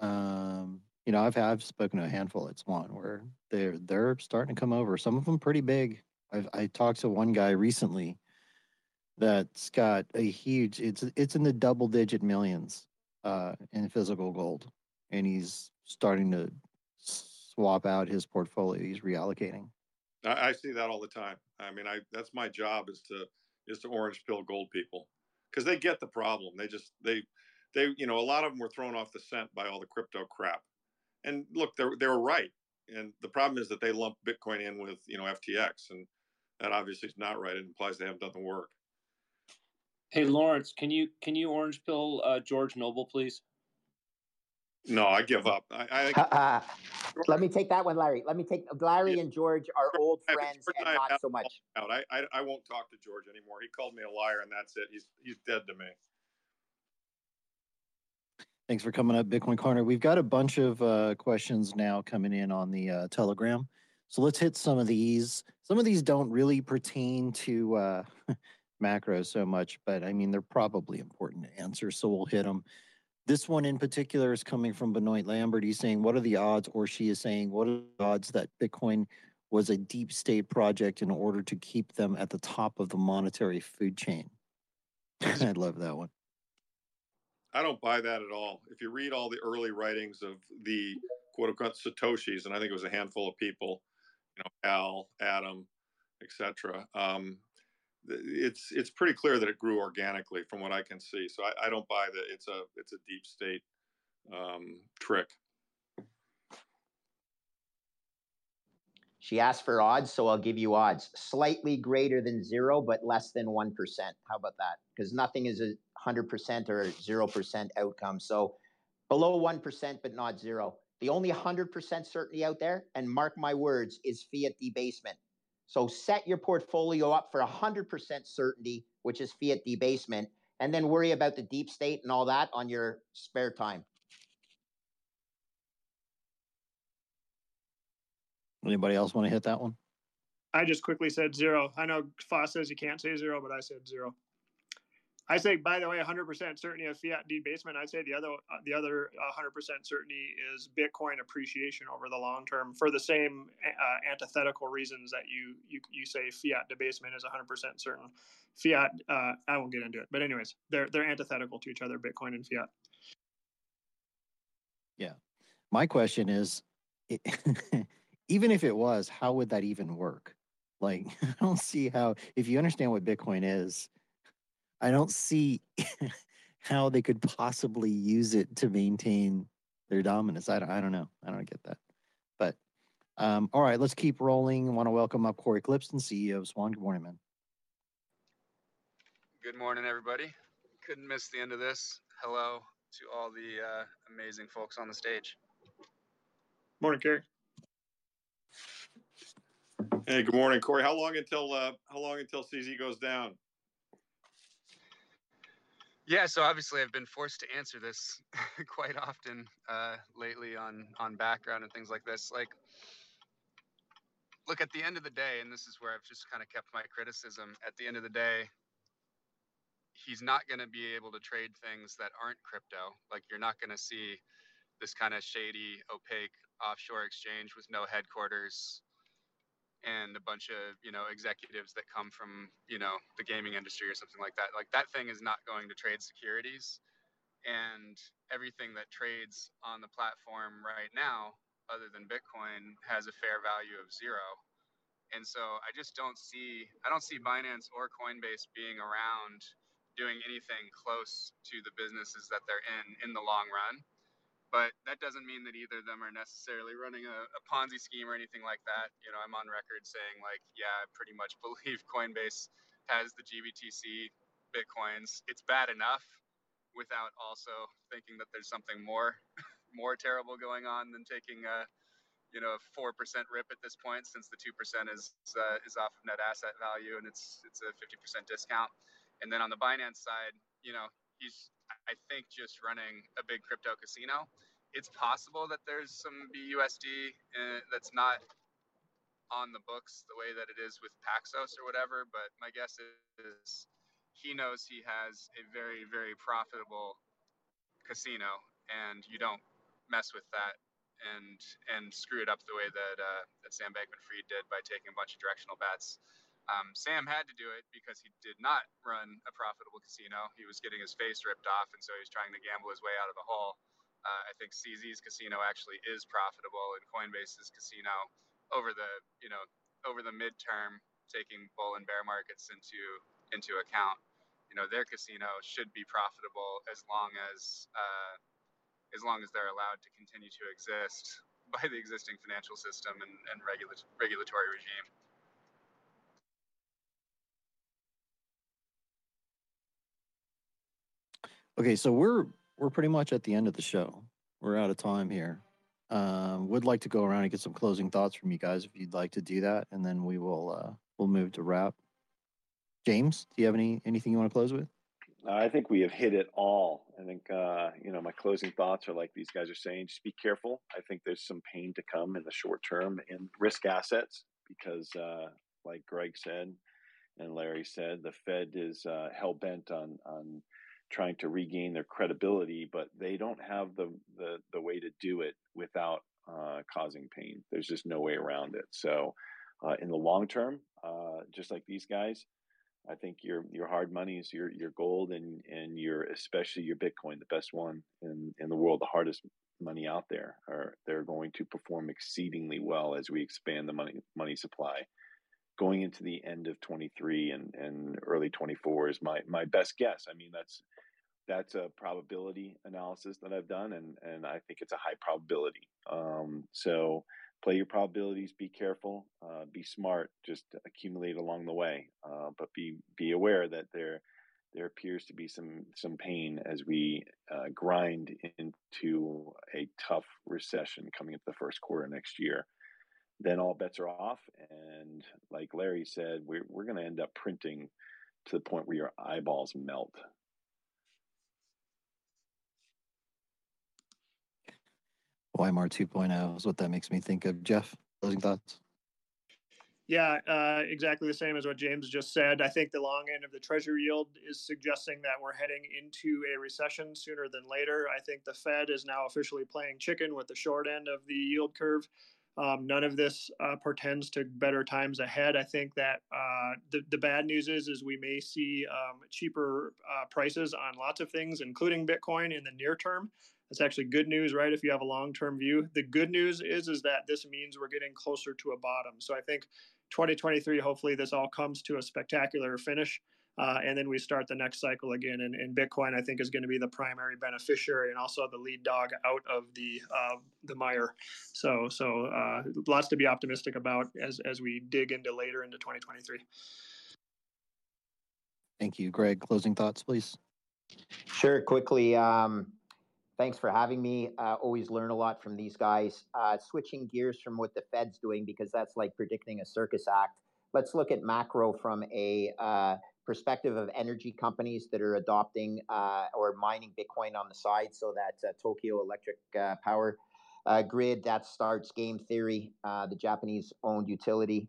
Um, you know, I've I've spoken to a handful at Swan where they're they're starting to come over. Some of them pretty big. I've I talked to one guy recently that's got a huge it's it's in the double digit millions uh in physical gold. And he's starting to swap out his portfolio. He's reallocating. I, I see that all the time. I mean i that's my job is to is to orange pill gold people. Because they get the problem. They just they they you know a lot of them were thrown off the scent by all the crypto crap. And look they're they were right. And the problem is that they lump bitcoin in with you know ftx and that obviously is not right. It implies they haven't done the work Hey Lawrence, can you can you orange pill uh, George Noble, please? No, I give up. I, I Let me take that one, Larry. Let me take Larry yeah. and George are old friends George and not so much. Out. I, I I won't talk to George anymore. He called me a liar, and that's it. He's he's dead to me. Thanks for coming up, Bitcoin Corner. We've got a bunch of uh, questions now coming in on the uh, Telegram. So let's hit some of these. Some of these don't really pertain to macros so much, but I mean, they're probably important to answer, so we'll hit them. This one in particular is coming from Benoit Lambert. He's saying, What are the odds, or she is saying, What are the odds that Bitcoin was a deep state project in order to keep them at the top of the monetary food chain? I'd love that one. I don't buy that at all. If you read all the early writings of the quote unquote Satoshis, and I think it was a handful of people, you know, Al, Adam, etc. Um, it's it's pretty clear that it grew organically from what I can see. So I, I don't buy that it's a it's a deep state um, trick. She asked for odds, so I'll give you odds. Slightly greater than zero, but less than 1%. How about that? Because nothing is a 100% or 0% outcome. So below 1%, but not zero. The only 100% certainty out there, and mark my words, is fiat debasement. So set your portfolio up for 100% certainty, which is fiat debasement, and then worry about the deep state and all that on your spare time. Anybody else want to hit that one? I just quickly said zero. I know Foss says you can't say zero, but I said zero. I say, by the way, 100% certainty of fiat debasement. I'd say the other, uh, the other 100% certainty is Bitcoin appreciation over the long term for the same uh, antithetical reasons that you, you you say fiat debasement is 100% certain. Fiat, uh, I won't get into it, but anyways, they're they're antithetical to each other, Bitcoin and fiat. Yeah, my question is, even if it was, how would that even work? Like, I don't see how, if you understand what Bitcoin is, I don't see how they could possibly use it to maintain their dominance. I don't, I don't know. I don't get that. But um, all right, let's keep rolling. I want to welcome up Cory Klippsten, CEO of Swan. Good morning, man. Good morning, everybody. Couldn't miss the end of this. Hello to all the uh, amazing folks on the stage. Morning, Kerry. Hey, good morning, Cory. How long until uh, how long until CZ goes down? Yeah, so obviously I've been forced to answer this quite often uh, lately on on background and things like this. Like, look at the end of the day, and this is where I've just kind of kept my criticism. At the end of the day, he's not going to be able to trade things that aren't crypto. Like, you're not going to see this kind of shady, opaque offshore exchange with no headquarters and a bunch of you know executives that come from you know the gaming industry or something like that. Like that thing is not going to trade securities. And everything that trades on the platform right now other than bitcoin has a fair value of zero. And so i just don't see i don't see binance or coinbase being around doing anything close to the businesses that they're in in the long run but that doesn't mean that either of them are necessarily running a, a, Ponzi scheme or anything like that. You know, I'm on record saying like, yeah, I pretty much believe Coinbase has the GBTC bitcoins. It's bad enough without also thinking that there's something more more terrible going on than taking a you know a four percent rip at this point, since the two percent is uh, is off of net asset value and it's it's a fifty percent discount. And then on the Binance side, you know, he's I think just running a big crypto casino. It's possible that there's some BUSD uh, that's not on the books the way that it is with Paxos or whatever, but my guess is he knows he has a very, very profitable casino, and you don't mess with that and and screw it up the way that uh, that Sam Bankman-Fried did by taking a bunch of directional bets. Um, Sam had to do it because he did not run a profitable casino. He was getting his face ripped off, and so he was trying to gamble his way out of the hole. Uh, I think CZ's casino actually is profitable, and Coinbase's casino over the you know over the midterm, taking bull and bear markets into into account, you know their casino should be profitable as long as uh, as long as they're allowed to continue to exist by the existing financial system and, and regula- regulatory regime. Okay, so we're we're pretty much at the end of the show. We're out of time here. Um, would like to go around and get some closing thoughts from you guys if you'd like to do that, and then we will uh, we'll move to wrap. James, do you have any anything you want to close with? I think we have hit it all. I think uh, you know my closing thoughts are like these guys are saying: just be careful. I think there's some pain to come in the short term in risk assets because, uh, like Greg said and Larry said, the Fed is uh, hell bent on on trying to regain their credibility, but they don't have the the, the way to do it without uh, causing pain. There's just no way around it. So, uh, in the long term, uh, just like these guys, I think your your hard money is your your gold and and your especially your Bitcoin, the best one in in the world, the hardest money out there, are they're going to perform exceedingly well as we expand the money money supply. Going into the end of 23 and, and early 24 is my my best guess. I mean, that's that's a probability analysis that I've done, and and I think it's a high probability. Um, so play your probabilities, be careful, uh, be smart, just accumulate along the way. Uh, but be be aware that there there appears to be some some pain as we uh, grind into a tough recession coming into the first quarter next year. Then all bets are off, and like Larry said, we're we're going to end up printing to the point where your eyeballs melt. Weimar 2.0 is what that makes me think of. Jeff, closing thoughts? Yeah, uh, exactly the same as what James just said. I think the long end of the treasury yield is suggesting that we're heading into a recession sooner than later. I think the Fed is now officially playing chicken with the short end of the yield curve. Um, none of this uh, portends to better times ahead. I think that uh, the, the bad news is is we may see um, cheaper uh, prices on lots of things, including Bitcoin, in the near term. That's actually good news, right? If you have a long-term view. The good news is is that this means we're getting closer to a bottom. So I think 2023, hopefully, this all comes to a spectacular finish. Uh, and then we start the next cycle again. And, and, Bitcoin, I think, is going to be the primary beneficiary and also the lead dog out of the uh, the mire. So, so uh, lots to be optimistic about as as we dig into later into 2023. Thank you, Greg. Closing thoughts, please. Sure. Quickly, um, thanks for having me. Uh, always learn a lot from these guys. Uh, switching gears from what the Fed's doing because that's like predicting a circus act. Let's look at macro from a uh, perspective of energy companies that are adopting uh, or mining Bitcoin on the side. So that uh, Tokyo Electric uh, Power Grid that starts game theory, the Japanese-owned utility,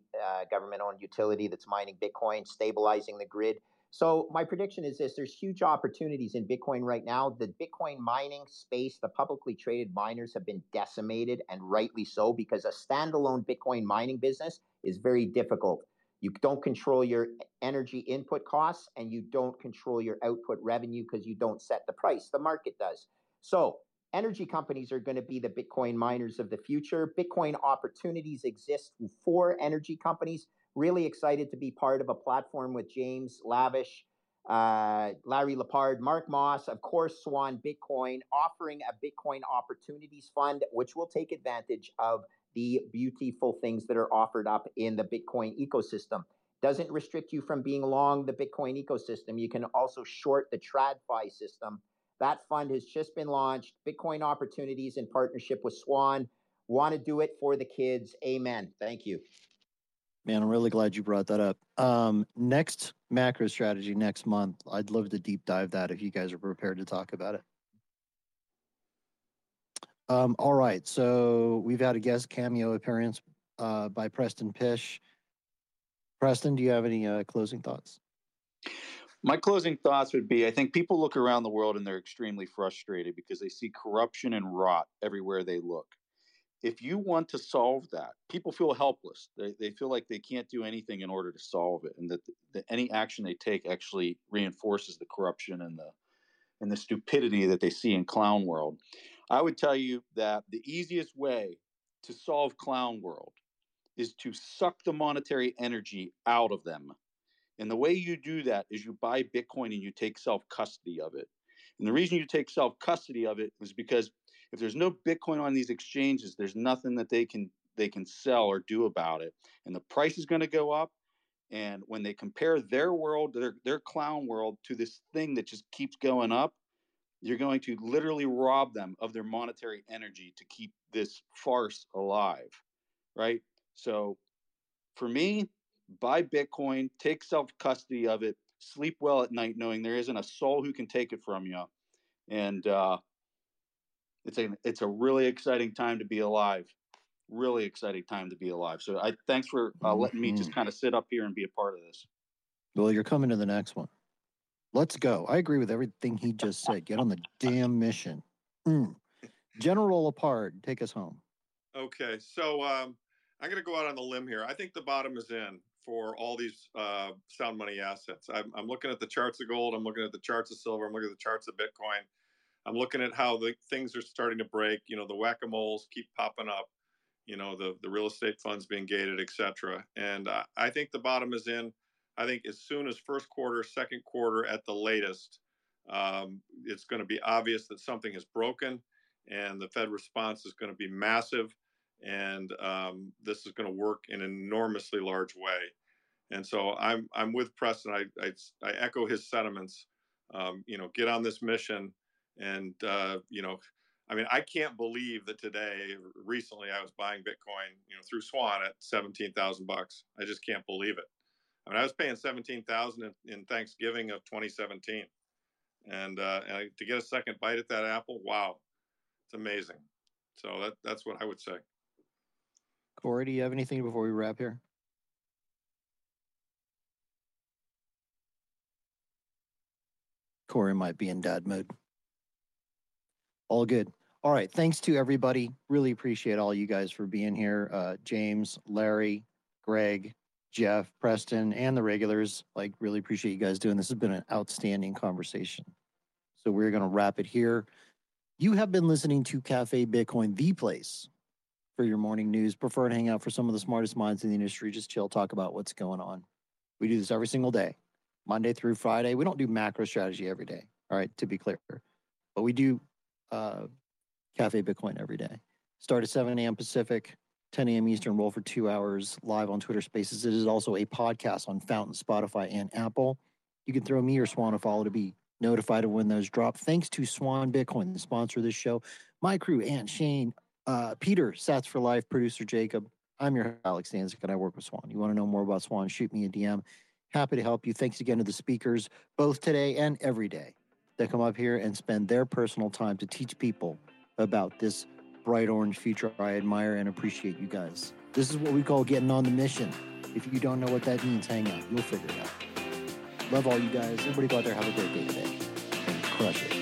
government-owned utility that's mining Bitcoin, stabilizing the grid. So my prediction is this: there's huge opportunities in Bitcoin right now. The Bitcoin mining space, the publicly traded miners have been decimated, and rightly so, because a standalone Bitcoin mining business is very difficult. You don't control your energy input costs, and you don't control your output revenue because you don't set the price. The market does. So energy companies are going to be the Bitcoin miners of the future. Bitcoin opportunities exist for energy companies Really excited to be part of a platform with James Lavish, uh, Larry Lepard, Mark Moss, of course, Swan Bitcoin, offering a Bitcoin Opportunities Fund, which will take advantage of the beautiful things that are offered up in the Bitcoin ecosystem. Doesn't restrict you from being long the Bitcoin ecosystem. You can also short the TradFi system. That fund has just been launched. Bitcoin Opportunities in partnership with Swan. Want to do it for the kids. Amen. Thank you. Man, I'm really glad you brought that up. Um, next macro strategy next month. I'd love to deep dive that if you guys are prepared to talk about it. Um, all right, so we've had a guest cameo appearance uh, by Preston Pysh. Preston, do you have any uh, closing thoughts? My closing thoughts would be I think people look around the world and they're extremely frustrated because they see corruption and rot everywhere they look if you want to solve that, people feel helpless. They, they feel like they can't do anything in order to solve it, and that, that any action they take actually reinforces the corruption and the and the stupidity that they see in clown world. I would tell you that the easiest way to solve clown world is to suck the monetary energy out of them. And the way you do that is you buy Bitcoin and you take self custody of it. And the reason you take self custody of it is because if there's no Bitcoin on these exchanges, there's nothing that they can they can sell or do about it, and the price is going to go up. And when they compare their world, their their clown world, to this thing that just keeps going up, you're going to literally rob them of their monetary energy to keep this farce alive, right? So, for me, buy Bitcoin, take self custody of it, sleep well at night, knowing there isn't a soul who can take it from you, and uh, it's a it's a really exciting time to be alive really exciting time to be alive so i thanks for uh, letting me just mm-hmm. kind of sit up here and be a part of this well you're coming to the next one let's go i agree with everything he just said get on the damn mission mm. general apart take us home okay so um, i'm going to go out on the limb here i think the bottom is in for all these uh, sound money assets I'm, I'm looking at the charts of gold i'm looking at the charts of silver i'm looking at the charts of bitcoin I'm looking at how the things are starting to break. You know, the whack a moles keep popping up. You know, the the real estate funds being gated, etc. And uh, I think the bottom is in. I think as soon as first quarter, second quarter at the latest, um, it's going to be obvious that something is broken, and the Fed response is going to be massive. and um, this is going to work in an enormously large way. And so I'm I'm with Preston. I I, I echo his sentiments. Um, you know, get on this mission, and uh, you know, I mean, I can't believe that today, recently, I was buying Bitcoin, you know, through Swan at seventeen thousand bucks. I just can't believe it. I was paying seventeen thousand in, in Thanksgiving of 2017, and, uh, and to get a second bite at that apple, wow, it's amazing. So that that's what I would say. Cory, do you have anything before we wrap here? Cory might be in dad mode. All good. All right. Thanks to everybody. Really appreciate all you guys for being here. Uh, James, Larry, Greg, Jeff, Preston, and the regulars. Like, really appreciate you guys doing this. Has been an outstanding conversation. So we're going to wrap it here. You have been listening to Cafe Bitcoin, the place for your morning news. Prefer to hang out for some of the smartest minds in the industry. Just chill, talk about what's going on. We do this every single day, Monday through Friday. We don't do macro strategy every day. All right, to be clear, but we do uh, Cafe Bitcoin every day. Start at 7 a.m. Pacific, 10 a.m. Eastern. Roll for two hours live on Twitter Spaces. It is also a podcast on Fountain, Spotify, and Apple. You can throw me or Swan a follow to be notified of when those drop. Thanks to Swan Bitcoin, the sponsor of this show, my crew, and Shane, uh, Peter, Sats for Life, producer Jacob. I'm your Alex Stanczyk, and I work with Swan. You want to know more about Swan? Shoot me a DM. Happy to help you. Thanks again to the speakers, both today and every day, that come up here and spend their personal time to teach people about this bright orange future. I admire and appreciate you guys. This is what we call getting on the mission. If you don't know what that means, hang out. You'll figure it out. Love all you guys. Everybody go out there, have a great day today, and crush it.